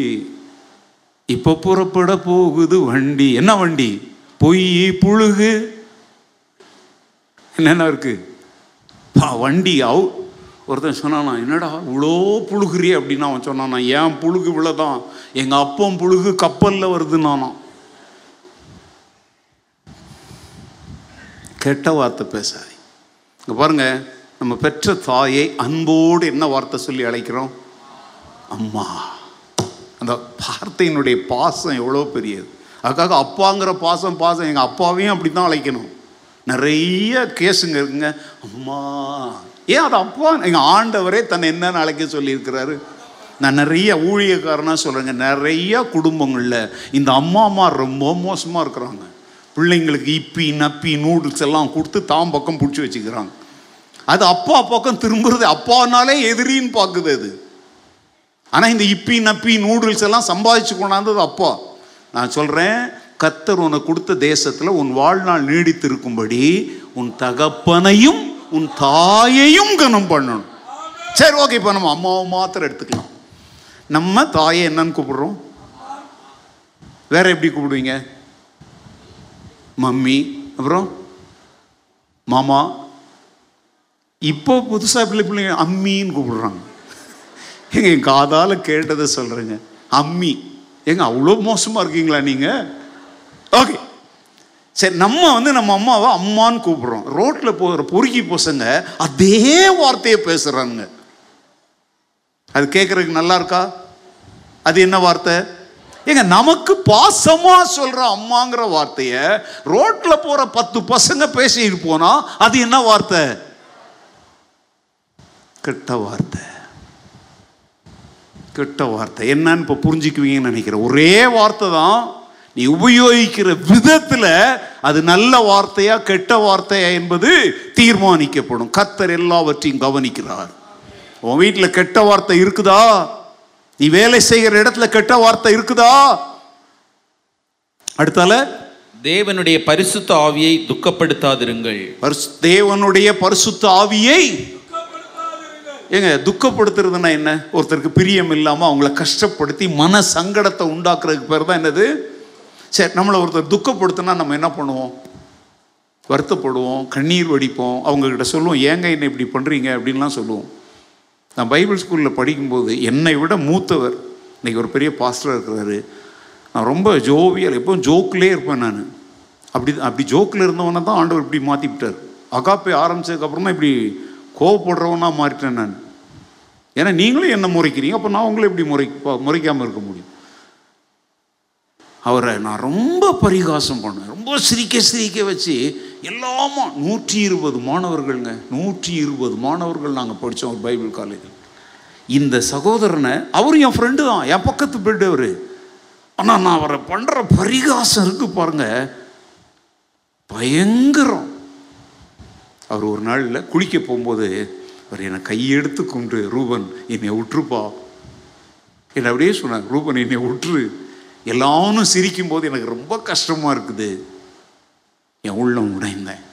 இப்ப புறப்பட போகுது வண்டி. என்ன வண்டி? பொய் புழுகு. என்னென்ன இருக்கு? பா வண்டி அவு ஒருத்தன் சொன்னானா என்னடா இவ்வளோ புழுகுறியே அப்படின்னு அவன் சொன்னானா ஏன் புழுகு இவ்வளோதான் எங்கள் அப்பம் புழுகு கப்பலில் வருதுன்னானா. கெட்ட வார்த்தை பேசாதே. இங்கே பாருங்க நம்ம பெற்ற தாயை அன்போடு என்ன வார்த்தை சொல்லி அழைக்கிறோம்? அம்மா. அந்த வார்த்தையினுடைய பாசம் எவ்வளோ பெரியது. அதுக்காக அப்பாங்கிற பாசம் பாசம். எங்கள் அப்பாவையும் அப்படி தான் அழைக்கணும். நிறைய கேஸுங்க இருக்குங்க. அம்மா ஏன் அது அப்பா? எங்கள் ஆண்டவரே தன்னை என்னன்னு அழைக்க சொல்லியிருக்கிறாரு. நான் நிறைய ஊழியக்காரனாக சொல்கிறேங்க நிறைய குடும்பங்களில் இந்த அம்மா அம்மா ரொம்ப மோசமாக இருக்கிறாங்க. பிள்ளைங்களுக்கு இப்பி நப்பி நூடுல்ஸ் எல்லாம் கொடுத்து தாம் பக்கம் பிடிச்சி வச்சுக்கிறாங்க. அது அப்பா பக்கம் திரும்புறது அப்பானாலே எதிரின்னு பார்க்குது அது. ஆனால் இந்த இப்பி நப்பி நூடுல்ஸ் எல்லாம் சம்பாதிச்சு கொண்டாந்தது அப்பா. நான் சொல்கிறேன் கத்தர் உனக்கு கொடுத்த தேசத்தில் உன் வாழ்நாள் நீடித்திருக்கும்படி உன் தகப்பனையும் உன் தாயையும் கனம் பண்ணணும். சரி ஓகே இப்போ நம்ம அம்மாவை மாத்திரம் எடுத்துக்கலாம். நம்ம தாயை என்னன்னு கூப்பிடுறோம்? வேற எப்படி கூப்பிடுவீங்க? மம்மி அப்புறம் மாமா. இப்போ புதுசாக பிள்ளை பிள்ளைங்க அம்மின்னு கூப்பிடுறாங்க. எங்கள் காதால் கேட்டதை சொல்கிறேங்க அம்மி. ஏங்க அவ்வளோ மோசமாக இருக்கீங்களா நீங்கள் ஓகே சரி நம்ம வந்து நம்ம அம்மாவை அம்மான்னு கூப்பிடுறோம். ரோட்டில் போகிற பொறுக்கி பசங்க அதே வார்த்தையை பேசுகிறாங்க அது கேட்குறதுக்கு நல்லா இருக்கா? அது என்ன வார்த்தை? ஏங்க நமக்கு பாசமாக சொல்கிற அம்மாங்கிற வார்த்தையை ரோட்டில் போகிற பத்து பசங்க பேசிட்டு போனால் அது என்ன வார்த்தை? கெட்ட வார்த்தை. கெட்ட வார்த்தை. என்னன்னு இப்போ புரிஞ்சுக்குவீங்கன்னு நினைக்கிறேன். ஒரே வார்த்தை தான் நீ உபயோகிக்கிற விதத்துல அது நல்ல வார்த்தையா கெட்ட வார்த்தையா என்பது தீர்மானிக்கப்படும். கர்த்தர் எல்லாவற்றையும் கவனிக்கிறார். உன் வீட்டில் கெட்ட வார்த்தை இருக்குதா? நீ வேலை செய்கிற இடத்துல கெட்ட வார்த்தை இருக்குதா? அடுத்தால தேவனுடைய பரிசுத்த ஆவியை துக்கப்படுத்தாதிருங்கள். தேவனுடைய பரிசுத்த ஆவியை ஏங்க துக்கப்படுத்துறதுன்னா என்ன? ஒருத்தருக்கு பிரியம் இல்லாமல் அவங்கள கஷ்டப்படுத்தி மன சங்கடத்தை உண்டாக்குறதுக்கு பேர் தான் என்னது? சரி நம்மளை ஒருத்தர் துக்கப்படுத்தினா நம்ம என்ன பண்ணுவோம்? வருத்தப்படுவோம் கண்ணீர் வடிப்போம். அவங்கக்கிட்ட சொல்லுவோம் ஏங்க என்ன இப்படி பண்ணுறீங்க அப்படின்லாம் சொல்லுவோம். நான் பைபிள் ஸ்கூலில் படிக்கும்போது என்னை விட மூத்தவர் இன்றைக்கி ஒரு பெரிய பாஸ்டர் இருக்கிறாரு. நான் ரொம்ப ஜோவியல் எப்பவும் ஜோக்கிலே இருப்பேன் நான். அப்படி அப்படி ஜோக்கில் இருந்தவனை தான் ஆண்டவர் இப்படி மாற்றி விட்டார் அகாப்பே ஆரம்பித்ததுக்கப்புறமா இப்படி கோவப்படுறவனா மாறிட்டேன் நான். ஏன்னா நீங்களும் என்ன முறைக்கிறீங்க அப்போ நான் உங்களை எப்படி முறை முறைக்காமல் இருக்க முடியும்? அவரை நான் ரொம்ப பரிகாசம் பண்ணேன். ரொம்ப சிரிக்க சிரிக்க வச்சு எல்லாமா நூற்றி இருபது மாணவர்கள்ங்க நூற்றி இருபது மாணவர்கள் நாங்கள் படித்தோம் ஒரு பைபிள் காலேஜில். இந்த சகோதரனை அவரும் என் ஃப்ரெண்டு தான் என் பக்கத்து பெட் அவர். ஆனால் நான் அவரை பண்ணுற பரிகாசம் இருக்குது பாருங்கள் பயங்கரம். அவர் ஒரு நாளில் குளிக்க போகும்போது அவர் என்னை கையெடுத்து கொண்டு ரூபன் என்னை விட்டுருப்பா என்னை அப்படியே சொன்னார் ரூபன் என்னை விட்டுரு எல்லாரும் சிரிக்கும் போது எனக்கு ரொம்ப கஷ்டமாக இருக்குது. என் உள்ளம் உடைந்தேன்.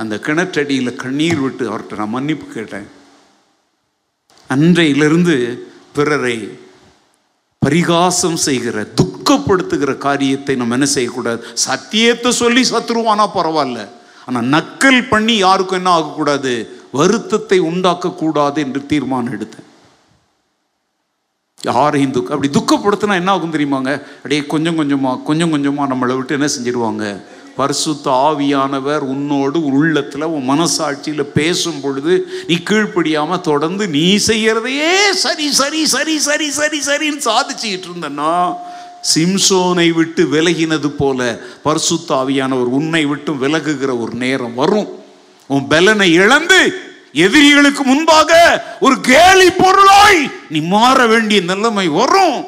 அந்த கிணற்றடியில் கண்ணீர் விட்டு அவர்கிட்ட நான் மன்னிப்பு கேட்டேன். அன்றையிலிருந்து பிறரை பரிகாசம் செய்கிற துக்கப்படுத்துகிற காரியத்தை நம்ம என்ன செய்யக்கூடாது? சத்தியத்தை சொல்லி சத்துருவானா பரவாயில்ல. ஆனால் நக்கல் பண்ணி யாருக்கும் என்ன ஆகக்கூடாது? வருத்தத்தை உண்டாக்கக்கூடாது என்று தீர்மானம் எடுத்தேன். யாரையும் துக்க அப்படி துக்கப்படுத்தினா என்ன ஆகும் தெரியுமாங்க? அப்படியே கொஞ்சம் கொஞ்சமாக கொஞ்சம் கொஞ்சமாக நம்மளை விட்டு என்ன செஞ்சிருவாங்க? பரிசுத்த ஆவியானவர் உன்னோடு உள்ளத்தில் உன் மனசாட்சியில் பேசும் பொழுது நீ கீழ்ப்படியாமல் தொடர்ந்து நீ செய்கிறதையே சரி சரி சரி சரி சரி சரின்னு சாதிச்சுக்கிட்டு இருந்தன்னா சிம்சோனை விட்டு விலகினது போல பர்சுத்தாவியானவர் உன்னை விட்டு விலகுகிற ஒரு நேரம் வரும். உன் பலனை இழந்து எதிரிகளுக்கு முன்பாக ஒரு கேலி பொருளாய் நீ மாற வேண்டிய நிலைமை வரும்.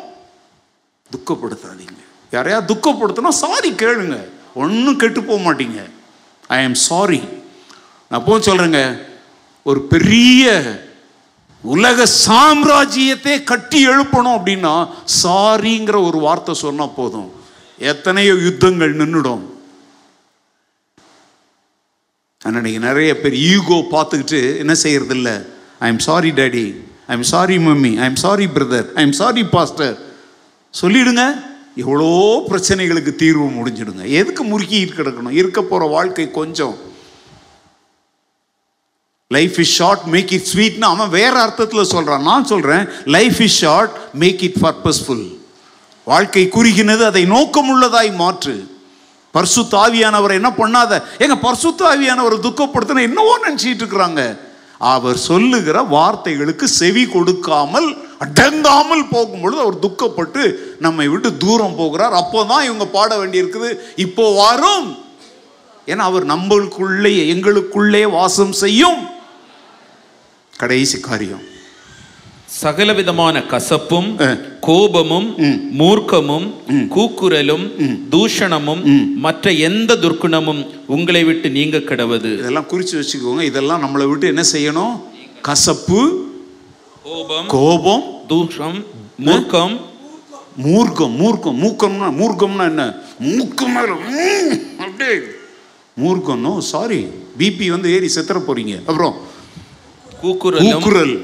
துக்கப்படுத்தாதீங்க. யாரையா துக்கப்படுத்தினா சாரி கேளுங்க. ஒன்றும் கெட்டு போக மாட்டீங்க. ஐ ஆம் சாரி நான் போ சொல்றேங்க ஒரு பெரிய உலக சாம்ராஜ்யத்தை கட்டி எழுப்பணும் அப்படின்னா சாரிங்கிற ஒரு வார்த்தை சொன்னால் போதும். எத்தனையோ யுத்தங்கள் நின்றுடும் அன்னைக்கு நிறைய பேர் ஈகோ பார்த்துக்கிட்டு என்ன செய்யறது இல்லை I am sorry daddy I am sorry mummy I am sorry brother I am sorry pastor சொல்லிடுங்க. எவ்வளோ பிரச்சனைகளுக்கு தீர்வு முடிஞ்சிடுங்க. எதுக்கு முறுக்கி கிடக்கணும்? இருக்க போகிற வாழ்க்கை கொஞ்சம். Life is short make it ஸ்வீட்னு அவன் வேற அர்த்தத்தில் சொல்கிறான் நான் சொல்கிறேன் life is short make it purposeful வாழ்க்கை குறுகினது அதை நோக்கமுள்ளதாய் மாற்று. பர்சு ஆவியானவர் என்ன பண்ணாத? எங்க பர்சு ஆவியானவர் துக்கப்படுத்தின என்னவோ நினச்சிட்டு இருக்கிறாங்க. அவர் சொல்லுகிற வார்த்தைகளுக்கு செவி கொடுக்காமல் அடங்காமல் போகும்பொழுது அவர் துக்கப்பட்டு நம்மை விட்டு தூரம் போகிறார். அப்போதான் இவங்க பாட வேண்டியிருக்குது இப்போ வாரும். ஏன்னா அவர் நம்மளுக்குள்ளே எங்களுக்குள்ளே வாசம் செய்யும். கடைசி காரியம். சகலவிதமான கசப்பும். கோபமும் மூர்க்கமும் கூக்குரலும் தூஷணமும் மற்ற எந்த துர்க்குணமும் உங்களை விட்டு நீங்க கிடவது. இதெல்லாம் குறித்து வச்சுக்கோங்க. இதெல்லாம் நம்மளை விட்டு என்ன செய்யணும்? கசப்பு கோபம் கோபம் தூஷம் மூர்க்கம். மூர்க்கம் மூர்க்கம். மூக்கம்னா மூர்க்கம்னா என்ன? மூக்கம் அப்படியே. மூர்க்கம்னோ சாரி பிபி வந்து ஏறி செத்துற போறீங்க. அப்புறம் கூக்குரலும் கூக்குரல்.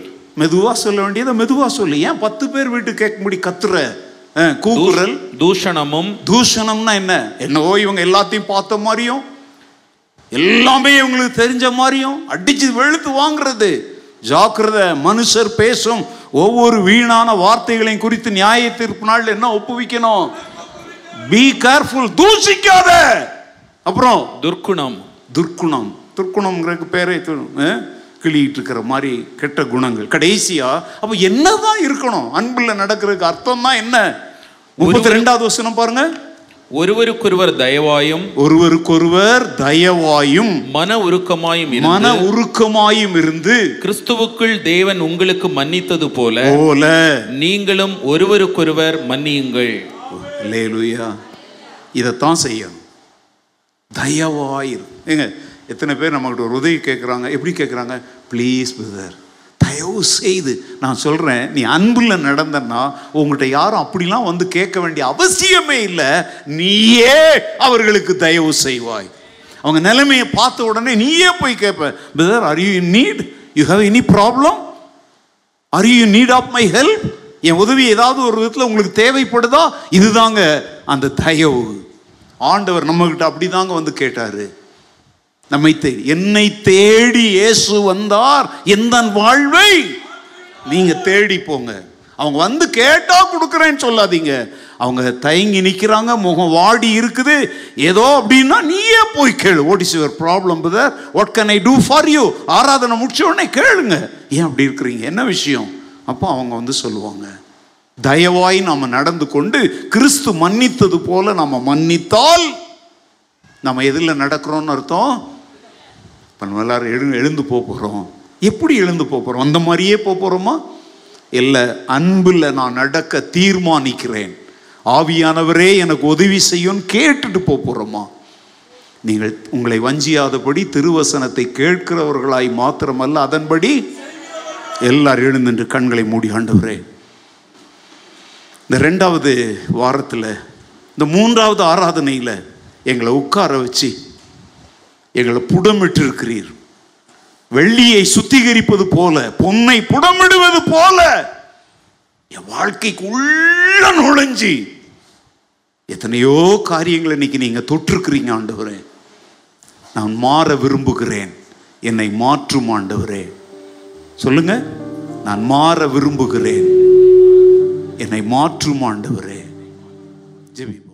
மெதுவா சொல்ல வேண்டியதை மெதுவா சொல்லு. ஏன் பத்து பேர் வீட்டு கேட்க முடி கத்துற? கூக்குரல். தூஷணமும் தூஷணம்னா என்ன? என்னவோ இவங்க எல்லாத்தையும் பார்த்த மாதிரியும் எல்லாமே இவங்களுக்கு தெரிஞ்ச மாதிரியும் அடிச்சு வெளுத்து வாங்குறது. ஜாக்கிரதை மனுஷர் பேசும் ஒவ்வொரு வீணான வார்த்தைகளையும் குறித்து நியாய தீர்ப்பு நாள் என்ன ஒப்புவிக்கணும்? பி கேர்ஃபுல் தூசிக்காத அப்புறம் துர்க்குணம். துர்க்குணம். துர்க்குணம்ங்கிறதுக்கு பேரே கிளியிட்டு இருக்கிற மாதிரி கெட்ட குணங்கள். கடைசியா அப்ப என்னதான் இருக்கணும்? அன்புல நடக்கிறதுக்கு அர்த்தம் தான் என்ன? முப்பத்தி ரெண்டாவது வசனம் பாருங்க. ஒருவருக்கொருவர் தயவாயும் ஒருவருக்கொருவர் தயவாயும் மன உருக்கமாயும் மன உருக்கமாயும் இருந்து கிறிஸ்துவுக்குள் தேவன் உங்களுக்கு மன்னித்தது போல போல. நீங்களும் ஒருவருக்கொருவர் மன்னியுங்கள். லேலுயா இதைத்தான் செய்யணும். தயவாயிரு. ஏங்க எத்தனை பேர் நம்மகிட்ட ஒரு உதவி கேட்குறாங்க எப்படி கேட்குறாங்க ப்ளீஸ் பிரதர் தயவு செய்து நான் சொல்கிறேன் நீ அன்பில் நடந்தன்னா உங்கள்கிட்ட யாரும் அப்படிலாம் வந்து கேட்க வேண்டிய அவசியமே இல்லை. நீயே அவர்களுக்கு தயவு செய்வாய். அவங்க நிலைமையை பார்த்த உடனே நீயே போய் கேட்ப brother are you in need you have any problem are you need of my help என் உதவி ஏதாவது ஒரு விதத்தில் உங்களுக்கு தேவைப்படுதா? இதுதாங்க அந்த தயவு. ஆண்டவர் நம்மகிட்ட அப்படிதாங்க வந்து கேட்டார். நம்மை என்னை தேடி இயேசு வந்தார் எந்த வாழ்வை. நீங்க தேடி போங்க. அவங்க வந்து கேட்டா கொடுக்குறேன்னு சொல்லாதீங்க. அவங்க தயங்கி நிற்கிறாங்க முகம் வாடி இருக்குது. ஏதோ அப்படின்னா நீயே போய் கேளு. What is your problem brother what can I do for you ஆராதனை முடிச்ச உடனே கேளுங்க. ஏன் அப்படி இருக்கிறீங்க? என்ன விஷயம்? அப்போ அவங்க வந்து சொல்லுவாங்க தயவாய் நாம் நடந்து கொண்டு கிறிஸ்து மன்னித்தது போல நாம் மன்னித்தால் நம்ம எதில் நடக்கிறோன்னு அர்த்தம்? இப்போ நம்ம எல்லோரும் எழு எழுந்து போக போகிறோம் எப்படி எழுந்து போக போகிறோம் அந்த மாதிரியே போக போகிறோமா இல்லை அன்பில் நான் நடக்க தீர்மானிக்கிறேன். ஆவியானவரே எனக்கு உதவி செய்யும் கேட்டுட்டு போக போகிறோமா நீங்கள் உங்களை வஞ்சியாதபடி திருவசனத்தை கேட்கிறவர்களாய் மாத்திரமல்ல அதன்படி எல்லாரும் எழுந்துன்று கண்களை மூடி ஆண்டவரே. இந்த ரெண்டாவது வாரத்தில் இந்த மூன்றாவது ஆராதனையில் எங்களை உட்கார வச்சு எங்களை புடமிட்டு இருக்கிறீர் வெள்ளியை சுத்திகரிப்பது போல பொன்னை புடமிடுவது போல என் வாழ்க்கைக்கு உள்ள நுழைஞ்சி எத்தனையோ காரியங்களை இன்னைக்கு நீங்க தொற்றுக்கிறீங்க ஆண்டவரே. நான் மாற விரும்புகிறேன். என்னை மாற்றும் ஆண்டவரே. சொல்லுங்க. நான் மாற விரும்புகிறேன். என்னை மாற்றும் ஆண்டவரே. ஜெபி